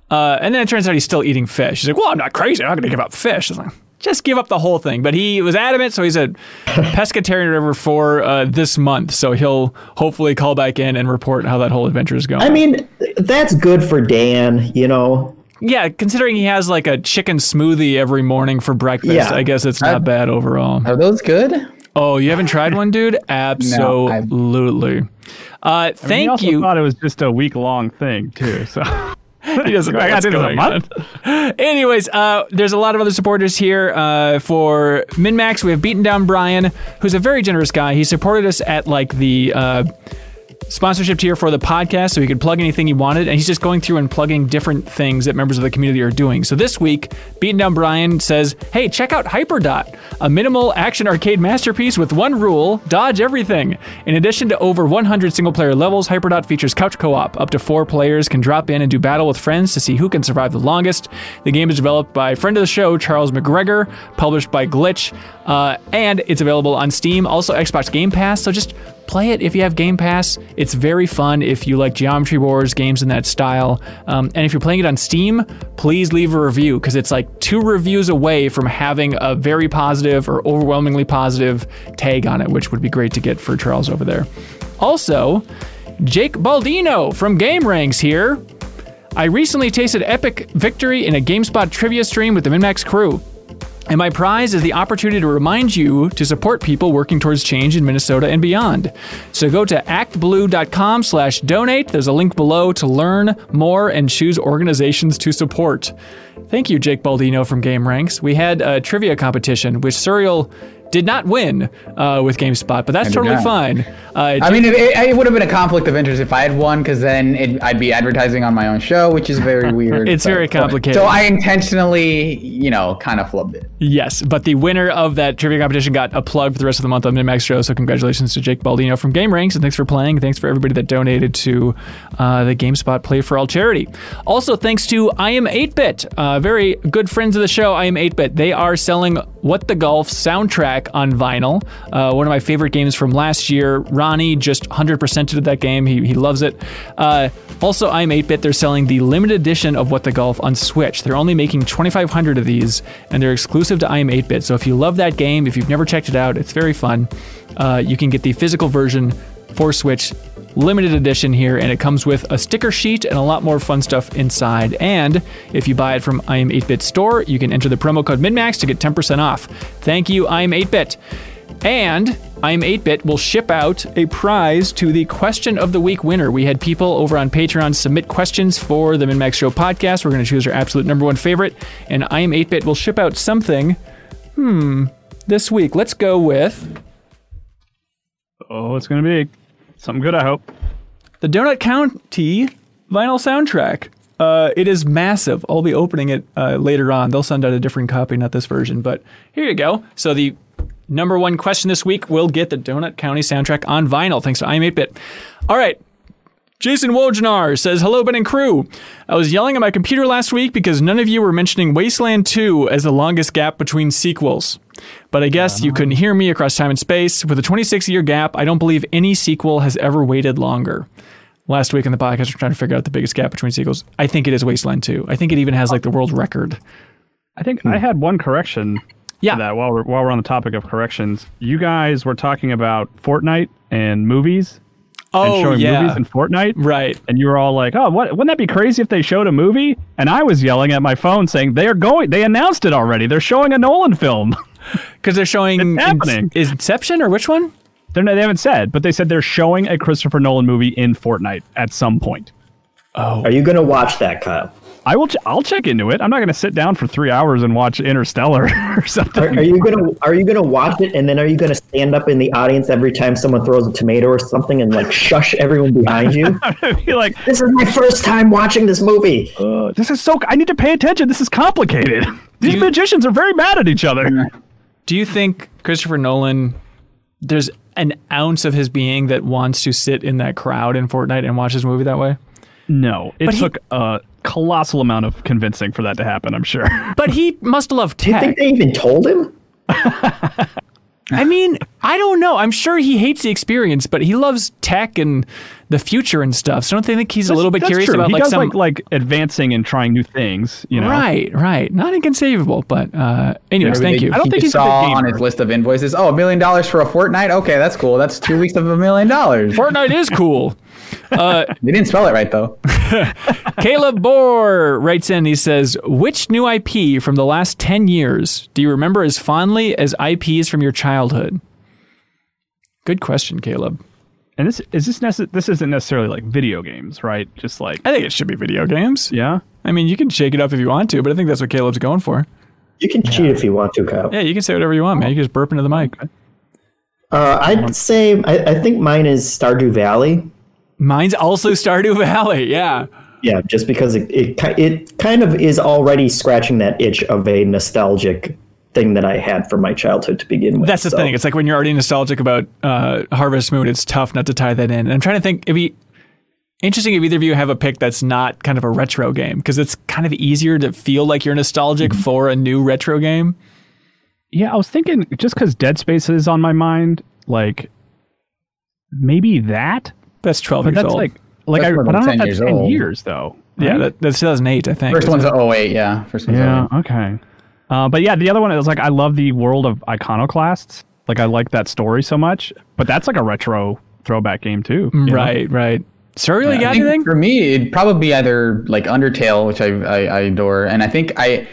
Uh, and then it turns out he's still eating fish. He's like, Well, I'm not crazy. I'm not going to give up fish. I was like, just give up the whole thing. But he was adamant, so he's a pescatarian river for uh, this month. So he'll hopefully call back in and report how that whole adventure is going. I mean, that's good for Dan, you know. yeah, considering he has like a chicken smoothie every morning for breakfast, Yeah. I guess it's not I- bad overall. Are those good? Oh, you haven't tried one, dude? Absolutely. uh, I mean, he thank also you. thought it was just a week long thing too. So he doesn't know I what's got it in a going month. on. Anyways, uh, there's a lot of other supporters here. Uh, for MinnMax, we have Beaten Down Brian, who's a very generous guy. He supported us at like the. Uh, sponsorship tier for the podcast so he could plug anything he wanted and he's just going through and plugging different things that members of the community are doing. So this week beaten down brian says hey check out hyperdot a minimal action arcade masterpiece with one rule dodge everything. In addition to over 100 single player levels hyperdot features couch co-op. Up to four players can drop in and do battle with friends to see who can survive the longest. The game is developed by friend of the show charles mcgregor published by glitch uh, and it's available on steam also xbox game pass so just play it if you have Game Pass. It's very fun if you like Geometry Wars games in that style. Um, and if you're playing it on Steam, please leave a review because it's like two reviews away from having a very positive or overwhelmingly positive tag on it, which would be great to get for Charles over there. Also, Jake Baldino from Gameranx here. I recently tasted epic victory in a GameSpot trivia stream with the MinnMax crew. And my prize is the opportunity to remind you to support people working towards change in Minnesota and beyond. So go to actblue.com slash donate. There's a link below to learn more and choose organizations to support. Thank you, Jake Baldino from Gameranx. We had a trivia competition, which Suriel did not win uh, with GameSpot, but that's did totally fine. Uh, I mean, it, it, would have been a conflict of interest if I had won, because then it, I'd be advertising on my own show, which is very weird. It's very complicated. So I intentionally, you know, kind of flubbed it. Yes, but the winner of that trivia competition got a plug for the rest of the month on MinnMax Show. So congratulations to Jake Baldino from Gameranx, and thanks for playing. Thanks for everybody that donated to uh, the GameSpot Play for All charity. Also, thanks to I Am 8-Bit, uh, very good friends of the show. I Am 8-Bit. They are selling What the Golf soundtrack on vinyl. Uh, one of my favorite games from last year. Ronnie just 100%ed that game. He, he loves it. Uh, also, I Am 8-Bit. They're selling the limited edition of What the Golf on Switch. They're only making 2,500 of these, and they're exclusive to I Am 8-Bit. So if you love that game, if you've never checked it out, it's very fun. Uh, you can get the physical version for Switch, limited edition here, and it comes with a sticker sheet and a lot more fun stuff inside. And if you buy it from I Am 8-Bit store, you can enter the promo code MinnMax to get 10% off. Thank you, I Am 8-Bit. And I'm 8-Bit will ship out a prize to the question of the week winner. We had people over on Patreon submit questions for the MinnMax Show podcast. We're going to choose our absolute number one favorite, and I am 8-Bit will ship out something. Hmm. This week, let's go with Oh, it's gonna be something good. I hope. the Donut County vinyl soundtrack. Uh, it is massive. I'll be opening it uh, later on. They'll send out a different copy, not this version, but here you go. So the number one question this week will get the Donut County soundtrack on vinyl, thanks to I'm 8-Bit. All right. Jason Wojnar says, Hello, Ben and crew. I was yelling at my computer last week because none of you were mentioning Wasteland 2 as the longest gap between sequels. But I guess you couldn't hear me across time and space. With a 26 year gap, I don't believe any sequel has ever waited longer. Last week in the podcast, we we're trying to figure out the biggest gap between sequels. I think it is Wasteland 2. I think it even has like the world record. I think I had one correction. Yeah. That while we're while we're on the topic of corrections, you guys were talking about Fortnite and movies and Oh, showing yeah. movies in Fortnite. Right. And you were all like, "Oh, what? Wouldn't that be crazy if they showed a movie?" And I was yelling at my phone saying, "They are going. They announced it already. They're showing a Nolan film." Because they're showing It's happening. is Inception or which one? They're not, they haven't said, but they said they're showing a Christopher Nolan movie in Fortnite at some point. Oh. Are you going to watch that, Kyle? I will. Ch- I'll check into it. I'm not going to sit down for three hours and watch Interstellar or something. Are, are you gonna Are you gonna watch it and then are you gonna stand up in the audience every time someone throws a tomato or something and like shush everyone behind you? be like, this is my first time watching this movie. uh, this is so. I need to pay attention. This is complicated. These magicians are very mad at each other. Do you think Christopher Nolan, there's an ounce of his being that wants to sit in that crowd in Fortnite and watch his movie that way? No, it But he- took a colossal amount of convincing for that to happen. I'm sure. But he must love tech. Do you think they even told him? I mean, I don't know. I'm sure he hates the experience, but he loves tech and the future and stuff. So don't they think he's a little bit curious true. about he like does some like like advancing and trying new things. You know, Right, right. Not inconceivable, but uh anyways, Maybe thank they- you. I don't he think he he's a saw on his list of invoices. Oh, a million dollars for a fortnight. Okay, that's cool. That's two weeks of a million dollars. Fortnite is cool. They didn't spell it right though. Caleb Bohr writes in, he says, Which new IP from the last 10 years do you remember as fondly as IPs from your childhood? Good question, Caleb. And this is this necess- this isn't necessarily like video games, right? Just like I think it should be video games. yeah. I mean, you can shake it up if you want to, but I think that's what Caleb's going for. You can cheat if you want to, Kyle. Yeah, you can say whatever you want, man. You can just burp into the mic. Uh, I'd say I, I think mine is Stardew Valley. Mine's also Stardew Valley. Yeah. Yeah, just because it, it it kind of is already scratching that itch of a nostalgic thing that I had from my childhood to begin with. That's the So, thing. It's like when you're already nostalgic about uh, Harvest Moon, it's tough not to tie that in. And I'm trying to think, it'd be interesting if either of you have a pick that's not kind of a retro game, because it's kind of easier to feel like you're nostalgic Mm-hmm. for a new retro game. Yeah, I was thinking just because Dead Space is on my mind, like maybe that. That's 12 But years that's old. like like That's I, but I don't know 10 if that's years ten old. years though. yeah, right? that, that's 2008, I think. First one's it? 08, yeah. First one's Yeah. 08. Okay. Uh, but yeah, the other one is like I love the world of Iconoclasts. Like I like that story so much. But that's like a retro throwback game too. you know? Right, right. Suriel, you got anything? For me, it'd probably be either like Undertale, which I, I, I adore, and I think I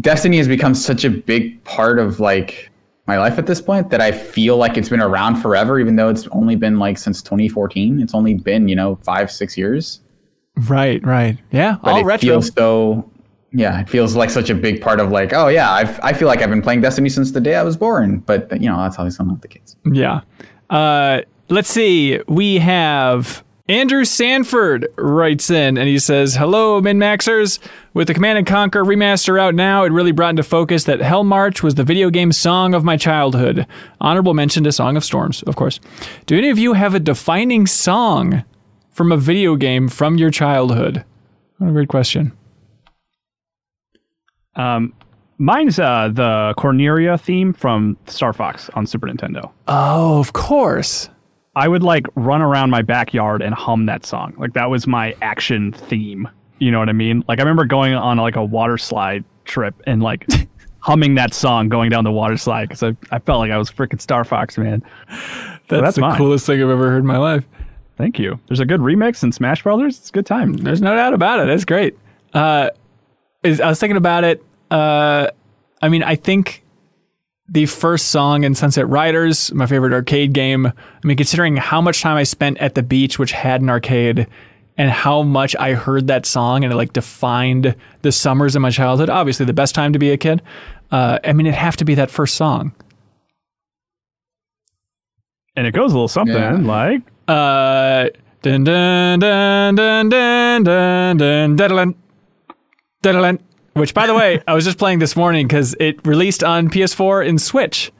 Destiny has become such a big part of like my life at this point that I feel like it's been around forever, even though it's only been like since 2014. It's only been you know five six years, Right, right. Yeah, but all it retro. feels so yeah, it feels like such a big part of like, oh yeah, I've, I feel like I've been playing Destiny since the day I was born. But you know, that's obviously not the case. Yeah. Uh, let's see. We have Andrew Sanford writes in and he says, Hello, Min Maxers. With the Command and Conquer remaster out now, it really brought into focus that Hell March was the video game song of my childhood. Honorable mention to Song of Storms, of course. Do any of you have a defining song from a video game from your childhood? What a great question. Um, mine's uh, the Corneria theme from Star Fox on Super Nintendo. Oh, of course. I would like run around my backyard and hum that song. Like that was my action theme. You know what I mean? Like I remember going on like a water slide trip and like humming that song going down the water slide because I, I felt like I was freaking Star Fox, man. That's, that's the mine. coolest thing I've ever heard in my life. Thank you. There's a good remix in Smash Brothers. It's a good time. There's no doubt about it. That's great. Uh, is, I was thinking about it. Uh, I mean, I think the first song in Sunset Riders, my favorite arcade game. I mean, considering how much time I spent at the beach, which had an arcade, and how much I heard that song and it like defined the summers of my childhood. Obviously, the best time to be a kid. Uh, I mean, it'd have to be that first song. And it goes a little something Yeah. like Uh, dun dun dun dun dun dun dun dun dun dun. Which, by the way, I was just playing this morning because it released on PS4 and Switch.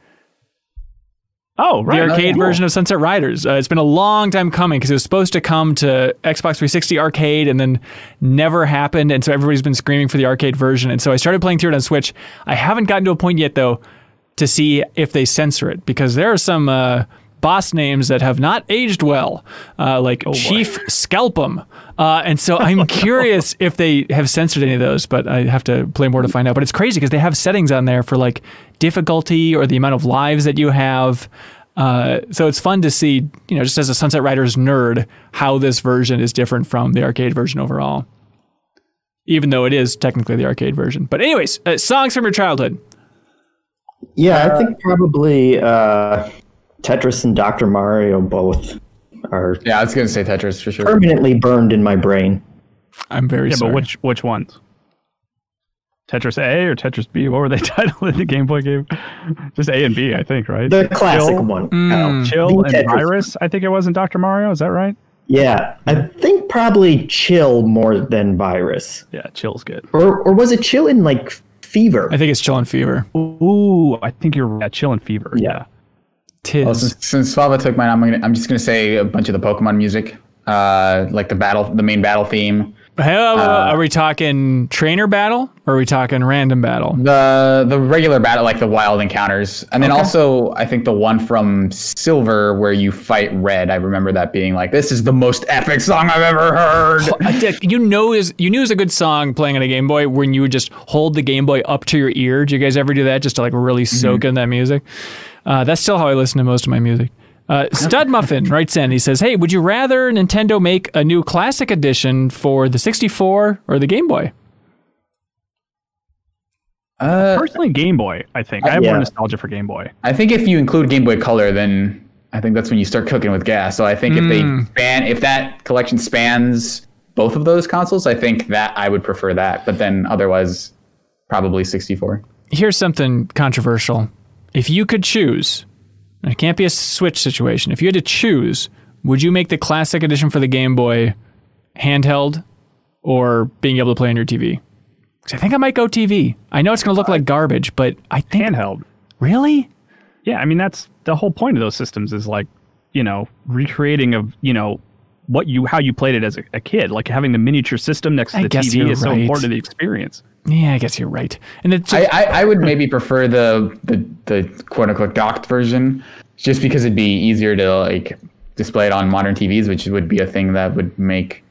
Oh, right. the arcade cool. version of Sunset Riders. Uh, it's been a long time coming because it was supposed to come to Xbox 360 arcade and then never happened. And so everybody's been screaming for the arcade version. And so I started playing through it on Switch. I haven't gotten to a point yet though to see if they censor it because there are some uh, boss names that have not aged well, uh, like Chief Scalpum. Uh, and so I'm curious if they have censored any of those, but I have to play more to find out. But it's crazy because they have settings on there for like difficulty or the amount of lives that you have. Uh, so it's fun to see, you know, just as a Sunset Riders nerd, how this version is different from the arcade version overall. Even though it is technically the arcade version. But anyways, uh, songs from your childhood. Yeah, I think probably uh, Tetris and Dr. Mario both are Yeah, I was gonna say Tetris for sure. permanently burned in my brain. I'm very Yeah, sorry. but which which ones? Tetris A or Tetris B? What were they titled in the Game Boy game? Just A and B, I think, right? The classic Chill, one. Mm. Chill The and Tetris. Virus, I think it was in Dr. Mario. Is that right? Yeah, I think probably Chill more than Virus. Yeah, Chill's good. Or, or was it Chill in like Fever? I think it's Chill and Fever. Ooh, I think you're right. Chill and Fever. Yeah. Tis. Well, since, since Slava took mine, I'm gonna I'm just gonna say a bunch of the Pokemon music, uh, like the battle, the main battle theme, Hey, uh, are we talking trainer battle or are we talking random battle? the the regular battle, like the wild encounters, and then also I think the one from Silver where you fight Red. I remember that being like, this is the most epic song I've ever heard. Uh, you know is you knew it was a good song playing on a Game Boy when you would just hold the Game Boy up to your ear. Do you guys ever do that just to like really soak in that music? Uh, that's still how I listen to most of my music. Uh, Stud Muffin writes in. He says, "Hey, would you rather Nintendo make a new classic edition for the 64 or the Game Boy?" Uh, Personally, Game Boy, I think. I have yeah. more nostalgia for Game Boy. I think if you include Game Boy Color, then I think that's when you start cooking with gas. So I think if they span, if that collection spans both of those consoles, I think that I would prefer that. But then otherwise, probably 64. Here's something controversial. If you could choose, it can't be a Switch situation. If you had to choose, would you make the classic edition for the Game Boy handheld or being able to play on your TV? Because I think I might go TV. I know it's going to look uh, like garbage, but I think Handheld. really. Yeah, I mean that's the whole point of those systems is like, you know, recreating of, you know, what you how you played it as a, a kid. Like having the miniature system next to I the TV you're is so important to the experience. Yeah, I guess you're right. And it's I, I, I would maybe prefer the, the the quote unquote docked version, just because it'd be easier to like display it on modern TVs, which would be a thing that would make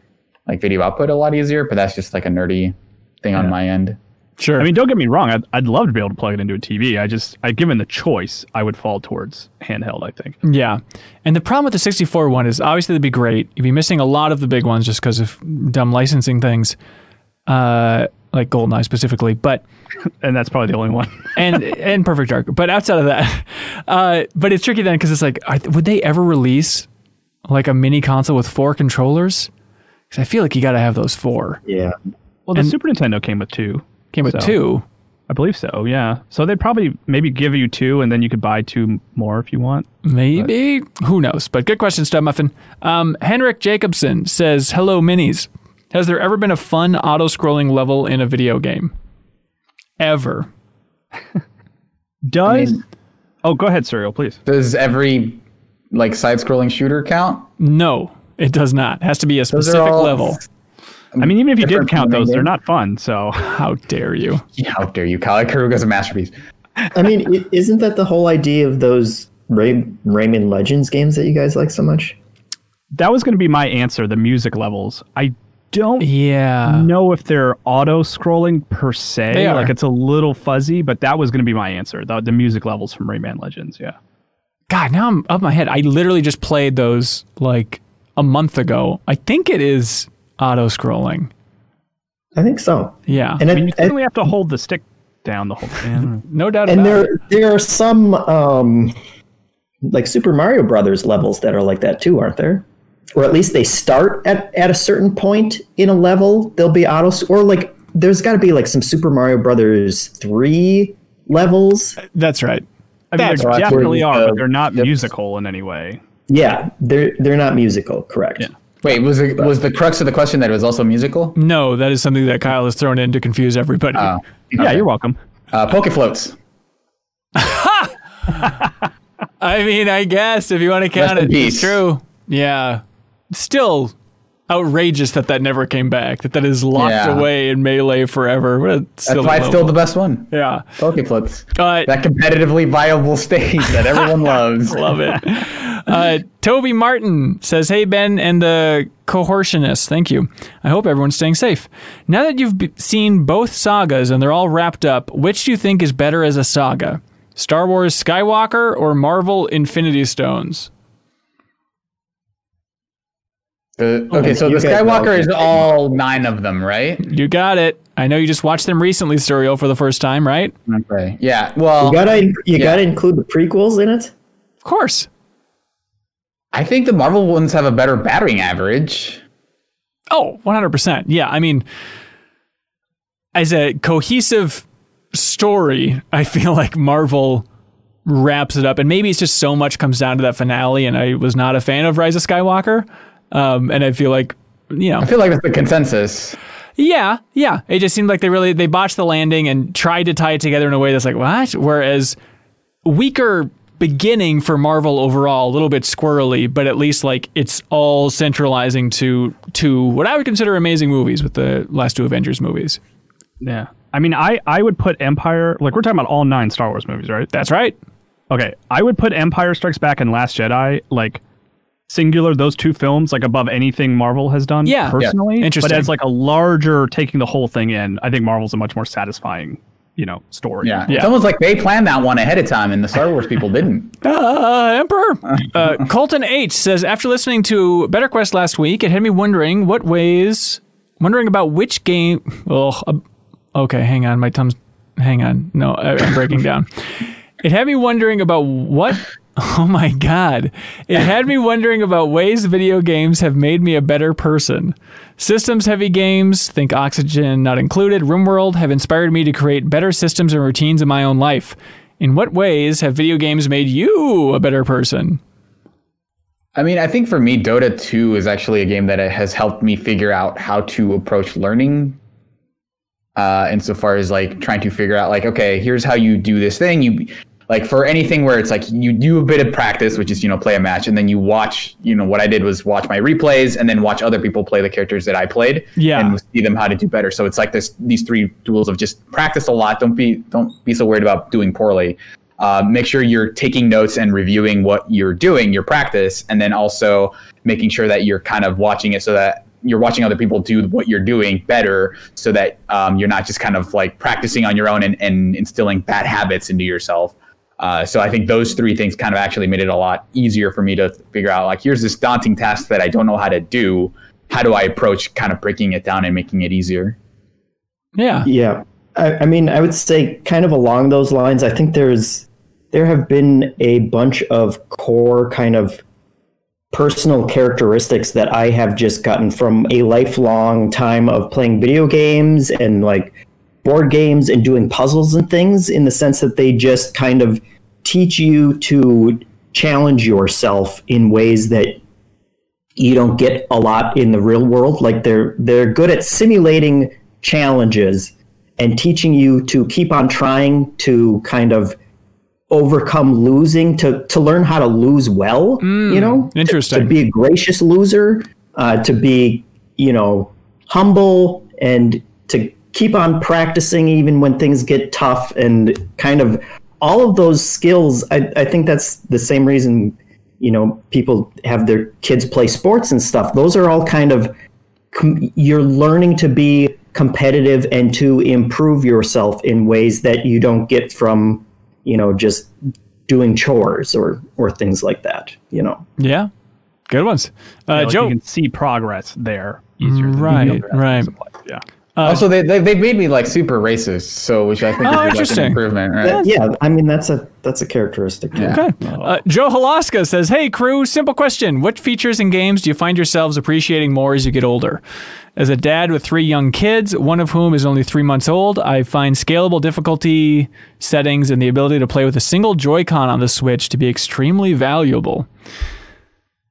like video output a lot easier. But that's just like a nerdy thing on my end. Sure. I mean, don't get me wrong. I'd, I'd love to be able to plug it into a TV. I just, I given the choice, I would fall towards handheld. I think. Yeah. And the problem with the 64 one is obviously it'd be great. You'd be missing a lot of the big ones just because of dumb licensing things, uh, like GoldenEye specifically. But And that's probably the only one. and and Perfect Dark. But outside of that, uh, but it's tricky then because it's like, I, would they ever release like a mini console with four controllers? Because I feel like you got to have those four. Yeah. Well, the And- Super Nintendo came with two. Came with So- two. I believe so. Yeah. So they'd probably maybe give you two, and then you could buy two more if you want. Maybe. Who knows? But good question, Stub Muffin. Um, Henrik Jacobson says, Hello, minis. Has there ever been a fun auto scrolling level in a video game? Ever. Does mean- oh, go ahead, Suriel, please. Does every like side-scrolling shooter count? No, it does not. It has to be a specific all- level. I mean, even if you did Different from count the main those, they're not fun. So How dare you? How dare you, Kyle? Ikaruga's a masterpiece. I mean, isn't that the whole idea of those Ray- Rayman Legends games that you guys like so much? that was going to be my answer. The music levels. I don't Yeah. know if they're auto scrolling per se. They are. Like it's a little fuzzy, but that was going to be my answer. The, the music levels from Rayman Legends. Yeah. God, now I'm up my head. I literally just played those like a month ago. I think it is auto scrolling. I think so. Yeah. And I mean, you it, have to hold the stick down the whole time. no doubt and about it. And there there are some um, like Super Mario Brothers levels that are like that too, aren't there? Or at least they start at, at a certain point in a level. They'll be auto or like there's got to be like some Super Mario Brothers three levels. That's right. I mean, That's there right. definitely are, but they're not Yep. musical in any way. Yeah, they're they're not musical, correct? Yeah. Wait, was it was the crux of the question that it was also musical? No, that is something that Kyle has thrown in to confuse everybody. Oh, Yeah, you're welcome. Uh, Poke floats. I mean, I guess if you want to count Rest in it, it's true. Yeah. Still outrageous that that never came back. That that is locked Yeah. away in melee forever. That's why it's still the best one. yeah. Poke floats. Uh, That competitively viable stage that everyone loves. Love it. Uh, Toby Martin says, Hey, Ben and the cohortionists, thank you. I hope everyone's staying safe. Now that you've b- seen both sagas and they're all wrapped up, which do you think is better as a saga? Star Wars Skywalker or Marvel Infinity Stones? The- okay, so you the Skywalker is all nine of them, right? You got it. I know you just watched them recently, Suriel, for the first time, right? Okay. Yeah. Well, You gotta you Yeah. gotta include the prequels in it. Of course. I think the Marvel ones have a better battering average. Oh, 100%. Yeah, I mean, as a cohesive story, I feel like Marvel wraps it up. And maybe it's just so much comes down to that finale. And I was not a fan of Rise of Skywalker. Um, and I feel like, you know, I feel like that's the consensus. yeah, yeah. It just seemed like they really they botched the landing and tried to tie it together in a way that's like what? Whereas weaker beginning for Marvel overall, a little bit squirrely, but at least like it's all centralizing to to what I would consider amazing movies with the last two Avengers movies. Yeah. I mean, I, I would put Empire, like, we're talking about all nine Star Wars movies, right? That's right. Okay. I would put Empire Strikes Back and Last Jedi, like, singular, those two films, like, above anything Marvel has done Yeah. Yeah. personally. Interesting. But as, like, a larger, taking the whole thing in, I think Marvel's a much more satisfying, you know, story. Yeah. Yeah. It's almost like they planned that one ahead of time and the Star Wars people didn't. Uh, Emperor. Uh, Colton H says after listening to Better Quest last week, it had me wondering what ways, wondering about which game. Oh, uh, okay, hang on, my thumb's. Hang on, no, I, I'm breaking down. It had me wondering about what. Oh my god! It had me wondering about ways video games have made me a better person. Systems heavy games, think Oxygen not included, RimWorld, have inspired me to create better systems and routines in my own life. In what ways have video games made you a better person? I mean, I think for me, Dota 2 is actually a game that has helped me figure out how to approach learning. Uh, insofar as like trying to figure out like, okay, here's how you do this thing. You like for anything where it's like you do a bit of practice, which is you know play a match, and then you watch. You know what I did was watch my replays, and then watch other people play the characters that I played, Yeah. and see them how to do better. So it's like this these three tools of just practice a lot. Don't be don't be so worried about doing poorly. Uh, make sure you're taking notes and reviewing what you're doing, your practice, and then also making sure that you're kind of watching it so that you're watching other people do what you're doing better so that um, you're not just kind of like practicing on your own and, and instilling bad habits into yourself. Uh, so I think those three things kind of actually made it a lot easier for me to figure out like, here's this daunting task that I don't know how to do. How do I approach kind of breaking it down and making it easier? Yeah. Yeah. I, I mean, I would say kind of along those lines, I think there's there have been a bunch of core kind of personal characteristics that I have just gotten from a lifelong time of playing video games and like board games and doing puzzles and things in the sense that they just kind of teach you to challenge yourself in ways that you don't get a lot in the real world like they're they're good at simulating challenges and teaching you to keep on trying to kind of overcome losing to to learn how to lose well you know to- interesting. to, be a gracious loser uh, to be you know humble and to keep on practicing even when things get tough and kind of all of those skills I, I think that's the same reason you know people have their kids play sports and stuff those are all kind of com- you're learning to be competitive and to improve yourself in ways that you don't get from you know just doing chores or or things like that you know Yeah, good ones. Uh, Like, Joe, you can see progress there easier. Than Right, the right. aspects of life. Yeah. also, they, they they made me like super racist, so which I think Oh, is like, interesting. an improvement, right? yeah i mean that's a that's a characteristic Yeah. Okay. Uh, Joe Halaska says, Hey, crew, simple question. What features in games do you find yourselves appreciating more as you get older? As a dad with three young kids, one of whom is only three months old, I find scalable difficulty settings and the ability to play with a single Joy-Con on the Switch to be extremely valuable.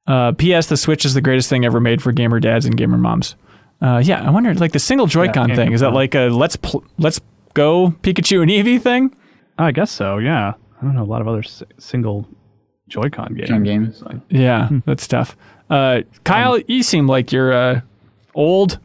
Uh, P.S. The Switch is the greatest thing ever made for gamer dads and gamer moms. Uh, yeah, I wonder, like the single Joy-Con can't thing, is that complain. like a let's pl- let's go Pikachu and Eevee thing? I guess so. Yeah. I don't know a lot of other s- single Joy-Con games. On games. Yeah, that's tough. Uh, Kyle, you seem like you're uh, old.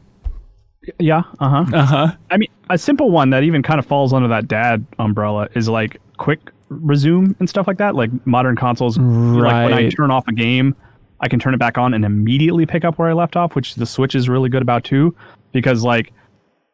Yeah. Uh huh. Uh huh. I mean, a simple one that even kind of falls under that dad umbrella is like quick resume and stuff like that. Like modern consoles, like when I turn off a game, I can turn it back on and immediately pick up where I left off, which the Switch is really good about too. Because like,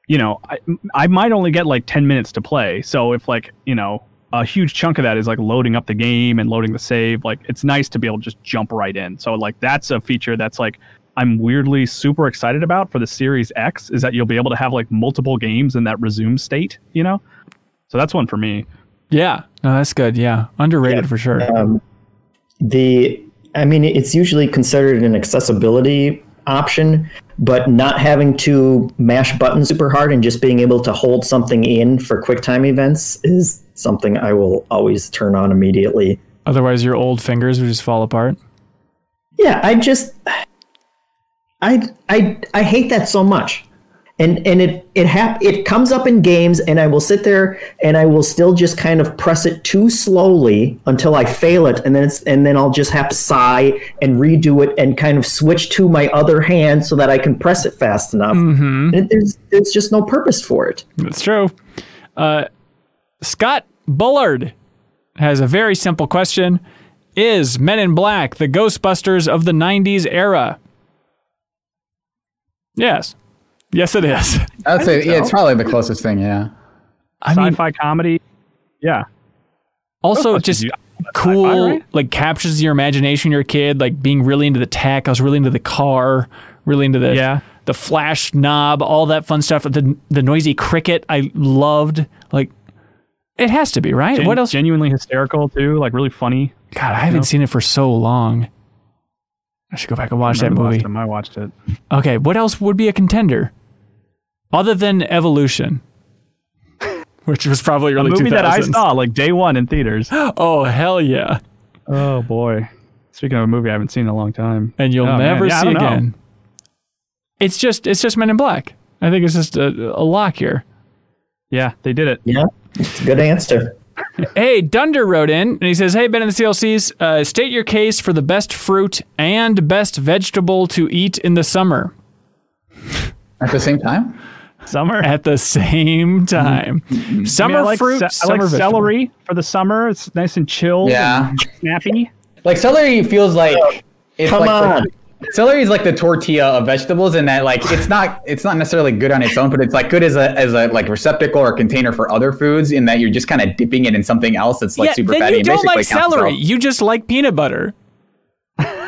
you know, I I might only get like ten minutes to play. So if like you know a huge chunk of that is like loading up the game and loading the save, like it's nice to be able to just jump right in. So like that's a feature that's like I'm weirdly super excited about for the Series X is that you'll be able to have like multiple games in that resume state, you know? So that's one for me. Yeah. No, that's good. Yeah. Underrated for sure. um, the i mean it's usually considered an accessibility option but not having to mash buttons super hard and just being able to hold something in for quick time events is something i will always turn on immediately Otherwise, your old fingers would just fall apart. yeah i just i i i hate that so much and and it it hap- it comes up in games and i will sit there and i will still just kind of press it too slowly until i fail it and then it's and then i'll just have to sigh and redo it and kind of switch to my other hand so that i can press it fast enough and there's there's just no purpose for it That's true. Uh, Scott Bullard has a very simple question: Is Men in Black the Ghostbusters of the '90s era? Yes. Yes, it is. I would say yeah, it's probably the closest thing. Yeah. I mean, Sci-fi comedy. Yeah. also oh, just cool Sci-fi, right? like captures your imagination when you're a kid like being really into the tech i was really into the car really into the Yeah. the flash knob all that fun stuff the the noisy cricket i loved like it has to be right Gen- what else Genuinely hysterical too, like really funny. god i haven't seen it for so long i should go back and watch that Remember the last movie time I watched it. okay what else would be a contender other than evolution which was probably A early movie that I saw like day one in theaters. oh hell yeah oh boy. Speaking of a movie I haven't seen in a long time. and you'll Oh, never Yeah, see don't know. again. It's just it's just Men in Black. I think it's just a, a lock here. Yeah, they did it. yeah it's a good answer Hey, Dunder wrote in and he says, "Hey Ben and the CLCs, uh, state your case for the best fruit and best vegetable to eat in the summer At the same time. Summer. at the same time. Summer I, mean, I like fruit, ce- I summer like vegetable. celery for the summer. It's nice and chilled. Yeah. and snappy. Like celery feels like it's come like on The, celery is like the tortilla of vegetables, in that like it's not it's not necessarily good on its own, but it's like good as a as a like receptacle or container for other foods. In that you're just kind of dipping it in something else that's like yeah, super then fatty. you and don't basically like celery. You just like peanut butter.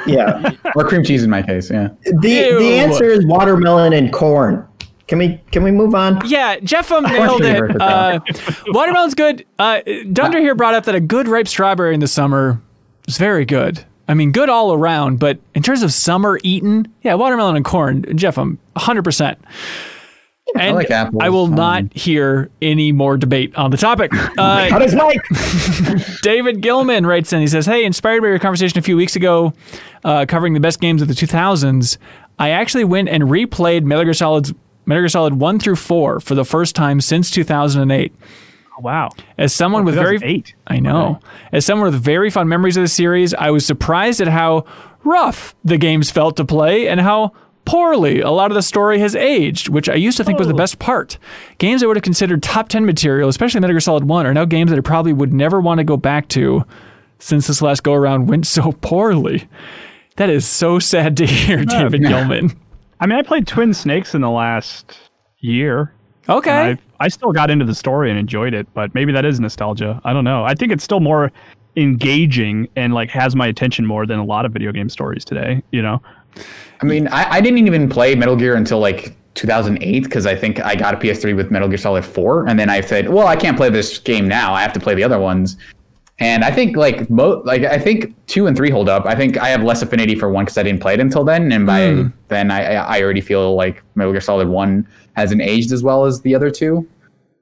yeah or cream cheese in my case. Yeah. the Ew. the answer is watermelon and corn can we can we move on Yeah, JeffM nailed it. Uh, watermelon's good. Uh, Dunder here brought up that a good ripe strawberry in the summer is very good. I mean, good all around, but in terms of summer eaten, yeah, watermelon and corn, Jeff, I'm 100%. And like apples, I will um, not hear any more debate on the topic. Uh, How does Mike? David Gilman writes in. He says, "Hey, inspired by your conversation a few weeks ago, uh, covering the best games of the 2000s, I actually went and replayed Metal Gear Solid, Metal Gear Solid one through four for the first time since 2008. Oh, wow. As someone with very 2008. I know. As someone with very fond memories of the series, I was surprised at how rough the games felt to play and how poorly a lot of the story has aged, which I used to think was the oh. best part. Games I would have considered top 10 material, especially Metal Gear Solid 1, are now games that I probably would never want to go back to since this last go around went so poorly. That is so sad to hear, David Gilman. I mean, I played Twin Snakes in the last year. Okay. I, I still got into the story and enjoyed it, but maybe that is nostalgia. I don't know. I think it's still more engaging and like has my attention more than a lot of video game stories today. You know, I mean, I, I didn't even play Metal Gear until like 2008 because I think I got a PS3 with Metal Gear Solid 4, and then I said, well, I can't play this game now. I have to play the other ones. And I think like mo- like I think two and three hold up. I think I have less affinity for one because I didn't play it until then, and by then I I already feel like Metal Gear Solid One hasn't aged as well as the other two.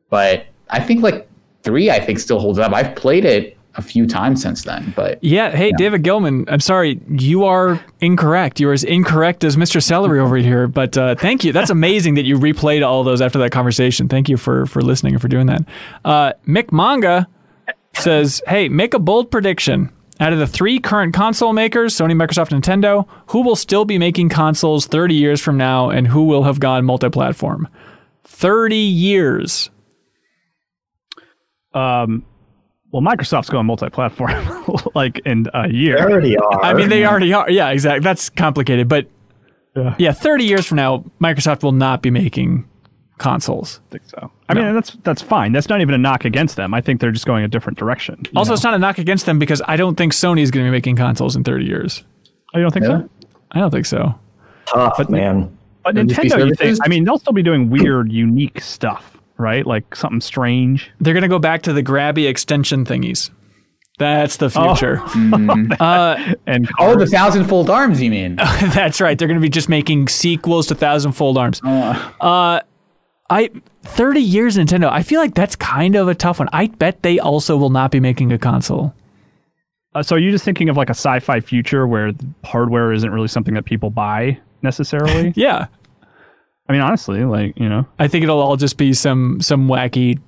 But I think like three, I think still holds up. I've played it a few times since then, but Yeah, hey, David Gilman, I'm sorry, you are incorrect. You're as incorrect as Mr. Celery over here, but uh, thank you. That's amazing that you replayed all those after that conversation. Thank you for, for listening and for doing that. Uh, Mick Manga says, hey, make a bold prediction. Out of the three current console makers, Sony, Microsoft, Nintendo, who will still be making consoles 30 years from now and who will have gone multi platform? 30 years. um, well, Microsoft's going multi-platform like in a They year. already are. I mean, they already are. Yeah, exactly. That's complicated, but Yeah. yeah, 30 years from now, Microsoft will not be making consoles. I think so. I mean, that's that's fine. That's not even a knock against them. I think they're just going a different direction. Also, know? it's not a knock against them because I don't think Sony is going to be making consoles in 30 years. oh, you don't think Yeah. so? I don't think so. tough, man. But They'll just be Nintendo, you think? I mean, they'll still be doing weird, unique stuff, right? Like something strange. They're going to go back to the grabby extension thingies. That's the Oh. future. And oh, the thousandfold arms, you mean? That's right. They're going to be just making sequels to thousandfold Fold Arms. Uh, I 30 years Nintendo. I feel like that's kind of a tough one. I bet they also will not be making a console. Uh, so are you just thinking of like a sci-fi future where the hardware isn't really something that people buy necessarily? Yeah. I mean, honestly, like you know, I think it'll all just be some some wacky,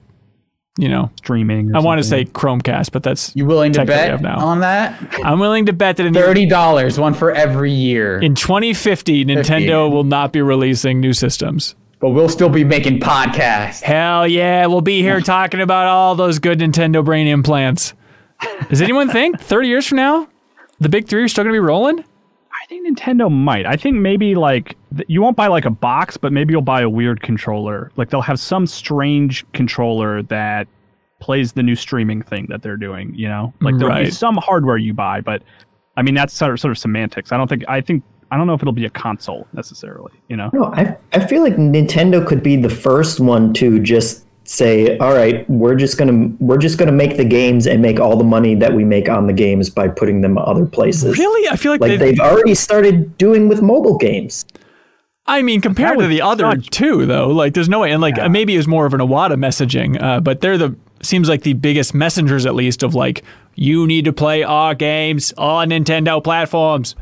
you know. streaming. or I want to say something. Chromecast, but that's You willing to Technically, bet I've now. on that? I'm willing to bet that in, Thirty dollars, one for every year. in 2050, Nintendo will not be releasing new systems. But we'll still be making podcasts. Hell yeah, we'll be here talking about all those good Nintendo brain implants. Does anyone think 30 years from now, the big three are still going to be rolling? I think Nintendo might. I think maybe like you won't buy like a box, but maybe you'll buy a weird controller. Like they'll have some strange controller that plays the new streaming thing that they're doing. You know, like there'll be some hardware you buy, but I mean that's sort of sort of semantics. I don't think. I think I don't know if it'll be a console necessarily. You know. No, I I feel like Nintendo could be the first one to just say, "All right, we're just gonna we're just gonna make the games and make all the money that we make on the games by putting them other places." Really? I feel like, Like they've, they've already started doing with mobile games. I mean, compared to the other such- two, though, like there's no way. And like Yeah. maybe it was more of an Iwata messaging, uh, but they're the seems like the biggest messengers, at least, of like you need to play our games on Nintendo platforms.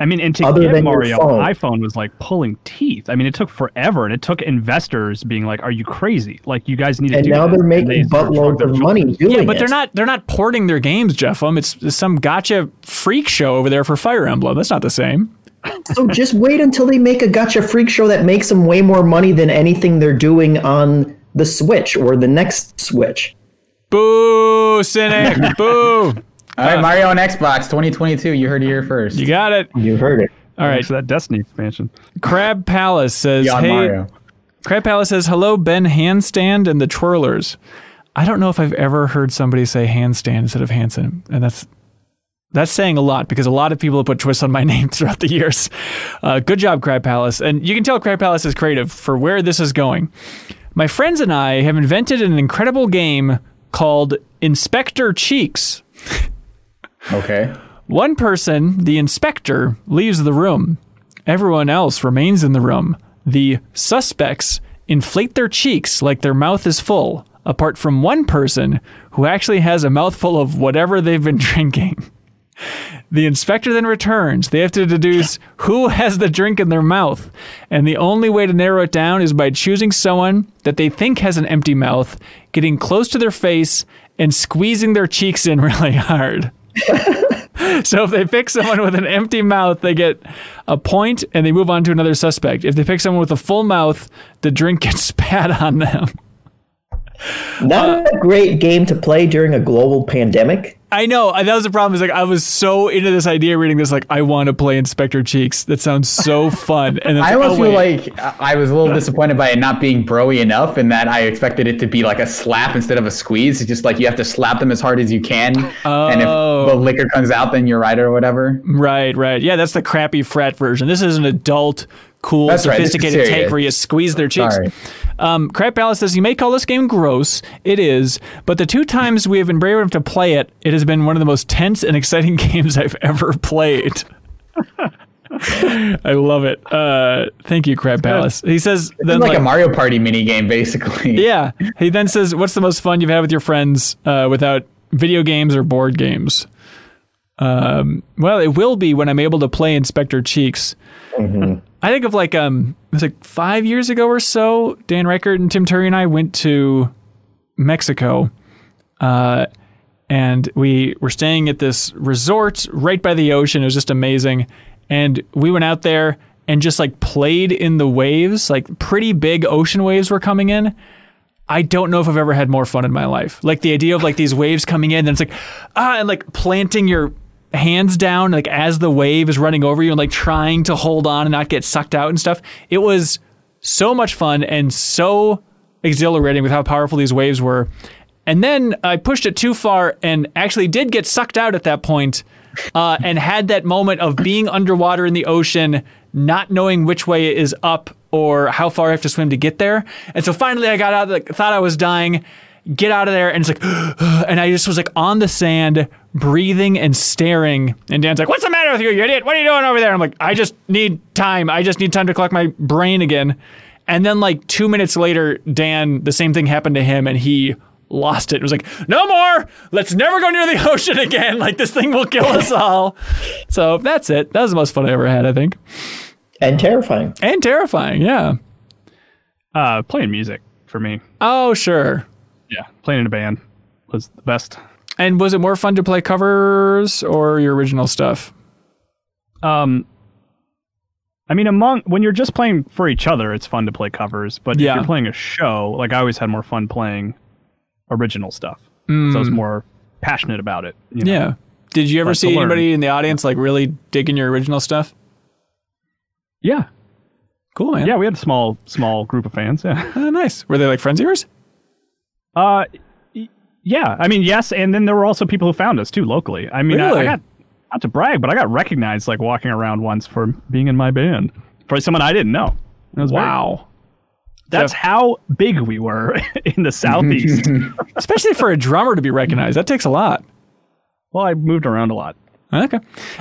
I mean, and to Other get Mario phone. on iPhone was like pulling teeth. I mean, it took forever, and it took investors being like, "Are you crazy? Like, you guys need to." And do now this." they're making they sort buttloads their of money shoulders. doing Yeah, but it. they're not they're not porting their games, Jeff. Um, it's, it's some gacha freak show over there for Fire Emblem. That's not the same. So just wait until they make a gacha freak show that makes them way more money than anything they're doing on the Switch or the next Switch. Boo, cynic. Boo. All right, Mario on Xbox 2022. You heard it here first. You got it. You heard it. All right. So that Destiny expansion. Crab Palace says, Beyond "Hey, Mario. Crab Palace says, hello, Ben Handstand and the Twirlers. I don't know if I've ever heard somebody say handstand instead of Hanson, and that's that's saying a lot because a lot of people have put twists on my name throughout the years. Uh, good job, Crab Palace, and you can tell Crab Palace is creative for where this is going. My friends and I have invented an incredible game called Inspector Cheeks. Okay. One person, the inspector, leaves the room. Everyone else remains in the room. The suspects inflate their cheeks like their mouth is full, apart from one person who actually has a mouthful of whatever they've been drinking. The inspector then returns. They have to deduce who has the drink in their mouth. And the only way to narrow it down is by choosing someone that they think has an empty mouth, getting close to their face, and squeezing their cheeks in really hard. so if they pick someone with an empty mouth, they get a point and they move on to another suspect. If they pick someone with a full mouth, the drink gets spat on them. Not a great game to play during a global pandemic. I know. That was the problem. Is like I was so into this idea reading this, like I want to play Inspector Cheeks. That sounds so fun. And I like, almost oh, feel like I was a little disappointed by it not being broy enough, and that I expected it to be like a slap instead of a squeeze. It's just like you have to slap them as hard as you can, and if Oh. the liquor comes out, then you're right or whatever. right, right. Yeah, that's the crappy frat version. This is an adult, cool, That's right. Sophisticated take where you squeeze their cheeks. Um, Crab Palace says you may call this game gross. It is, but the two times we have been brave enough to play it, it has been one of the most tense and exciting games I've ever played. I love it. Uh, thank you, Crab Palace. He says It's then like, like, a Mario Party mini game, basically. yeah. He then says, "What's the most fun you've had with your friends uh, without video games or board games?" Um, well, it will be when I'm able to play Inspector Cheeks. I think of like um, it was like five years ago or so. Dan Ryckert and Tim Turi and I went to Mexico, uh, and we were staying at this resort right by the ocean. It was just amazing, and we went out there and just like played in the waves. Like pretty big ocean waves were coming in. I don't know if I've ever had more fun in my life. Like the idea of like these waves coming in, and it's like ah, and like planting your hands down like as the wave is running over you and like trying to hold on and not get sucked out and stuff. It was so much fun and so exhilarating with how powerful these waves were. And then I pushed it too far and actually did get sucked out at that point, uh, and had that moment of being underwater in the ocean, not knowing which way is up or how far I have to swim to get there. And so finally I got out, like, thought I was dying, get out of there, and it's like, and I just was like on the sand, breathing and staring. And Dan's like, What's the matter with you, you idiot? What are you doing over there? I'm like, I just need time. I just need time to collect my brain again. And then like two minutes later, Dan, the same thing happened to him, and he lost it. It was like, no more. Let's never go near the ocean again. Like this thing will kill us all. So that's it. That was the most fun I ever had, I think, And terrifying. and terrifying. Yeah. Uh, playing music for me. Oh sure. Yeah, playing in a band was the best. And was it more fun to play covers or your original stuff? Um, I mean, among when you're just playing for each other, it's fun to play covers. But Yeah. if you're playing a show, like I always had more fun playing original stuff. So I was more passionate about it. you know? Yeah. Did you ever Like see anybody in the audience like really digging your original stuff? yeah, Cool, man. yeah. We had a small, small group of fans. Yeah. Oh, nice. Were they like friends of yours? Uh, y- yeah. I mean, yes, and then there were also people who found us too locally. I mean, I, Really? I got not to brag, but I got recognized like walking around once for being in my band for someone I didn't know. It was Wow. that's how big we were in the southeast. Especially for a drummer to be recognized. That takes a lot. well, I moved around a lot. Okay.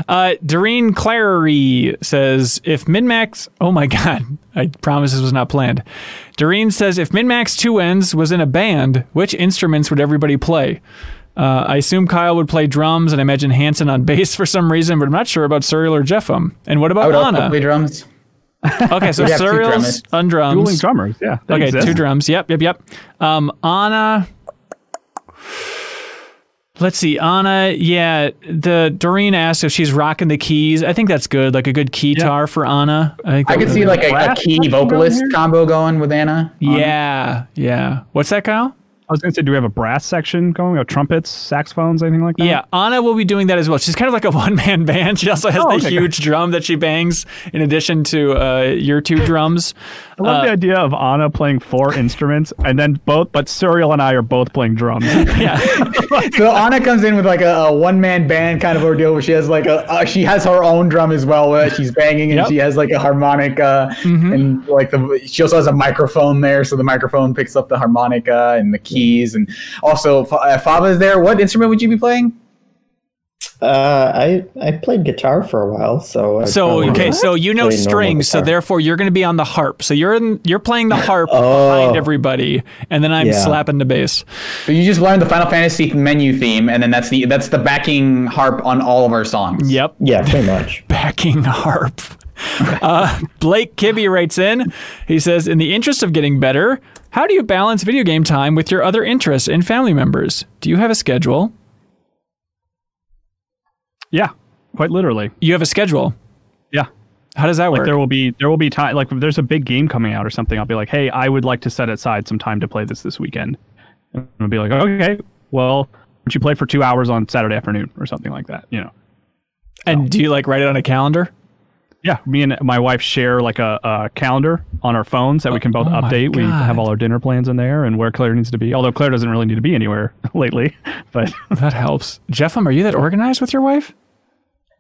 Uh, Doreen Clary says, if MinnMax, oh my God, I promise this was not planned. Doreen says, if MinnMax 2 ends was in a band, which instruments would everybody play? Uh, I assume Kyle would play drums and I imagine Hanson on bass for some reason, but I'm not sure about Suriel or JeffM. And what I about would also Anna? play drums. Okay, so We'd have two Suriel's drummers. on drums. Dueling drummers, yeah. Okay, exist. two drums. Yep, yep, yep. Um, Anna. Let's see, Anna. Yeah, the Doreen asked if she's rocking the keys. I think that's good, like a good keytar for Anna. I think I could see like a, a key vocalist combo going with Anna. Yeah, yeah. What's that, Kyle? I was going to say, do we have a brass section going? Or trumpets, saxophones, anything like that? Yeah, Anna will be doing that as well. She's kind of like a one man band. She also has Oh, the okay. huge drum that she bangs in addition to uh, your two drums. I love the idea of Anna playing four instruments and then both, but Suriel and I are both playing drums. Yeah. So Anna comes in with like a, a one man band kind of ordeal where she has like a uh, she has her own drum as well where she's banging and Yep. she has like a harmonica and like the she also has a microphone there so the microphone picks up the harmonica and the keys and also Fa- uh, Fava's there. What instrument would you be playing? Uh, I I played guitar for a while, so I So okay, so you know strings, so therefore you're going to be on the harp. So you're in, you're playing the harp Oh. behind everybody, and then I'm Yeah. slapping the bass. So you just learned the Final Fantasy menu theme, and then that's the that's the backing harp on all of our songs. Yep, yeah, pretty much. backing harp. Uh, Blake Kibbe writes in. He says, "In the interest of getting better, how do you balance video game time with your other interests and family members? Do you have a schedule? Yeah, quite literally. You have a schedule. Yeah. How does that Like work? there will be there will be time like if there's a big game coming out or something. I'll be like, hey, I would like to set aside some time to play this this weekend. And I'll be like, okay, well, would you play for two hours on Saturday afternoon or something like that? You know. and do you like write it on a calendar? Yeah, me and my wife share like a, a calendar on our phones that we can both Oh update. We have all our dinner plans in there and where Claire needs to be. Although Claire doesn't really need to be anywhere lately, but That helps. JeffM, are you that organized with your wife?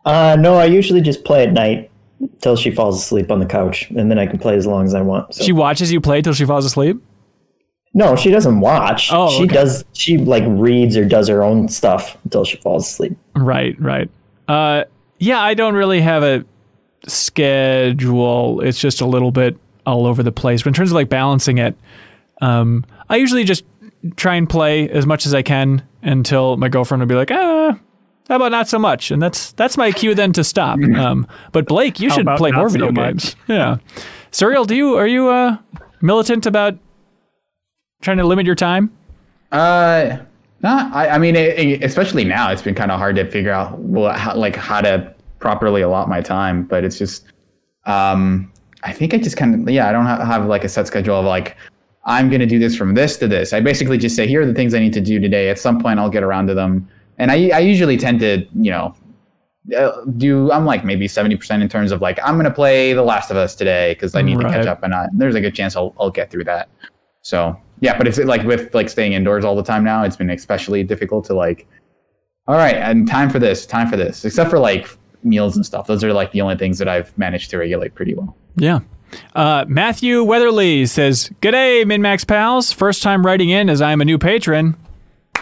Uh, no, I usually just play at night till she falls asleep on the couch, and then I can play as long as I want. So. She watches you play till she falls asleep. no, she doesn't watch. Oh, she okay. does. She like reads or does her own stuff until she falls asleep. Right, right. Uh, yeah, I don't really have a schedule. It's just a little bit all over the place. But in terms of like balancing it, um, I usually just try and play as much as I can until my girlfriend will be like, ah, how about not so much? And that's that's my cue then to stop. Um, but Blake, you should play more so video much? games. Yeah. Suriel, do you are you uh, militant about trying to limit your time? Uh, not. I, I mean, it, it- especially now, it's been kind of hard to figure out well, how, like how to properly allot my time. But it's just, um, I think I just kind of yeah, I don't have, have like a set schedule of like I'm gonna do this from this to this. I basically just say here are the things I need to do today. At some point, I'll get around to them, and I I usually tend to you know. Uh, do I'm like maybe 70% in terms of like I'm gonna play The Last of Us today because I need to catch up and I, there's a good chance I'll, I'll get through that. So yeah, but it's like with like staying indoors all the time now, it's been especially difficult to like, all right, and time for this, time for this, except for like meals and stuff. Those are like the only things that I've managed to regulate pretty well. Yeah. Uh, Matthew Weatherly says, G'day, MinnMax pals. First time writing in as I'm a new patron.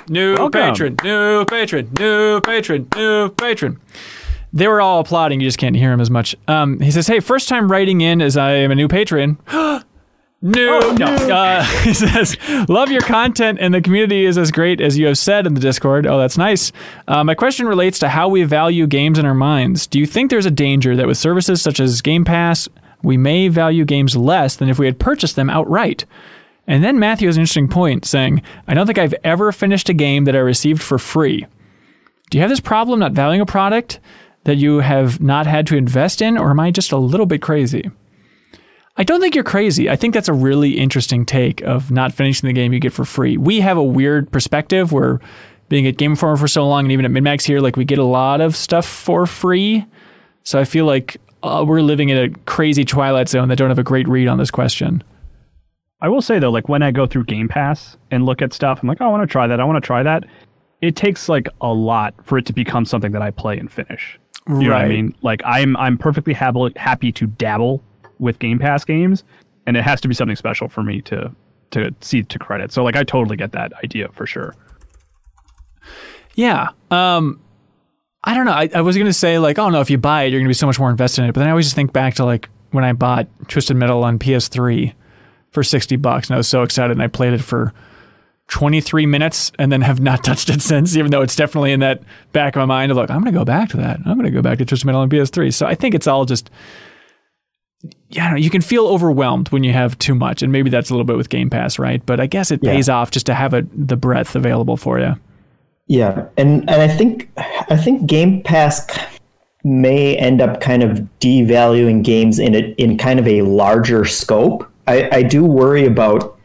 New Welcome. patron, new patron, new patron, new patron. They were all applauding. You just can't hear him as much. Um, he says, Hey, first time writing in as I am a new patron. New, no. Uh, he says, love your content and the community is as great as you have said in the Discord. Oh, that's nice. Uh, my question relates to how we value games in our minds. Do you think there's a danger that with services such as Game Pass, we may value games less than if we had purchased them outright? And then Matthew has an interesting point saying, I don't think I've ever finished a game that I received for free. Do you have this problem not valuing a product that you have not had to invest in, or am I just a little bit crazy? I don't think you're crazy. I think that's a really interesting take of not finishing the game you get for free. We have a weird perspective where being at Game Informer for so long and even at MinnMax here, like we get a lot of stuff for free. So I feel like uh, we're living in a crazy twilight zone that don't have a great read on this question. I will say though, like when I go through Game Pass and look at stuff, I'm like, oh, I want to try that. I want to try that. It takes like a lot for it to become something that I play and finish. You know what I mean? Like I'm I'm perfectly happy happy to dabble with Game Pass games, and it has to be something special for me to to see to credit. So like I totally get that idea for sure. Yeah. Um, I don't know. I, I was to say, like, oh no, if you buy it, you're to be so much more invested in it. But then I always just think back to like when I bought Twisted Metal on PS3 for 60 bucks and I was so excited and I played it for 23 minutes and then have not touched it since, even though it's definitely in that back of my mind of like, I'm going to go back to that. I'm going to go back to Twisted Metal on PS3. So I think it's all just, yeah, I don't know, you can feel overwhelmed when you have too much. And maybe that's a little bit with Game Pass, right? But I guess it Yeah. pays off just to have it, the breadth available for you. Yeah, and and I think I think Game Pass may end up kind of devaluing games in a, in kind of a larger scope. I, I do worry about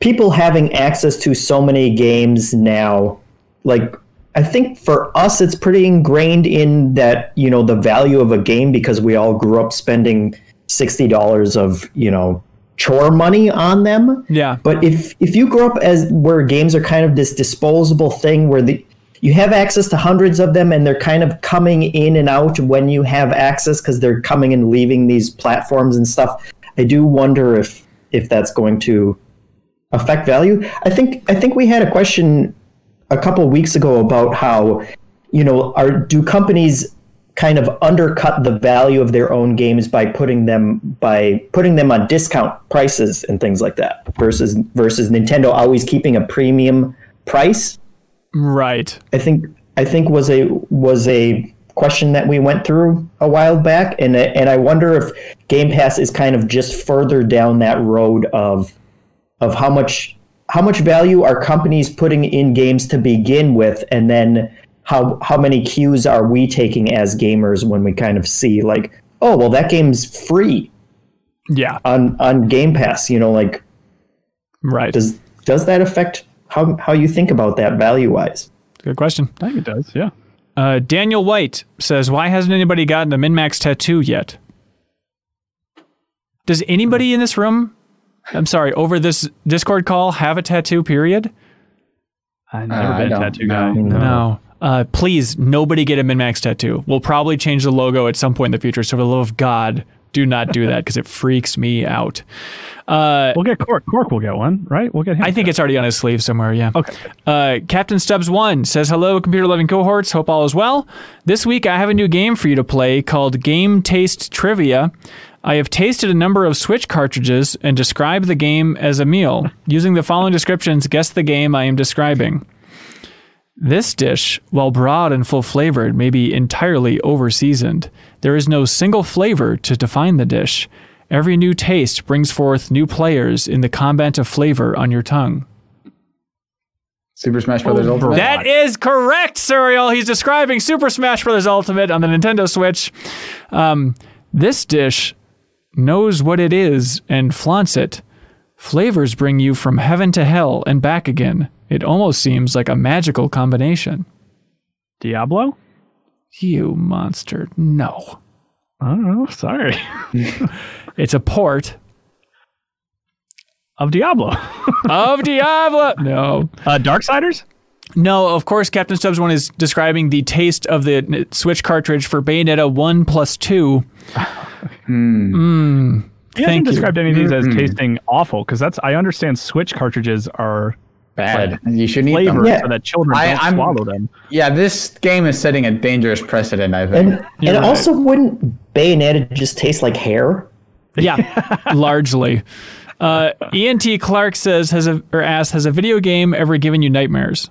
people having access to so many games now. Like I think for us, it's pretty ingrained in that you know the value of a game because we all grew up spending sixty dollars of you know chore money on them. Yeah. But if if you grow up as where games are kind of this disposable thing where the you have access to hundreds of them and they're kind of coming in and out when you have access because they're coming and leaving these platforms and stuff. I do wonder if if that's going to affect value. I think I think we had a question a couple weeks ago about how you know, are do companies kind of undercut the value of their own games by putting them by putting them on discount prices and things like that versus versus Nintendo always keeping a premium price? Right. I think I think was a was a question that we went through a while back, and and I wonder if Game Pass is kind of just further down that road of of how much how much value are companies putting in games to begin with, and then how how many cues are we taking as gamers when we kind of see like, oh well, that game's free Yeah. on on Game Pass. You know, like Right. does does that affect how how you think about that value wise? Good question. I think it does. Yeah. Uh, Daniel White says, "Why hasn't anybody gotten a MinnMax tattoo yet?" Does anybody in this room, I'm sorry, over this Discord call, have a tattoo? Period. I've Uh, never I been a don't tattoo know. guy. No. Uh, please, nobody get a MinnMax tattoo. We'll probably change the logo at some point in the future. So, for the love of God, do not do that because it freaks me out. Uh, We'll get Cork. Cork will get one, right? We'll get him. I think it's already on his sleeve somewhere. Yeah. Okay. Uh, Captain Stubbs One says, "Hello, computer loving cohorts. Hope all is well. This week I have a new game for you to play called Game Taste Trivia. I have tasted a number of Switch cartridges and describe the game as a meal. Using the following descriptions, guess the game I am describing." This dish, while broad and full flavored, may be entirely over seasoned. There is no single flavor to define the dish. Every new taste brings forth new players in the combat of flavor on your tongue. Super Smash Brothers Oh, Ultimate. That is correct, Suriel. He's describing Super Smash Bros. Ultimate on the Nintendo Switch. Um, this dish knows what it is and flaunts it. Flavors bring you from heaven to hell and back again. It almost seems like a magical combination. Diablo. You monster. No. I don't know. Sorry. It's a port of Diablo. of Diablo. No. uh, Darksiders. No, of course, Captain Stubbs one is describing the taste of the Switch cartridge for Bayonetta 1 plus 2. Mm. He Thank hasn't you. described any of these as tasting awful because that's. I understand Switch cartridges are Bad. You shouldn't eat them. flavored Yeah. so that children I- don't I'm- swallow them. Yeah, this game is setting a dangerous precedent, I think. And and right. also, wouldn't Bayonetta just taste like hair? Yeah, largely. Uh, Ian T. Clark says has a or asks has a video game ever given you nightmares?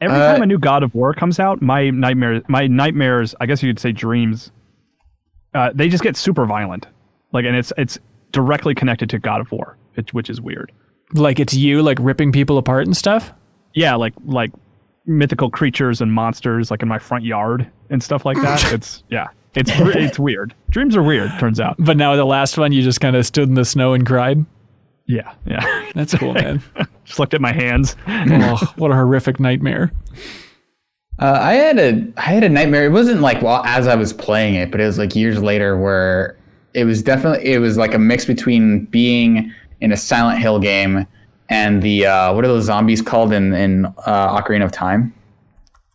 Every Uh, time a new God of War comes out, my nightmares, my nightmares, I guess you could say dreams, uh, they just get super violent. Like, and it's it's directly connected to God of War, which, which is weird. Like it's you like ripping people apart and stuff? Yeah, like like mythical creatures and monsters, like in my front yard and stuff like that. it's yeah, it's it's weird. Dreams are weird. Turns out. But now the last one you just kind of stood in the snow and cried. Yeah, yeah. That's cool, man. just looked at my hands. oh, what a horrific nightmare. Uh, I had a I had a nightmare. It wasn't like well as I was playing it, but it was like years later where it was definitely it was like a mix between being in a Silent Hill game and the uh, what are those zombies called in in uh, Ocarina of Time?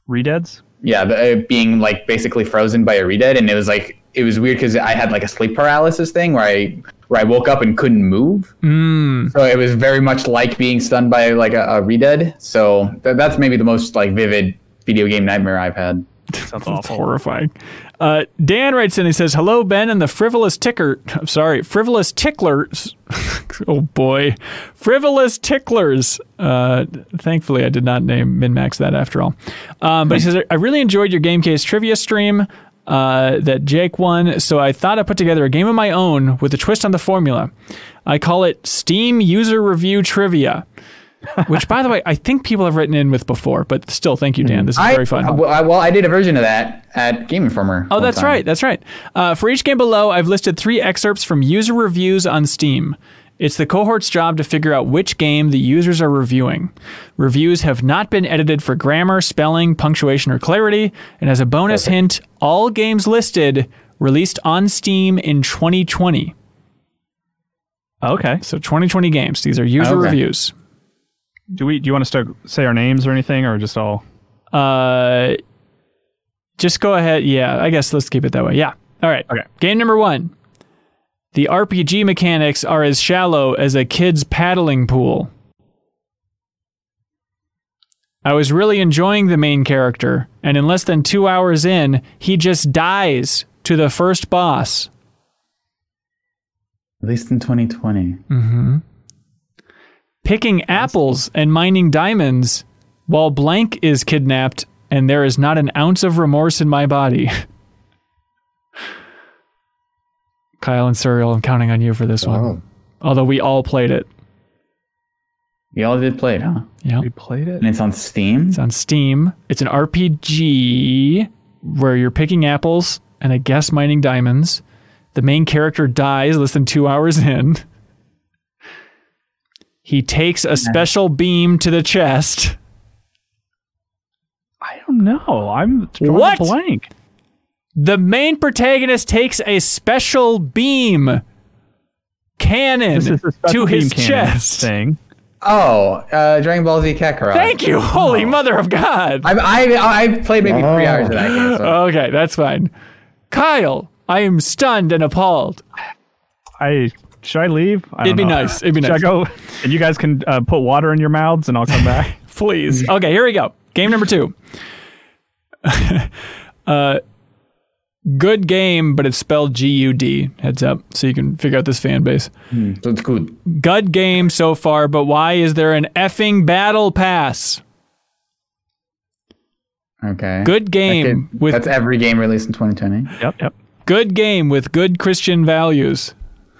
Redeads. Yeah, the, uh, being like basically frozen by a redead, and it was like it was weird because I had like a sleep paralysis thing where I where I woke up and couldn't move. Mm. So it was very much like being stunned by like a, a redead. So th- that's maybe the most like vivid video game nightmare I've had. Sounds That's awful. horrifying. Uh, Dan writes in. He says, "Hello, Ben, and the frivolous ticker. I'm sorry, frivolous ticklers. oh boy, frivolous ticklers. Uh, thankfully, I did not name MinnMax that after all. Um, but he says, I really enjoyed your game case trivia stream." Uh, that Jake won, so I thought I'd put together a game of my own with a twist on the formula. I call it Steam User Review Trivia, which, by the way, I think people have written in with before, but still, thank you, Dan. This is I, very fun. Well I, well, I did a version of that at Game Informer. oh that's time. right. That's right. Uh, for each game below, I've listed three excerpts from user reviews on Steam. It's the cohort's job to figure out which game the users are reviewing. Reviews have not been edited for grammar, spelling, punctuation, or clarity. And as a bonus hint, all games listed released on Steam in 2020. Okay. So 2020 games. These are user Okay. reviews. Do we? Do you want us to say our names or anything, or just all? Uh, just go ahead. Yeah, I guess let's keep it that way. Yeah. All right. Okay. Game number one. The RPG mechanics are as shallow as a kid's paddling pool. I was really enjoying the main character, and in less than two hours in, he just dies to the first boss. At least in 2020. Mm-hmm. Picking apples and mining diamonds while blank is kidnapped, and there is not an ounce of remorse in my body. Kyle and Suriel, I'm counting on you for this one. Oh. Although we all played it. You all did play it, huh? Yeah. We played it. And it's on Steam. It's on Steam. It's an RPG where you're picking apples and I guess mining diamonds. The main character dies less than two hours in. He takes a special beam to the chest. I don't know. I'm drawing What? a blank. The main protagonist takes a special beam cannon This is a special to his cannon chest. thing. Oh, uh, Dragon Ball Z Kakarot. Thank you. Holy mother of God. I, I, I played maybe three hours of that game. So. Okay, that's fine. Kyle, I am stunned and appalled. I should I leave? I It'd be know. nice. It'd be Should nice. Should I go? And you guys can uh, put water in your mouths, and I'll come back. Please. Okay, here we go. Game number two. uh, good game, but it's spelled G U D. Heads up, so you can figure out this fan base. So it's good. Good game so far, but why is there an effing battle pass? Okay. Good game Okay, with That's every game released in 2020. yep, yep. good game with good Christian values.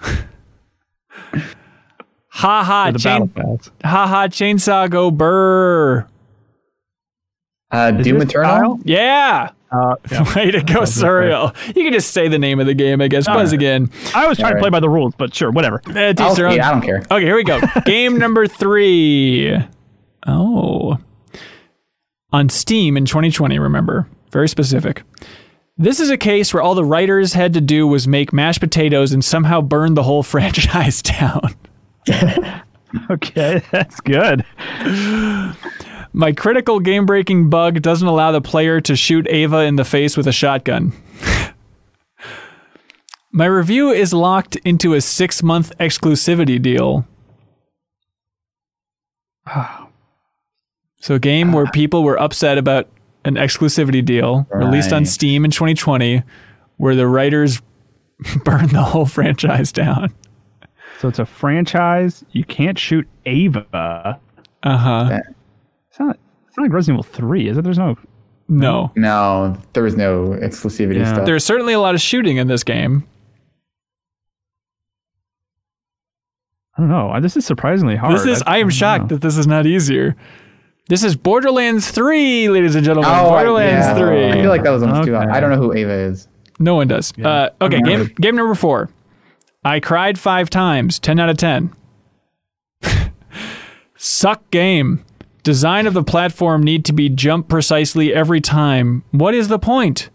ha ha, The chain, battle pass. ha ha, chainsaw go burr. Uh, Is Doom Eternal? Kyle? Yeah. Uh, yeah. Way to go, Suriel. You can just say the name of the game, I guess. Buzz again. I was trying to Alright. play by the rules, but sure, whatever. Teach I'll, own. yeah, I don't care. Okay, here we go. Game number three. Oh. On Steam in 2020, remember. Very specific. This is a case where all the writers had to do was make mashed potatoes and somehow burn the whole franchise down. Okay, that's good. My critical game breaking bug doesn't allow the player to shoot Ava in the face with a shotgun. My review is locked into a six month exclusivity deal. So, a game where people were upset about an exclusivity deal released on Steam in 2020, where the writers burned the whole franchise down. So it's a franchise. You can't shoot Ava. Uh huh. That- It's not. It's not like Resident Evil Three, is it? There's no. No. No, there was no exclusivity Yeah. stuff. There's certainly a lot of shooting in this game. I don't know. This is surprisingly hard. This is. I am don't shocked know. that this is not easier. This is Borderlands 3, ladies and gentlemen. Oh, I- Borderlands yeah. 3. I feel like that was almost too Okay. hard. I don't know who Ava is. no one does. Uh, okay, game game number four. I cried five times. Ten out of ten. Suck game. Design of the platform need to be jump precisely every time. What is the point?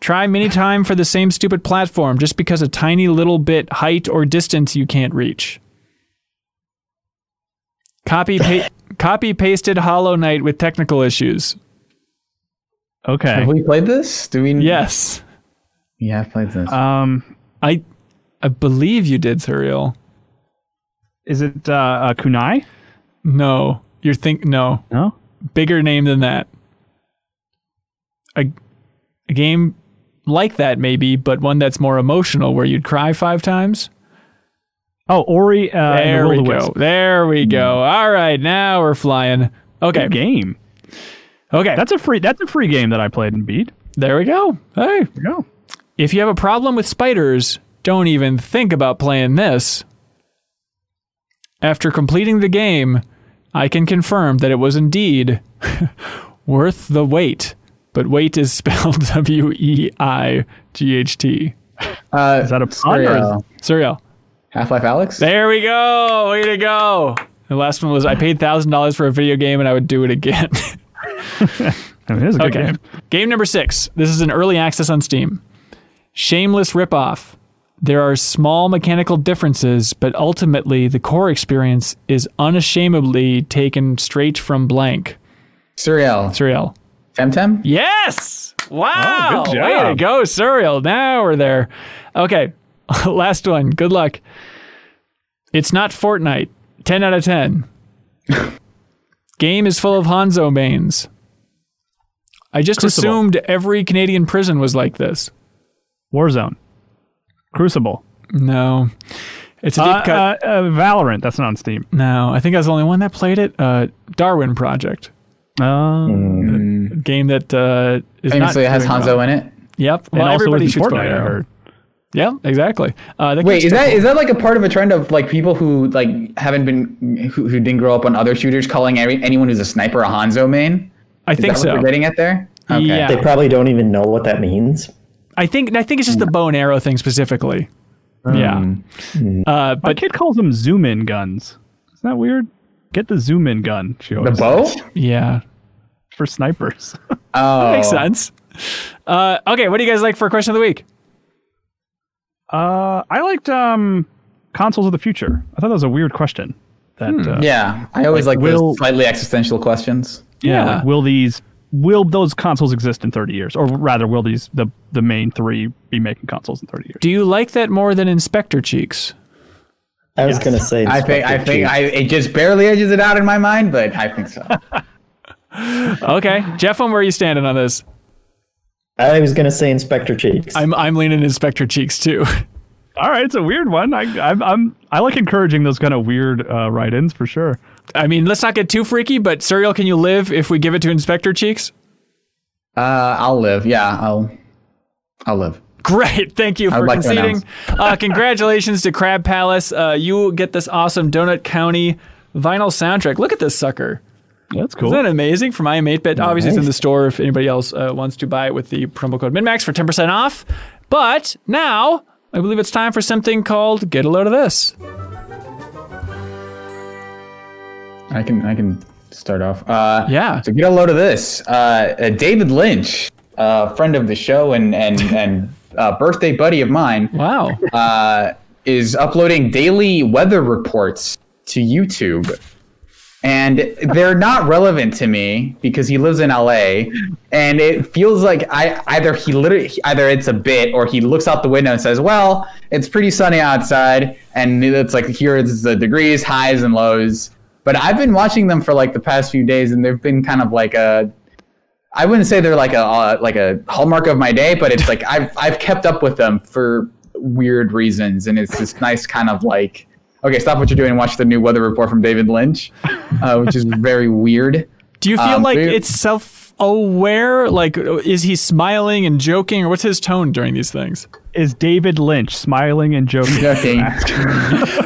Try many time for the same stupid platform just because a tiny little bit height or distance you can't reach. Copy pa- copy pasted Hollow Knight with technical issues. Okay. Have we played this? Do we? Yes. Yeah, I've played this. Um. I I believe you did, Suriel. Is it uh, uh Kunai? No. You're think no. No. Bigger name than that. A, a game like that maybe, but one that's more emotional where you'd cry five times. Oh, Ori. Uh, and the There we go. There we go. All right, now we're flying. Okay. Good game. Okay. That's a free. That's a free game that I played and beat. there we go. Hey. There you go. If you have a problem with spiders, don't even think about playing this. After completing the game, I can confirm that it was indeed worth the wait. But wait is spelled W E I G H T. Uh, Is that a pun or Suriel. Suriel. Half Life Alex? There we go. Way to go. The last one was I paid thousand dollars for a video game and I would do it again. I mean, it is a good Okay. game. Game number six. This is an early access on Steam. Shameless ripoff. There are small mechanical differences, but ultimately the core experience is unashamedly taken straight from blank. Suriel. Suriel. Temtem? Yes! Wow! Oh, good Way to job. go, Suriel. Now we're there. Okay. Last one. Good luck. It's not Fortnite. 10 out of 10. Game is full of Hanzo mains. I just Crucible. assumed every Canadian prison was like this. Warzone, Crucible, No. It's a deep uh, cut. uh, uh, Valorant. That's not on Steam. no, I think I was the only one that played it. Uh, Darwin Project. Um, Game that uh, is Famously, not it has Hanzo well. in it. Yep. and Well, also everybody shoots bow Fortnite. I heard. Yeah, exactly. Uh, Wait, is still that cool. is that like a part of a trend of like people who like haven't been who, who didn't grow up on other shooters calling every, anyone who's a sniper a Hanzo main? I Is think that so. what we're getting at there? Okay. Yeah. They probably don't even know what that means. I think I think it's just the bow and arrow thing specifically. Yeah. Um, Uh, My but kid calls them zoom in guns. Isn't that weird? Get the zoom in gun. She The bow? says, yeah, for snipers. Oh, makes sense. Uh, okay, what do you guys like for question of the week? uh, I liked um, consoles of the future. I thought that was a weird question. That uh, Yeah, I always Like, like, will- those slightly existential questions. yeah, Yeah. like, will these will those consoles exist in 30 years, or rather, will these the the main three be making consoles in 30 years? Do you like that more than Inspector Cheeks? I was going to say. I think I Inspector think I it just barely edges it out in my mind, but I think so. Okay, Jeff, where are you standing on this? I was going to say Inspector Cheeks. I'm I'm leaning Inspector Cheeks too. All right, it's a weird one. I I'm, I'm I like encouraging those kind of weird uh, write-ins for sure. I mean, let's not get too freaky, but Suriel, can you live if we give it to Inspector Cheeks? Uh, I'll live. Yeah, I'll I'll live. Great, thank you for like conceding. uh, congratulations to Crab Palace. Uh, you get this awesome Donut County vinyl soundtrack. Look at this sucker. That's cool. Isn't that amazing from I Am 8-Bit? Obviously, it's in the store if anybody else uh, wants to buy it with the promo code MinnMax for 10% off. But now, I believe it's time for something called Get a Load of This. I can I can start off. Uh, Yeah. So get a load of this. Uh, uh, David Lynch, uh, friend of the show and and and uh, birthday buddy of mine, Wow. uh, is uploading daily weather reports to YouTube. And they're not relevant to me because he lives in LA, and it feels like I either he literally either it's a bit or he looks out the window and says, "Well, it's pretty sunny outside," and it's like here is the degrees, highs and lows. But I've been watching them for like the past few days, and they've been kind of like a I wouldn't say they're like a uh, like a hallmark of my day, but it's like I've I've kept up with them for weird reasons, and it's this nice kind of like okay, stop what you're doing and watch the new weather report from David Lynch, uh, which is very weird. Do you feel Um, like it's self aware? Like, is he smiling and joking, or what's his tone during these things? Is David Lynch smiling and joking? Joking.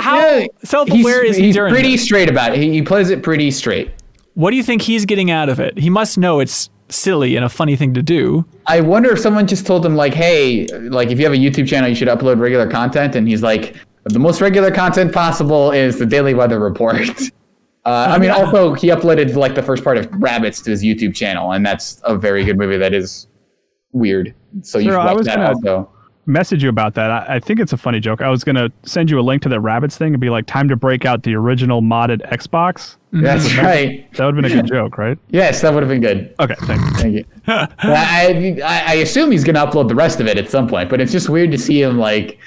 How, Yeah, self he's, aware is he he's during pretty this? straight about it. He, he plays it pretty straight. What do you think he's getting out of it? He must know it's silly and a funny thing to do. I wonder if someone just told him like, hey, like if you have a YouTube channel, you should upload regular content, and he's like, the most regular content possible is the daily weather report. Uh, I mean, also he uploaded like the first part of Rabbits to his YouTube channel, and that's a very good movie that is weird. So you Sure, should watch that gonna- also. Message you about that. I, I think it's a funny joke. I was gonna send you a link to that rabbits thing and be like, "Time to break out the original modded Xbox." Mm-hmm. That's right. That would have been a good joke, right? Yes, that would have been good. Okay, thanks. Thank you. I, I, I assume he's gonna upload the rest of it at some point, but it's just weird to see him like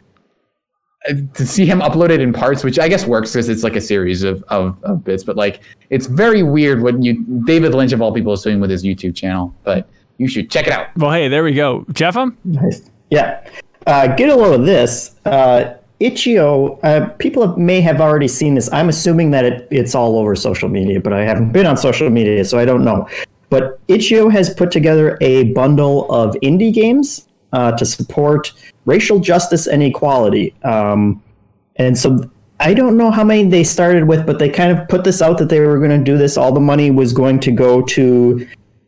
to see him uploaded in parts, which I guess works because it's like a series of, of, of bits. But like, it's very weird what you David Lynch of all people is doing with his YouTube channel. But you should check it out. Well, hey, there we go. JeffM? Nice. Yeah. Uh, get a load of this. Uh, Itch.io, uh, people may have already seen this. I'm assuming that it, it's all over social media, but I haven't been on social media, so I don't know. But Itch.io has put together a bundle of indie games uh, to support racial justice and equality. Um, and so I don't know how many they started with, but they kind of put this out that they were going to do this. All the money was going to go to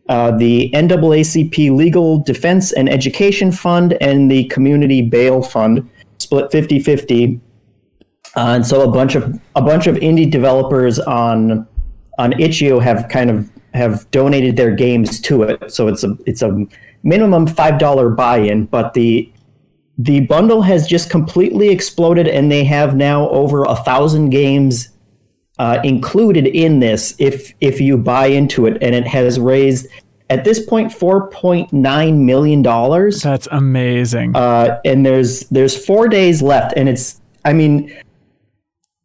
uh, the NAACP Legal Defense and Education Fund and the Community Bail Fund, split 50-50. Uh, and so a bunch of a bunch of indie developers on on Itch.io have kind of have donated their games to it. So it's a it's a minimum five dollar buy-in, but the the bundle has just completely exploded, and they have now over a thousand games uh, included in this if if you buy into it, and it has raised at this point four point nine million dollars. That's amazing. Uh, and there's there's four days left, and it's I mean,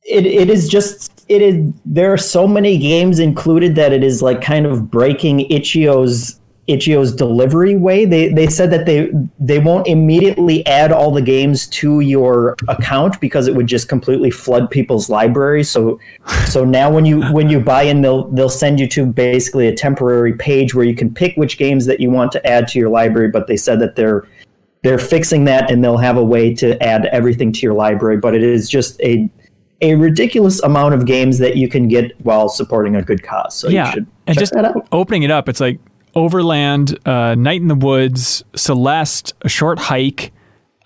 it, it is just it is there are so many games included that it is like kind of breaking Itch.io's Itch.io's delivery way. They they said that they they won't immediately add all the games to your account because it would just completely flood people's libraries. So so now when you when you buy in, they'll they'll send you to basically a temporary page where you can pick which games that you want to add to your library. But they said that they're they're fixing that and they'll have a way to add everything to your library. But it is just a a ridiculous amount of games that you can get while supporting a good cause. So yeah, you should and just opening it up, it's like Overland, uh, Night in the Woods, Celeste, A Short Hike,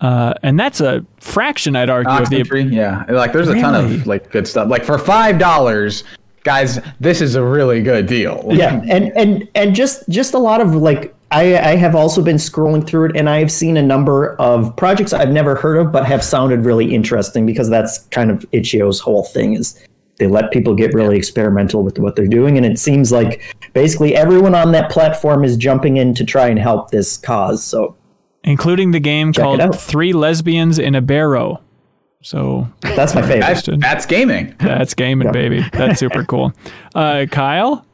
uh, and that's a fraction, I'd argue, of the. Oxenfree, yeah. Like there's a ton of like good stuff. Like for five dollars, guys, this is a really good deal. yeah and and and just just a lot of like I, I have also been scrolling through it and I have seen a number of projects I've never heard of but have sounded really interesting because that's kind of Itch.io's whole thing is they let people get really experimental with what they're doing and it seems like basically everyone on that platform is jumping in to try and help this cause so including the game called. Three Lesbians in a Barrow. So that's my favorite That's, that's gaming. that's gaming, baby. That's super cool. Uh, Kyle?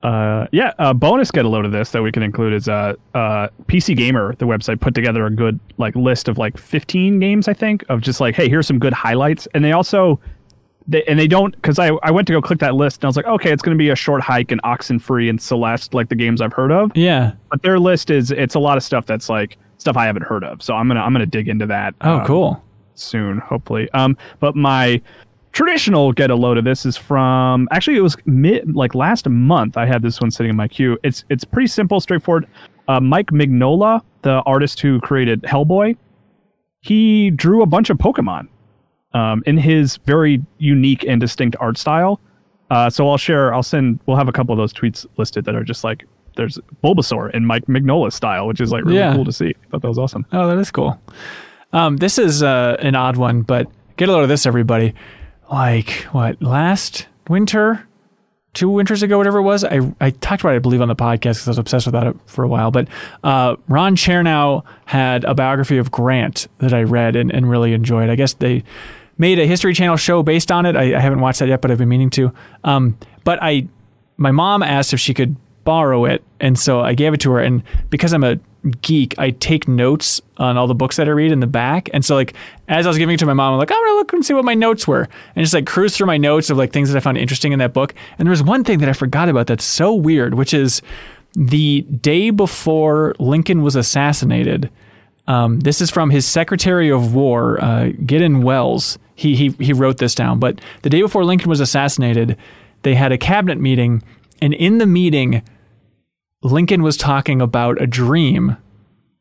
Uh, yeah, a bonus get a load of this that we can include is uh, uh, PC Gamer, the website, put together a good like list of like 15 games, I think, of just like, hey, here's some good highlights, and they also, they and they don't because I I went to go click that list and I was like, okay, it's going to be a short hike and Oxenfree and Celeste, like the games I've heard of, Yeah. but their list is it's a lot of stuff that's like stuff I haven't heard of, so I'm gonna I'm gonna dig into that. Oh, um, cool. soon, hopefully. Um, but my traditional get a load of this is from actually it was mid like last month. I had this one sitting in my queue. It's it's pretty simple, straightforward. Uh, Mike Mignola, the artist who created Hellboy, he drew a bunch of Pokemon um, in his very unique and distinct art style. Uh, so I'll share. I'll send. We'll have a couple of those tweets listed that are just like there's Bulbasaur in Mike Mignola's style, which is like really Yeah. cool to see. I thought that was awesome. Oh, that is cool. Um, this is uh, an odd one, but get a load of this, everybody. Like, what, last winter? Two winters ago, whatever it was, I, I talked about it, I believe, on the podcast because I was obsessed with that for a while. But uh, Ron Chernow had a biography of Grant that I read and, and really enjoyed. I guess they made a History Channel show based on it. I, I haven't watched that yet, but I've been meaning to. Um, but I, my mom asked if she could borrow it, and so I gave it to her. And because I'm a geek, I take notes on all the books that I read in the back. And so, like, as I was giving it to my mom, I'm like, I'm gonna look and see what my notes were, and just like cruise through my notes of like things that I found interesting in that book. And there was one thing that I forgot about that's so weird, which is the day before Lincoln was assassinated. Um, this is from his Secretary of War, uh, Gideon Welles. He, he he wrote this down. But the day before Lincoln was assassinated, they had a cabinet meeting, and in the meeting, Lincoln was talking about a dream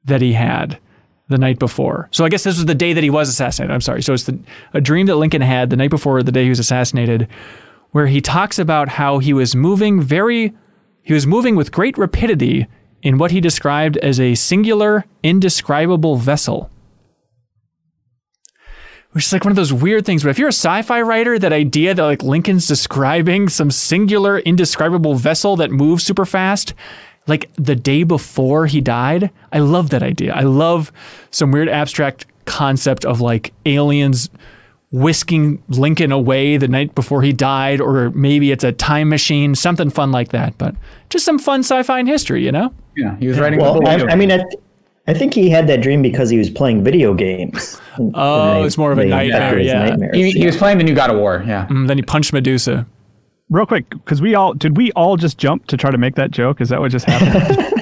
that he had the night before. So I guess this was the day that he was assassinated. I'm sorry. So it's the, a dream that Lincoln had the night before the day he was assassinated, where he talks about how he was moving very, he was moving with great rapidity in what he described as a singular, indescribable vessel. Which is like one of those weird things. But if you're a sci-fi writer, that idea that like Lincoln's describing some singular, indescribable vessel that moves super fast, like the day before he died, I love that idea. I love some weird abstract concept of like aliens whisking Lincoln away the night before he died, or maybe it's a time machine, something fun like that. But just some fun sci-fi in history, you know? Yeah, he was writing. well. I, I mean I, I think he had that dream because he was playing video games Oh, it's more of a nightmare, yeah. nightmares, he, he was playing the new God of War. Yeah. And then he punched Medusa. Real quick, because we all did we all just jump to try to make that joke? Is that what just happened?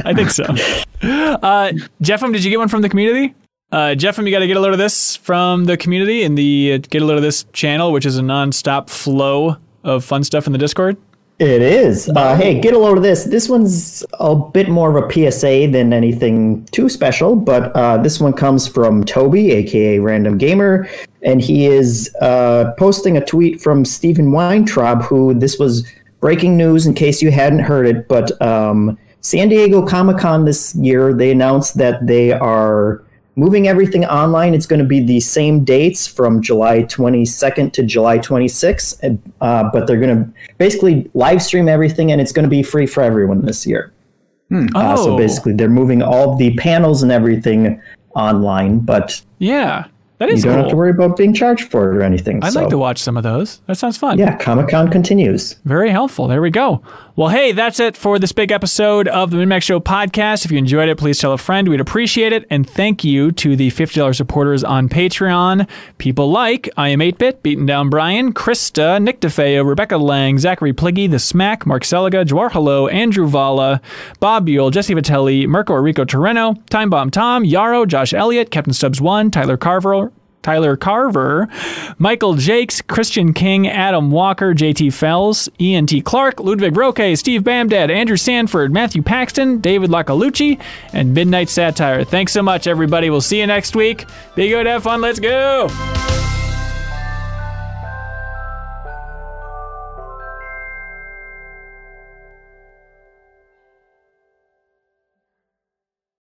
I think so. Uh, JeffM, did you get one from the community? Uh, JeffM, you got to get a load of this from the community in the uh, get a load of this channel, which is a non-stop flow of fun stuff in the Discord. It is. Uh, hey, get a load of this. This one's a bit more of a PSA than anything too special, but uh, this one comes from Toby, aka Random Gamer, and he is uh, posting a tweet from Stephen Weintraub, who this was breaking news in case you hadn't heard it, but um, San Diego Comic Con this year, they announced that they are moving everything online. It's going to be the same dates from July 22nd to July 26th, and, uh, but they're going to basically live stream everything, and it's going to be free for everyone this year. Oh, Uh, so basically, they're moving all the panels and everything online, but yeah. That You don't have to worry about being charged for it or anything. I'd so, like to watch some of those. That sounds fun. Yeah, Comic Con continues. Very helpful. There we go. Well, hey, that's it for this big episode of the MinnMax Show podcast. If you enjoyed it, please tell a friend. We'd appreciate it. And thank you to the $50 supporters on Patreon. People like I Am 8-Bit, Beaten Down Brian, Krista, Nick DeFeo, Rebecca Lang, Zachary Pliggy, The Smack, Mark Seliga, Jawar Hello, Andrew Valla, Bob Buell, Jesse Vitelli, Mirko Enrico Torreno, Time Bomb Tom, Yarrow, Josh Elliott, Captain Stubbs 1, Tyler Carver, Tyler Carver, Michael Jakes, Christian King, Adam Walker, JT Fells, Ian T. Clark, Ludwig Roque, Steve Bamdad, Andrew Sanford, Matthew Paxton, David Lacalucci, and Midnight Satire. Thanks so much, everybody. We'll see you next week. Be good, have fun, let's go.